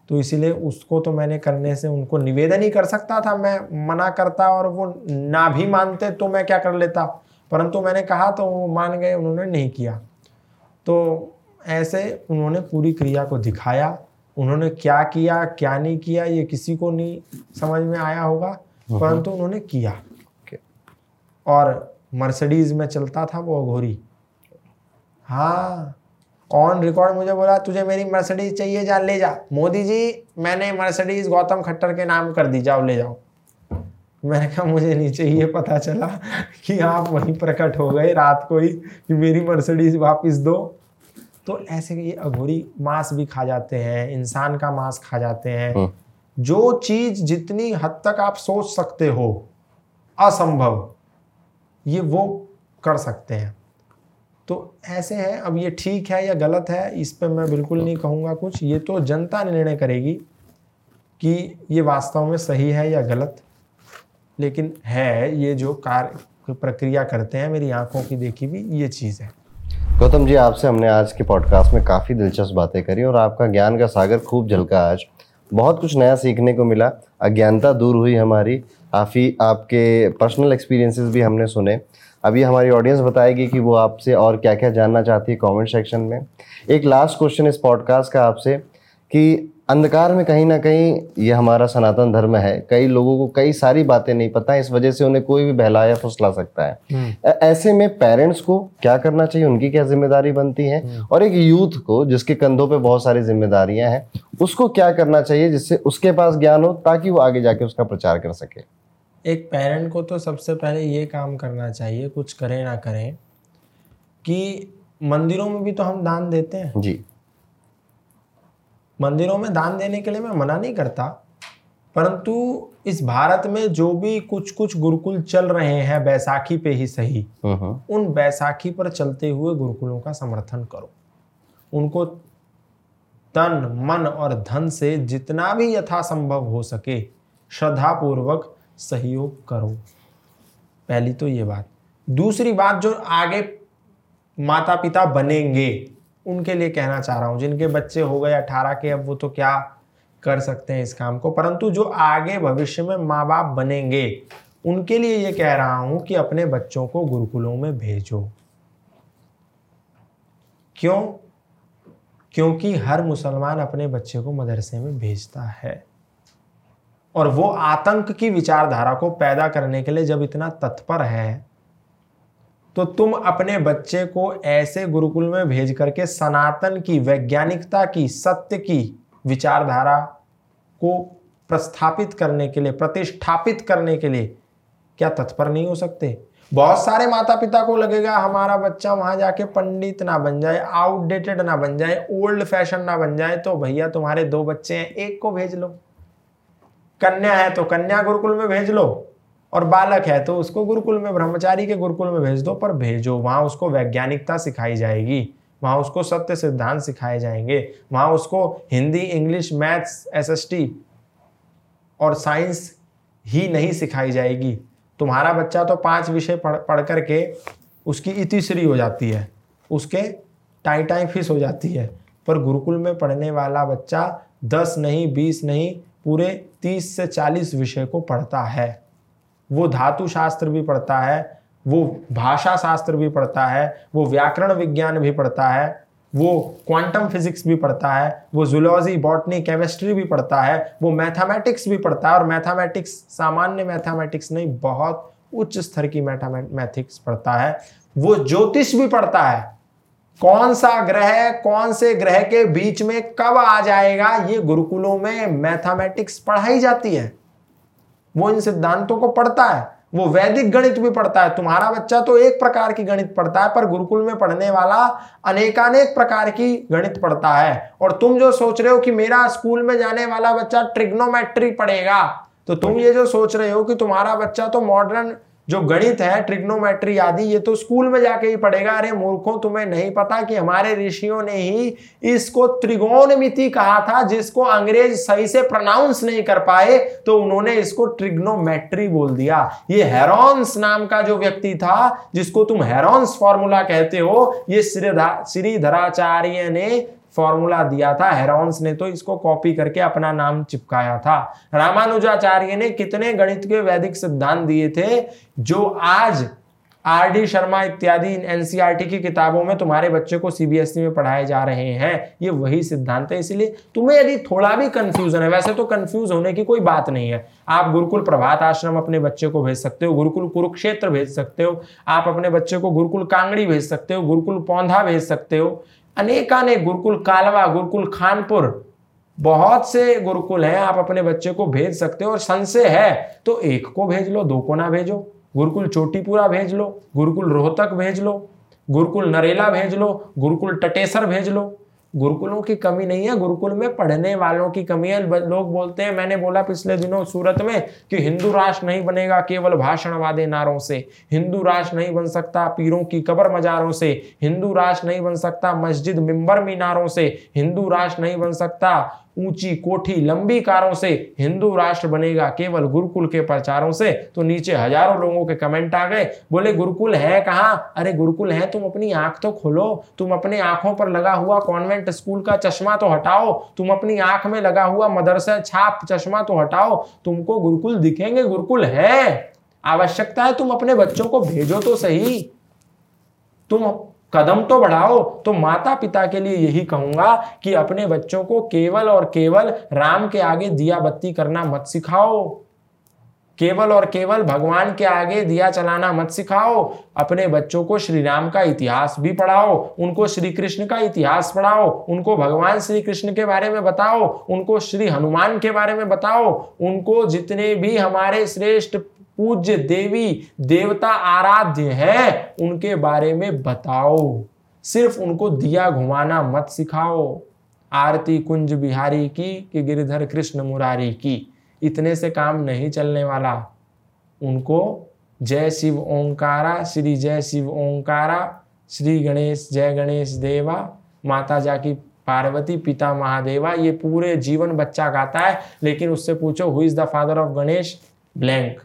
तो इसीलिए उसको तो मैंने करने से उनको निवेदन ही कर सकता था, मैं मना करता और वो ना भी मानते तो मैं क्या कर लेता। परंतु मैंने कहा तो वो मान गए, उन्होंने नहीं किया। तो ऐसे उन्होंने पूरी क्रिया को दिखाया। उन्होंने क्या किया क्या नहीं किया ये किसी को नहीं समझ में आया होगा परंतु उन्होंने किया। और मर्सिडीज में चलता था वो अघोरी हाँ ऑन रिकॉर्ड मुझे बोला तुझे मेरी मर्सिडीज चाहिए जा ले जा। मोदी जी मैंने मर्सिडीज गौतम खट्टर के नाम कर दी जाओ ले जाओ। मैंने कहा मुझे नहीं चाहिए पता चला कि आप वहीं प्रकट हो गए रात को ही कि मेरी मर्सिडीज वापस दो। तो ऐसे ये अघोरी मांस भी खा जाते हैं इंसान का मांस खा जाते हैं। हम्म। जो चीज़ जितनी हद तक आप सोच सकते हो असंभव ये वो कर सकते हैं। तो ऐसे है अब ये ठीक है या गलत है इस पर मैं बिल्कुल नहीं कहूँगा कुछ। ये तो जनता निर्णय करेगी कि ये वास्तव में सही है या गलत। लेकिन है ये जो कार्य प्रक्रिया करते हैं मेरी आँखों की देखी हुई ये चीज़ है। गौतम जी, आपसे हमने आज के पॉडकास्ट में काफ़ी दिलचस्प बातें करी और आपका ज्ञान का सागर खूब झलका आज। बहुत कुछ नया सीखने को मिला, अज्ञानता दूर हुई हमारी, काफ़ी आपके पर्सनल एक्सपीरियंसेस भी हमने सुने। अभी हमारी ऑडियंस बताएगी कि वो आपसे और क्या क्या जानना चाहती है कमेंट सेक्शन में। एक लास्ट क्वेश्चन इस पॉडकास्ट का आपसे, कि अंधकार में कहीं ना कहीं ये हमारा सनातन धर्म है। कई लोगों को कई सारी बातें नहीं पता इस वजह से उन्हें कोई भी बहला या फुसला सकता है। ऐसे में पेरेंट्स को क्या करना चाहिए? उनकी क्या ज़िम्मेदारी बनती है? और एक यूथ को जिसके कंधों पे बहुत सारी जिम्मेदारियाँ हैं उसको क्या करना चाहिए जिससे उसके पास ज्ञान हो ताकि वो आगे जाके उसका प्रचार कर सके? एक पेरेंट को तो सबसे पहले ये काम करना चाहिए कुछ करें ना करें कि मंदिरों में भी तो हम दान देते हैं। जी। मंदिरों में दान देने के लिए मैं मना नहीं करता परंतु इस भारत में जो भी कुछ कुछ गुरुकुल चल रहे हैं बैसाखी पे ही सही उन बैसाखी पर चलते हुए गुरुकुलों का समर्थन करो। उनको तन मन और धन से जितना भी यथासंभव हो सके श्रद्धापूर्वक सहयोग करो। पहली तो ये बात। दूसरी बात जो आगे माता पिता बनेंगे उनके लिए कहना चाह रहा हूँ। जिनके बच्चे हो गए अठारह के, अब वो तो क्या कर सकते हैं इस काम को? परंतु जो आगे भविष्य में माँ बाप बनेंगे, उनके लिए ये कह रहा हूँ कि अपने बच्चों को गुरुकुलों में भेजो। क्यों? क्योंकि हर मुसलमान अपने बच्चे को मदरसे में भेजता है। और वो आतंक की विचारधारा को पैदा करने के लिए जब इतना तत्पर है तो तुम अपने बच्चे को ऐसे गुरुकुल में भेज करके सनातन की, वैज्ञानिकता की, सत्य की विचारधारा को प्रस्थापित करने के लिए, प्रतिष्ठापित करने के लिए क्या तत्पर नहीं हो सकते? बहुत सारे माता पिता को लगेगा, हमारा बच्चा वहाँ जाके पंडित ना बन जाए आउटडेटेड ना बन जाए ओल्ड फ़ैशन ना बन जाए तो भैया तुम्हारे दो बच्चे हैं, एक को भेज लो। कन्या है तो कन्या गुरुकुल में भेज लो। और बालक है तो उसको गुरुकुल में, ब्रह्मचारी के गुरुकुल में भेज दो, पर भेजो। वहाँ उसको वैज्ञानिकता सिखाई जाएगी। वहाँ उसको सत्य सिद्धांत सिखाए जाएँगे। वहाँ उसको हिंदी, इंग्लिश, मैथ्स, एसएसटी और साइंस ही नहीं सिखाई जाएगी। तुम्हारा बच्चा तो पाँच विषय पढ़ पढ़ करके उसकी इतिश्री हो जाती है। उसके टाई टाई फिस हो जाती है। पर गुरुकुल में पढ़ने वाला बच्चा दस नहीं, बीस नहीं, पूरे तीस से चालीस विषय को पढ़ता है। वो धातु शास्त्र भी पढ़ता है, वो भाषा शास्त्र भी पढ़ता है, वो व्याकरण विज्ञान भी पढ़ता है, वो क्वांटम फिजिक्स भी पढ़ता है, वो जुलॉजी बॉटनी केमिस्ट्री भी पढ़ता है, वो मैथमेटिक्स भी पढ़ता है और मैथमेटिक्स सामान्य मैथमेटिक्स नहीं, बहुत उच्च स्तर की मैथमेटिक्स पढ़ता है। वो ज्योतिष भी पढ़ता है। कौन सा ग्रह कौन से ग्रह के बीच में कब आ जाएगा, ये गुरुकुलों में मैथमेटिक्स पढ़ाई जाती है। वो इन सिद्धांतों को पढ़ता है वो वैदिक गणित भी पढ़ता है। तुम्हारा बच्चा तो एक प्रकार की गणित पढ़ता है पर गुरुकुल में पढ़ने वाला अनेकानेक प्रकार की गणित पढ़ता है। और तुम जो सोच रहे हो कि मेरा स्कूल में जाने वाला बच्चा ट्रिग्नोमेट्री पढ़ेगा तो तुम ये जो सोच रहे हो कि तुम्हारा बच्चा तो मॉडर्न जो गणित है ट्रिग्नोमेट्री आदि, ये तो स्कूल में जाके ही पढ़ेगा। अरे मूर्खों, तुम्हें नहीं पता कि हमारे ऋषियों ने ही इसको त्रिगोणमिति कहा था, जिसको अंग्रेज़ सही से प्रोनाउंस नहीं कर पाए तो उन्होंने इसको ट्रिग्नोमेट्री बोल दिया। ये हेरॉन्स नाम का जो व्यक्ति था, जिसको तुम हेरॉन्स फॉर्मूला कहते हो, ये श्रीधराचार्य ने फॉर्मूला दिया था, हेरॉन्स ने तो इसको कॉपी करके अपना नाम चिपकाया था। रामानुजाचार्य ने कितने गणित के वैदिक सिद्धांत दिए थे, जो आज आर डी शर्मा इत्यादि एनसीईआरटी की किताबों में तुम्हारे बच्चे को सीबीएसई में पढ़ाए जा रहे हैं। ये वही सिद्धांत है, इसलिए तुम्हें यदि थोड़ा भी कंफ्यूजन है, वैसे तो कंफ्यूज होने की कोई बात नहीं है। आप गुरुकुल प्रभात आश्रम अपने बच्चे को भेज सकते हो, गुरुकुल कुरुक्षेत्र भेज सकते हो, आप अपने बच्चे को गुरुकुल कांगड़ी भेज सकते हो, गुरुकुल पौधा भेज सकते हो अनेकानेक गुरुकुल कालवा, गुरुकुल खानपुर, बहुत से गुरुकुल हैं, आप अपने बच्चे को भेज सकते हो और संशय है तो एक को भेज लो, दो को ना भेजो। गुरुकुल चोटीपुरा भेज लो, गुरुकुल रोहतक भेज लो, गुरुकुल नरेला भेज लो, गुरुकुल टटेसर भेज लो। गुरुकुलों की कमी नहीं है, गुरुकुल में पढ़ने वालों की कमी है। लोग बोलते हैं, मैंने बोला पिछले दिनों सूरत में कि हिंदू राष्ट्र नहीं बनेगा केवल भाषण वादे नारों से। हिंदू राष्ट्र नहीं बन सकता पीरों की कबर मजारों से। हिंदू राष्ट्र नहीं बन सकता मस्जिद मिंबर मीनारों से। हिंदू राष्ट्र नहीं बन सकता ऊँची, कोठी, लंबी कारों से हिंदू राष्ट्र बनेगा, केवल गुरुकुल के प्रचारों से। तो नीचे हज़ारों लोगों के कमेंट आ गए। बोले, गुरुकुल है कहाँ? अरे, गुरुकुल है, तुम अपनी आँख तो खोलो। तुम अपने आँखों पर लगा हुआ कॉन्वेंट स्कूल का चश्मा तो हटाओ। तुम अपनी आँख में लगा हुआ मदरसा छाप चश्मा तो हटाओ। तुमको गुरुकुल दिखेंगे, गुरुकुल है। आवश्यकता है तुम अपने बच्चों को भेजो तो सही। तुम कदम तो बढ़ाओ तो माता पिता के लिए यही कहूँगा कि अपने बच्चों को केवल और केवल राम के आगे दिया बत्ती करना मत सिखाओ। केवल और केवल भगवान के आगे दिया चलाना मत सिखाओ। अपने बच्चों को श्री राम का इतिहास भी पढ़ाओ, उनको श्री कृष्ण का इतिहास पढ़ाओ, उनको भगवान श्री कृष्ण के बारे में बताओ, उनको श्री हनुमान के बारे में बताओ, उनको जितने भी हमारे श्रेष्ठ पूज्य देवी देवता आराध्य है, उनके बारे में बताओ। सिर्फ़ उनको दिया घुमाना मत सिखाओ। आरती कुंज बिहारी की कि गिरधर कृष्ण मुरारी की, इतने से काम नहीं चलने वाला। उनको जय शिव ओंकारा, श्री जय शिव ओंकारा, श्री गणेश, जय गणेश देवा, माता जाकी पार्वती, पिता महादेवा, ये पूरे जीवन बच्चा गाता है, लेकिन उससे पूछो who is the father of Ganesh? Blank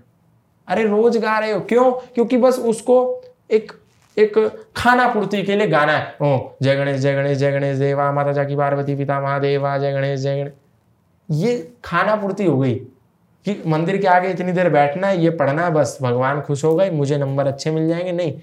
अरे रोज गा रहे हो? क्यों? क्योंकि बस उसको एक एक खाना पूर्ति के लिए गाना है। ओ जय गणेश जय गणेश जय गणेश देवा, माता जाकी पार्वती, पिता महादेवा, जय गणेश जय गणेश। ये खाना पूर्ति हो गई कि मंदिर के आगे इतनी देर बैठना है, ये पढ़ना है, बस, भगवान खुश हो गए, मुझे नंबर अच्छे मिल जाएँगे। नहीं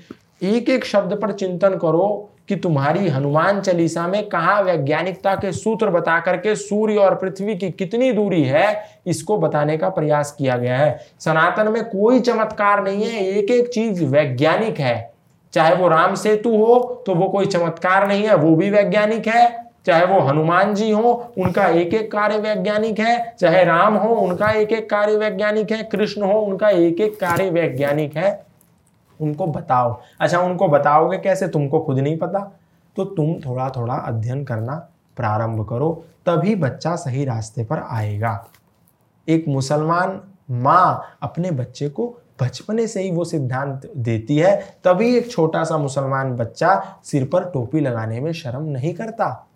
एक एक शब्द पर चिंतन करो कि तुम्हारी हनुमान चालीसा में कहा वैज्ञानिकता के सूत्र बता करके सूर्य और पृथ्वी की कितनी दूरी है, इसको बताने का प्रयास किया गया है। सनातन में कोई चमत्कार नहीं है एक एक चीज़ वैज्ञानिक है। चाहे वो राम सेतु हो तो वो कोई चमत्कार नहीं है, वो भी वैज्ञानिक है। चाहे वो हनुमान जी हो, उनका एक एक कार्य वैज्ञानिक है। चाहे राम हो, उनका एक एक कार्य वैज्ञानिक है। कृष्ण हो, उनका एक एक कार्य वैज्ञानिक है। उनको बताओ। अच्छा उनको बताओगे कैसे? तुमको खुद नहीं पता? तो तुम थोड़ा थोड़ा अध्ययन करना प्रारंभ करो, तभी बच्चा सही रास्ते पर आएगा। एक मुसलमान माँ अपने बच्चे को बचपने से ही वो सिद्धांत देती है, तभी एक छोटा सा मुसलमान बच्चा सिर पर टोपी लगाने में शर्म नहीं करता।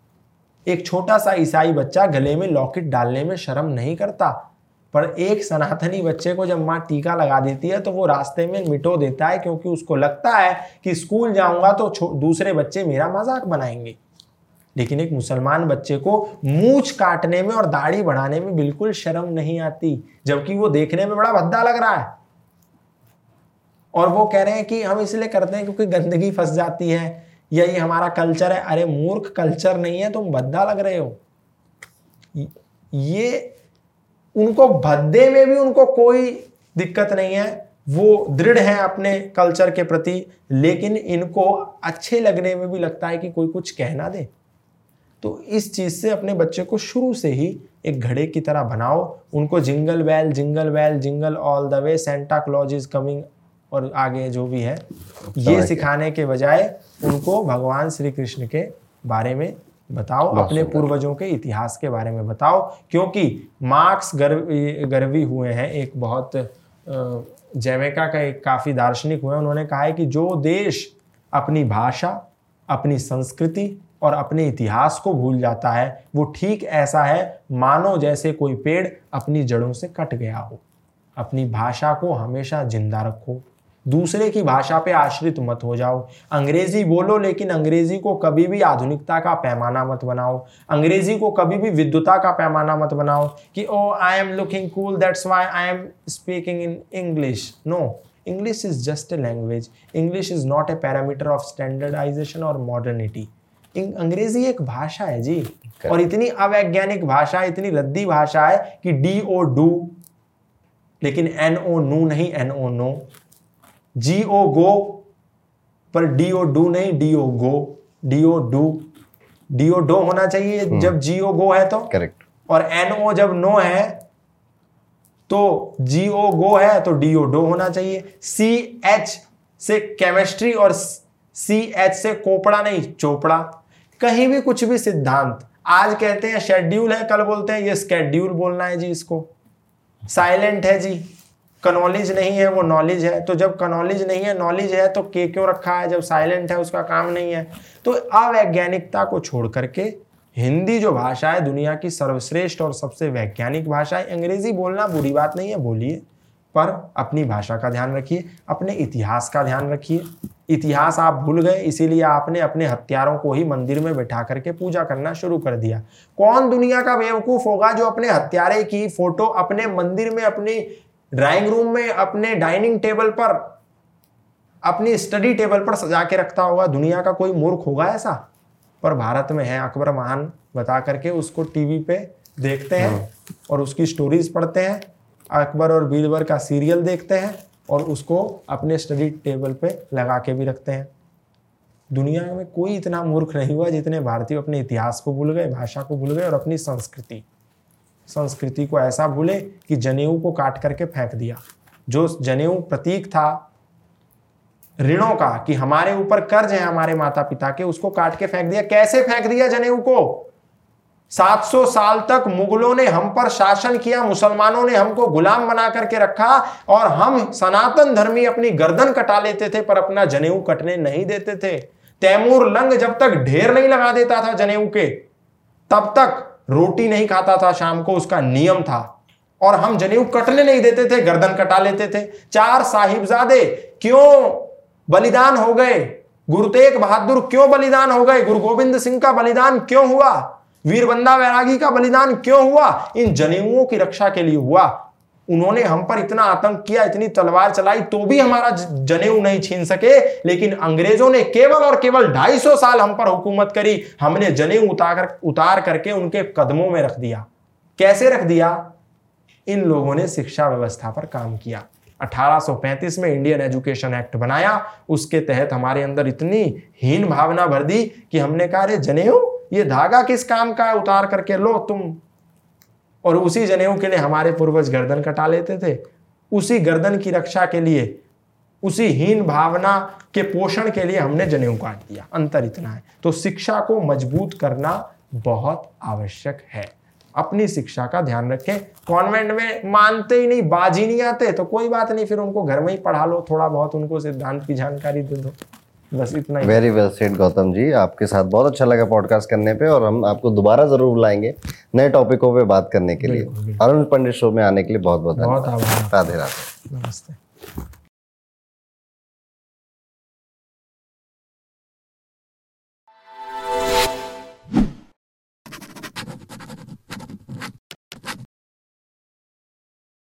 एक छोटा सा ईसाई बच्चा गले में लॉकेट डालने में शर्म नहीं करता। पर एक सनातनी बच्चे को जब माँ टीका लगा देती है तो वो रास्ते में मिटो देता है क्योंकि उसको लगता है कि स्कूल जाऊँगा तो दूसरे बच्चे मेरा मज़ाक बनाएँगे। लेकिन एक मुसलमान बच्चे को मूछ काटने में और दाढ़ी बढ़ाने में बिल्कुल शर्म नहीं आती, जबकि वो देखने में बड़ा भद्दा लग रहा है। और वो कह रहे हैं कि हम इसलिए करते हैं क्योंकि गंदगी फंस जाती है, यही हमारा कल्चर है। अरे मूर्ख कल्चर नहीं है, तुम भद्दा लग रहे हो। ये उनको भद्दे में भी उनको कोई दिक्कत नहीं है। वो दृढ़ है अपने कल्चर के प्रति लेकिन इनको अच्छे लगने में भी लगता है कि कोई कुछ कहना दे। तो इस चीज़ से अपने बच्चे को शुरू से ही एक घड़े की तरह बनाओ। उनको jingle bell jingle bell jingle all the way Santa Claus is coming और आगे जो भी है ये सिखाने के बजाय उनको भगवान श्री कृष्ण के बारे में बताओ अपने पूर्वजों के इतिहास के बारे में बताओ क्योंकि मार्क्स गर्व गर्वी हुए हैं एक बहुत जैमेका का एक काफ़ी दार्शनिक हुए उन्होंने कहा है कि जो देश अपनी भाषा अपनी संस्कृति और अपने इतिहास को भूल जाता है वो ठीक ऐसा है मानो जैसे कोई पेड़ अपनी जड़ों से कट गया हो। अपनी भाषा को हमेशा ज़िंदा रखो। दूसरे की भाषा पे आश्रित मत हो जाओ। अंग्रेज़ी बोलो लेकिन अंग्रेज़ी को कभी भी आधुनिकता का पैमाना मत बनाओ। अंग्रेज़ी को कभी भी विद्युता का पैमाना मत बनाओ कि ओ I am looking cool that's why I am speaking in English no English is just a language English is not a parameter of standardization और मॉडर्निटी अंग्रेज़ी एक भाषा है जी। Okay. और इतनी अवैज्ञानिक भाषा इतनी रद्दी भाषा है कि डी ओ डू लेकिन एन ओ नू नहीं N O no G O go पर डी ओ डू नहीं D O go D O do. D O do होना चाहिए हम्म। जब जी ओ गो है तो। करेक्ट और एन ओ जब नो है तो जी ओ गो है तो डी ओ डो होना चाहिए। सी एच से केमिस्ट्री और सी एच से कोपड़ा नहीं चोपड़ा। कहीं भी कुछ भी सिद्धांत आज कहते हैं शेड्यूल है कल बोलते हैं ये स्केड्यूल बोलना है जी इसको। साइलेंट है जी। कनॉलेज नहीं है, वो नॉलेज है। तो जब कनॉलेज नहीं है नॉलेज है तो के क्यों रखा है? जब साइलेंट है, उसका काम नहीं है। तो अवैज्ञानिकता को छोड़ करके हिंदी जो भाषा है, दुनिया की सर्वश्रेष्ठ और सबसे वैज्ञानिक भाषा है, अंग्रेज़ी बोलना बुरी बात नहीं है, बोलिए। पर अपनी भाषा का ध्यान रखिए, अपने इतिहास का ध्यान रखिए। इतिहास आप भूल गए, इसीलिए आपने अपने हथियारों को ही मंदिर में बैठा करके पूजा करना शुरू कर दिया। कौन दुनिया का बेवकूफ़ होगा जो अपने हत्यारे की फ़ोटो अपने मंदिर में अपनी ड्राइंग रूम में अपने डाइनिंग टेबल पर अपनी स्टडी टेबल पर सजा के रखता होगा दुनिया का कोई मूर्ख होगा ऐसा? पर भारत में है अकबर महान बता करके उसको टीवी पे देखते हैं हाँ। और उसकी स्टोरीज पढ़ते हैं। अकबर और बीरबर का सीरियल देखते हैं और उसको अपने स्टडी टेबल पे लगा के भी रखते हैं। दुनिया में कोई इतना मूर्ख नहीं हुआ जितने भारतीय अपने इतिहास को भूल गए भाषा को भूल गए और अपनी संस्कृति। संस्कृति को ऐसा भूले कि जनेऊ को काट करके फेंक दिया। जो जनेऊ प्रतीक था ऋणों का कि हमारे ऊपर कर्ज है हमारे माता पिता के, उसको काट के फेंक दिया। कैसे फेंक दिया जनेऊ को? 700 साल तक मुगलों ने हम पर शासन किया, मुसलमानों ने हमको गुलाम बना करके रखा और हम सनातन धर्मी अपनी गर्दन कटा लेते थे, पर अपना जनेऊ कटने नहीं देते थे। तैमूर लंग जब तक ढेर नहीं लगा देता था जनेऊ के, तब तक रोटी नहीं खाता था शाम को, उसका नियम था। और हम जनेऊ कटने नहीं देते थे, गर्दन कटा लेते थे। चार साहिबजादे क्यों बलिदान हो गए? गुरु तेग बहादुर क्यों बलिदान हो गए? गुरु गोविंद सिंह का बलिदान क्यों हुआ? वीरबंदा वैरागी का बलिदान क्यों हुआ? इन जनेऊओं की रक्षा के लिए हुआ। उन्होंने हम पर इतना आतंक किया, इतनी तलवार चलाई तो भी हमारा जनेऊ नहीं छीन सके। लेकिन अंग्रेज़ों ने केवल और केवल 250 साल हम पर हुकूमत करी। हमने जनेऊ उतार उतार करके उनके कदमों में रख दिया। कैसे रख दिया? इन लोगों ने शिक्षा व्यवस्था पर काम किया। 1835 में इंडियन एजुकेशन एक्ट बनाया। उसके तहत हमारे अंदर इतनी हीन भावना भर दी कि हमने कहा, अरे जनेऊ, ये धागा किस काम का है? उतार करके लो तुम। और उसी जनेऊ के लिए हमारे पूर्वज गर्दन कटा लेते थे। उसी गर्दन की रक्षा के लिए, उसी हीन भावना के पोषण के लिए हमने जनेऊ काट दिया। अंतर इतना है। तो शिक्षा को मज़बूत करना बहुत आवश्यक है। अपनी शिक्षा का ध्यान रखें। कॉन्वेंट में मानते ही नहीं, बाजी नहीं आते तो कोई बात नहीं, फिर उनको घर में ही पढ़ा लो, थोड़ा बहुत उनको सिद्धांत की जानकारी दे दो। बस इतना ही। Very well said Gautam ji. आपके साथ बहुत अच्छा लगा पॉडकास्ट करने पे और हम आपको दोबारा ज़रूर बुलाएँगे नए टॉपिकों पे बात करने के लिए। अरुण पंडित शो में आने के लिए बहुत बहुत धन्यवाद। राधे राधे। नमस्ते।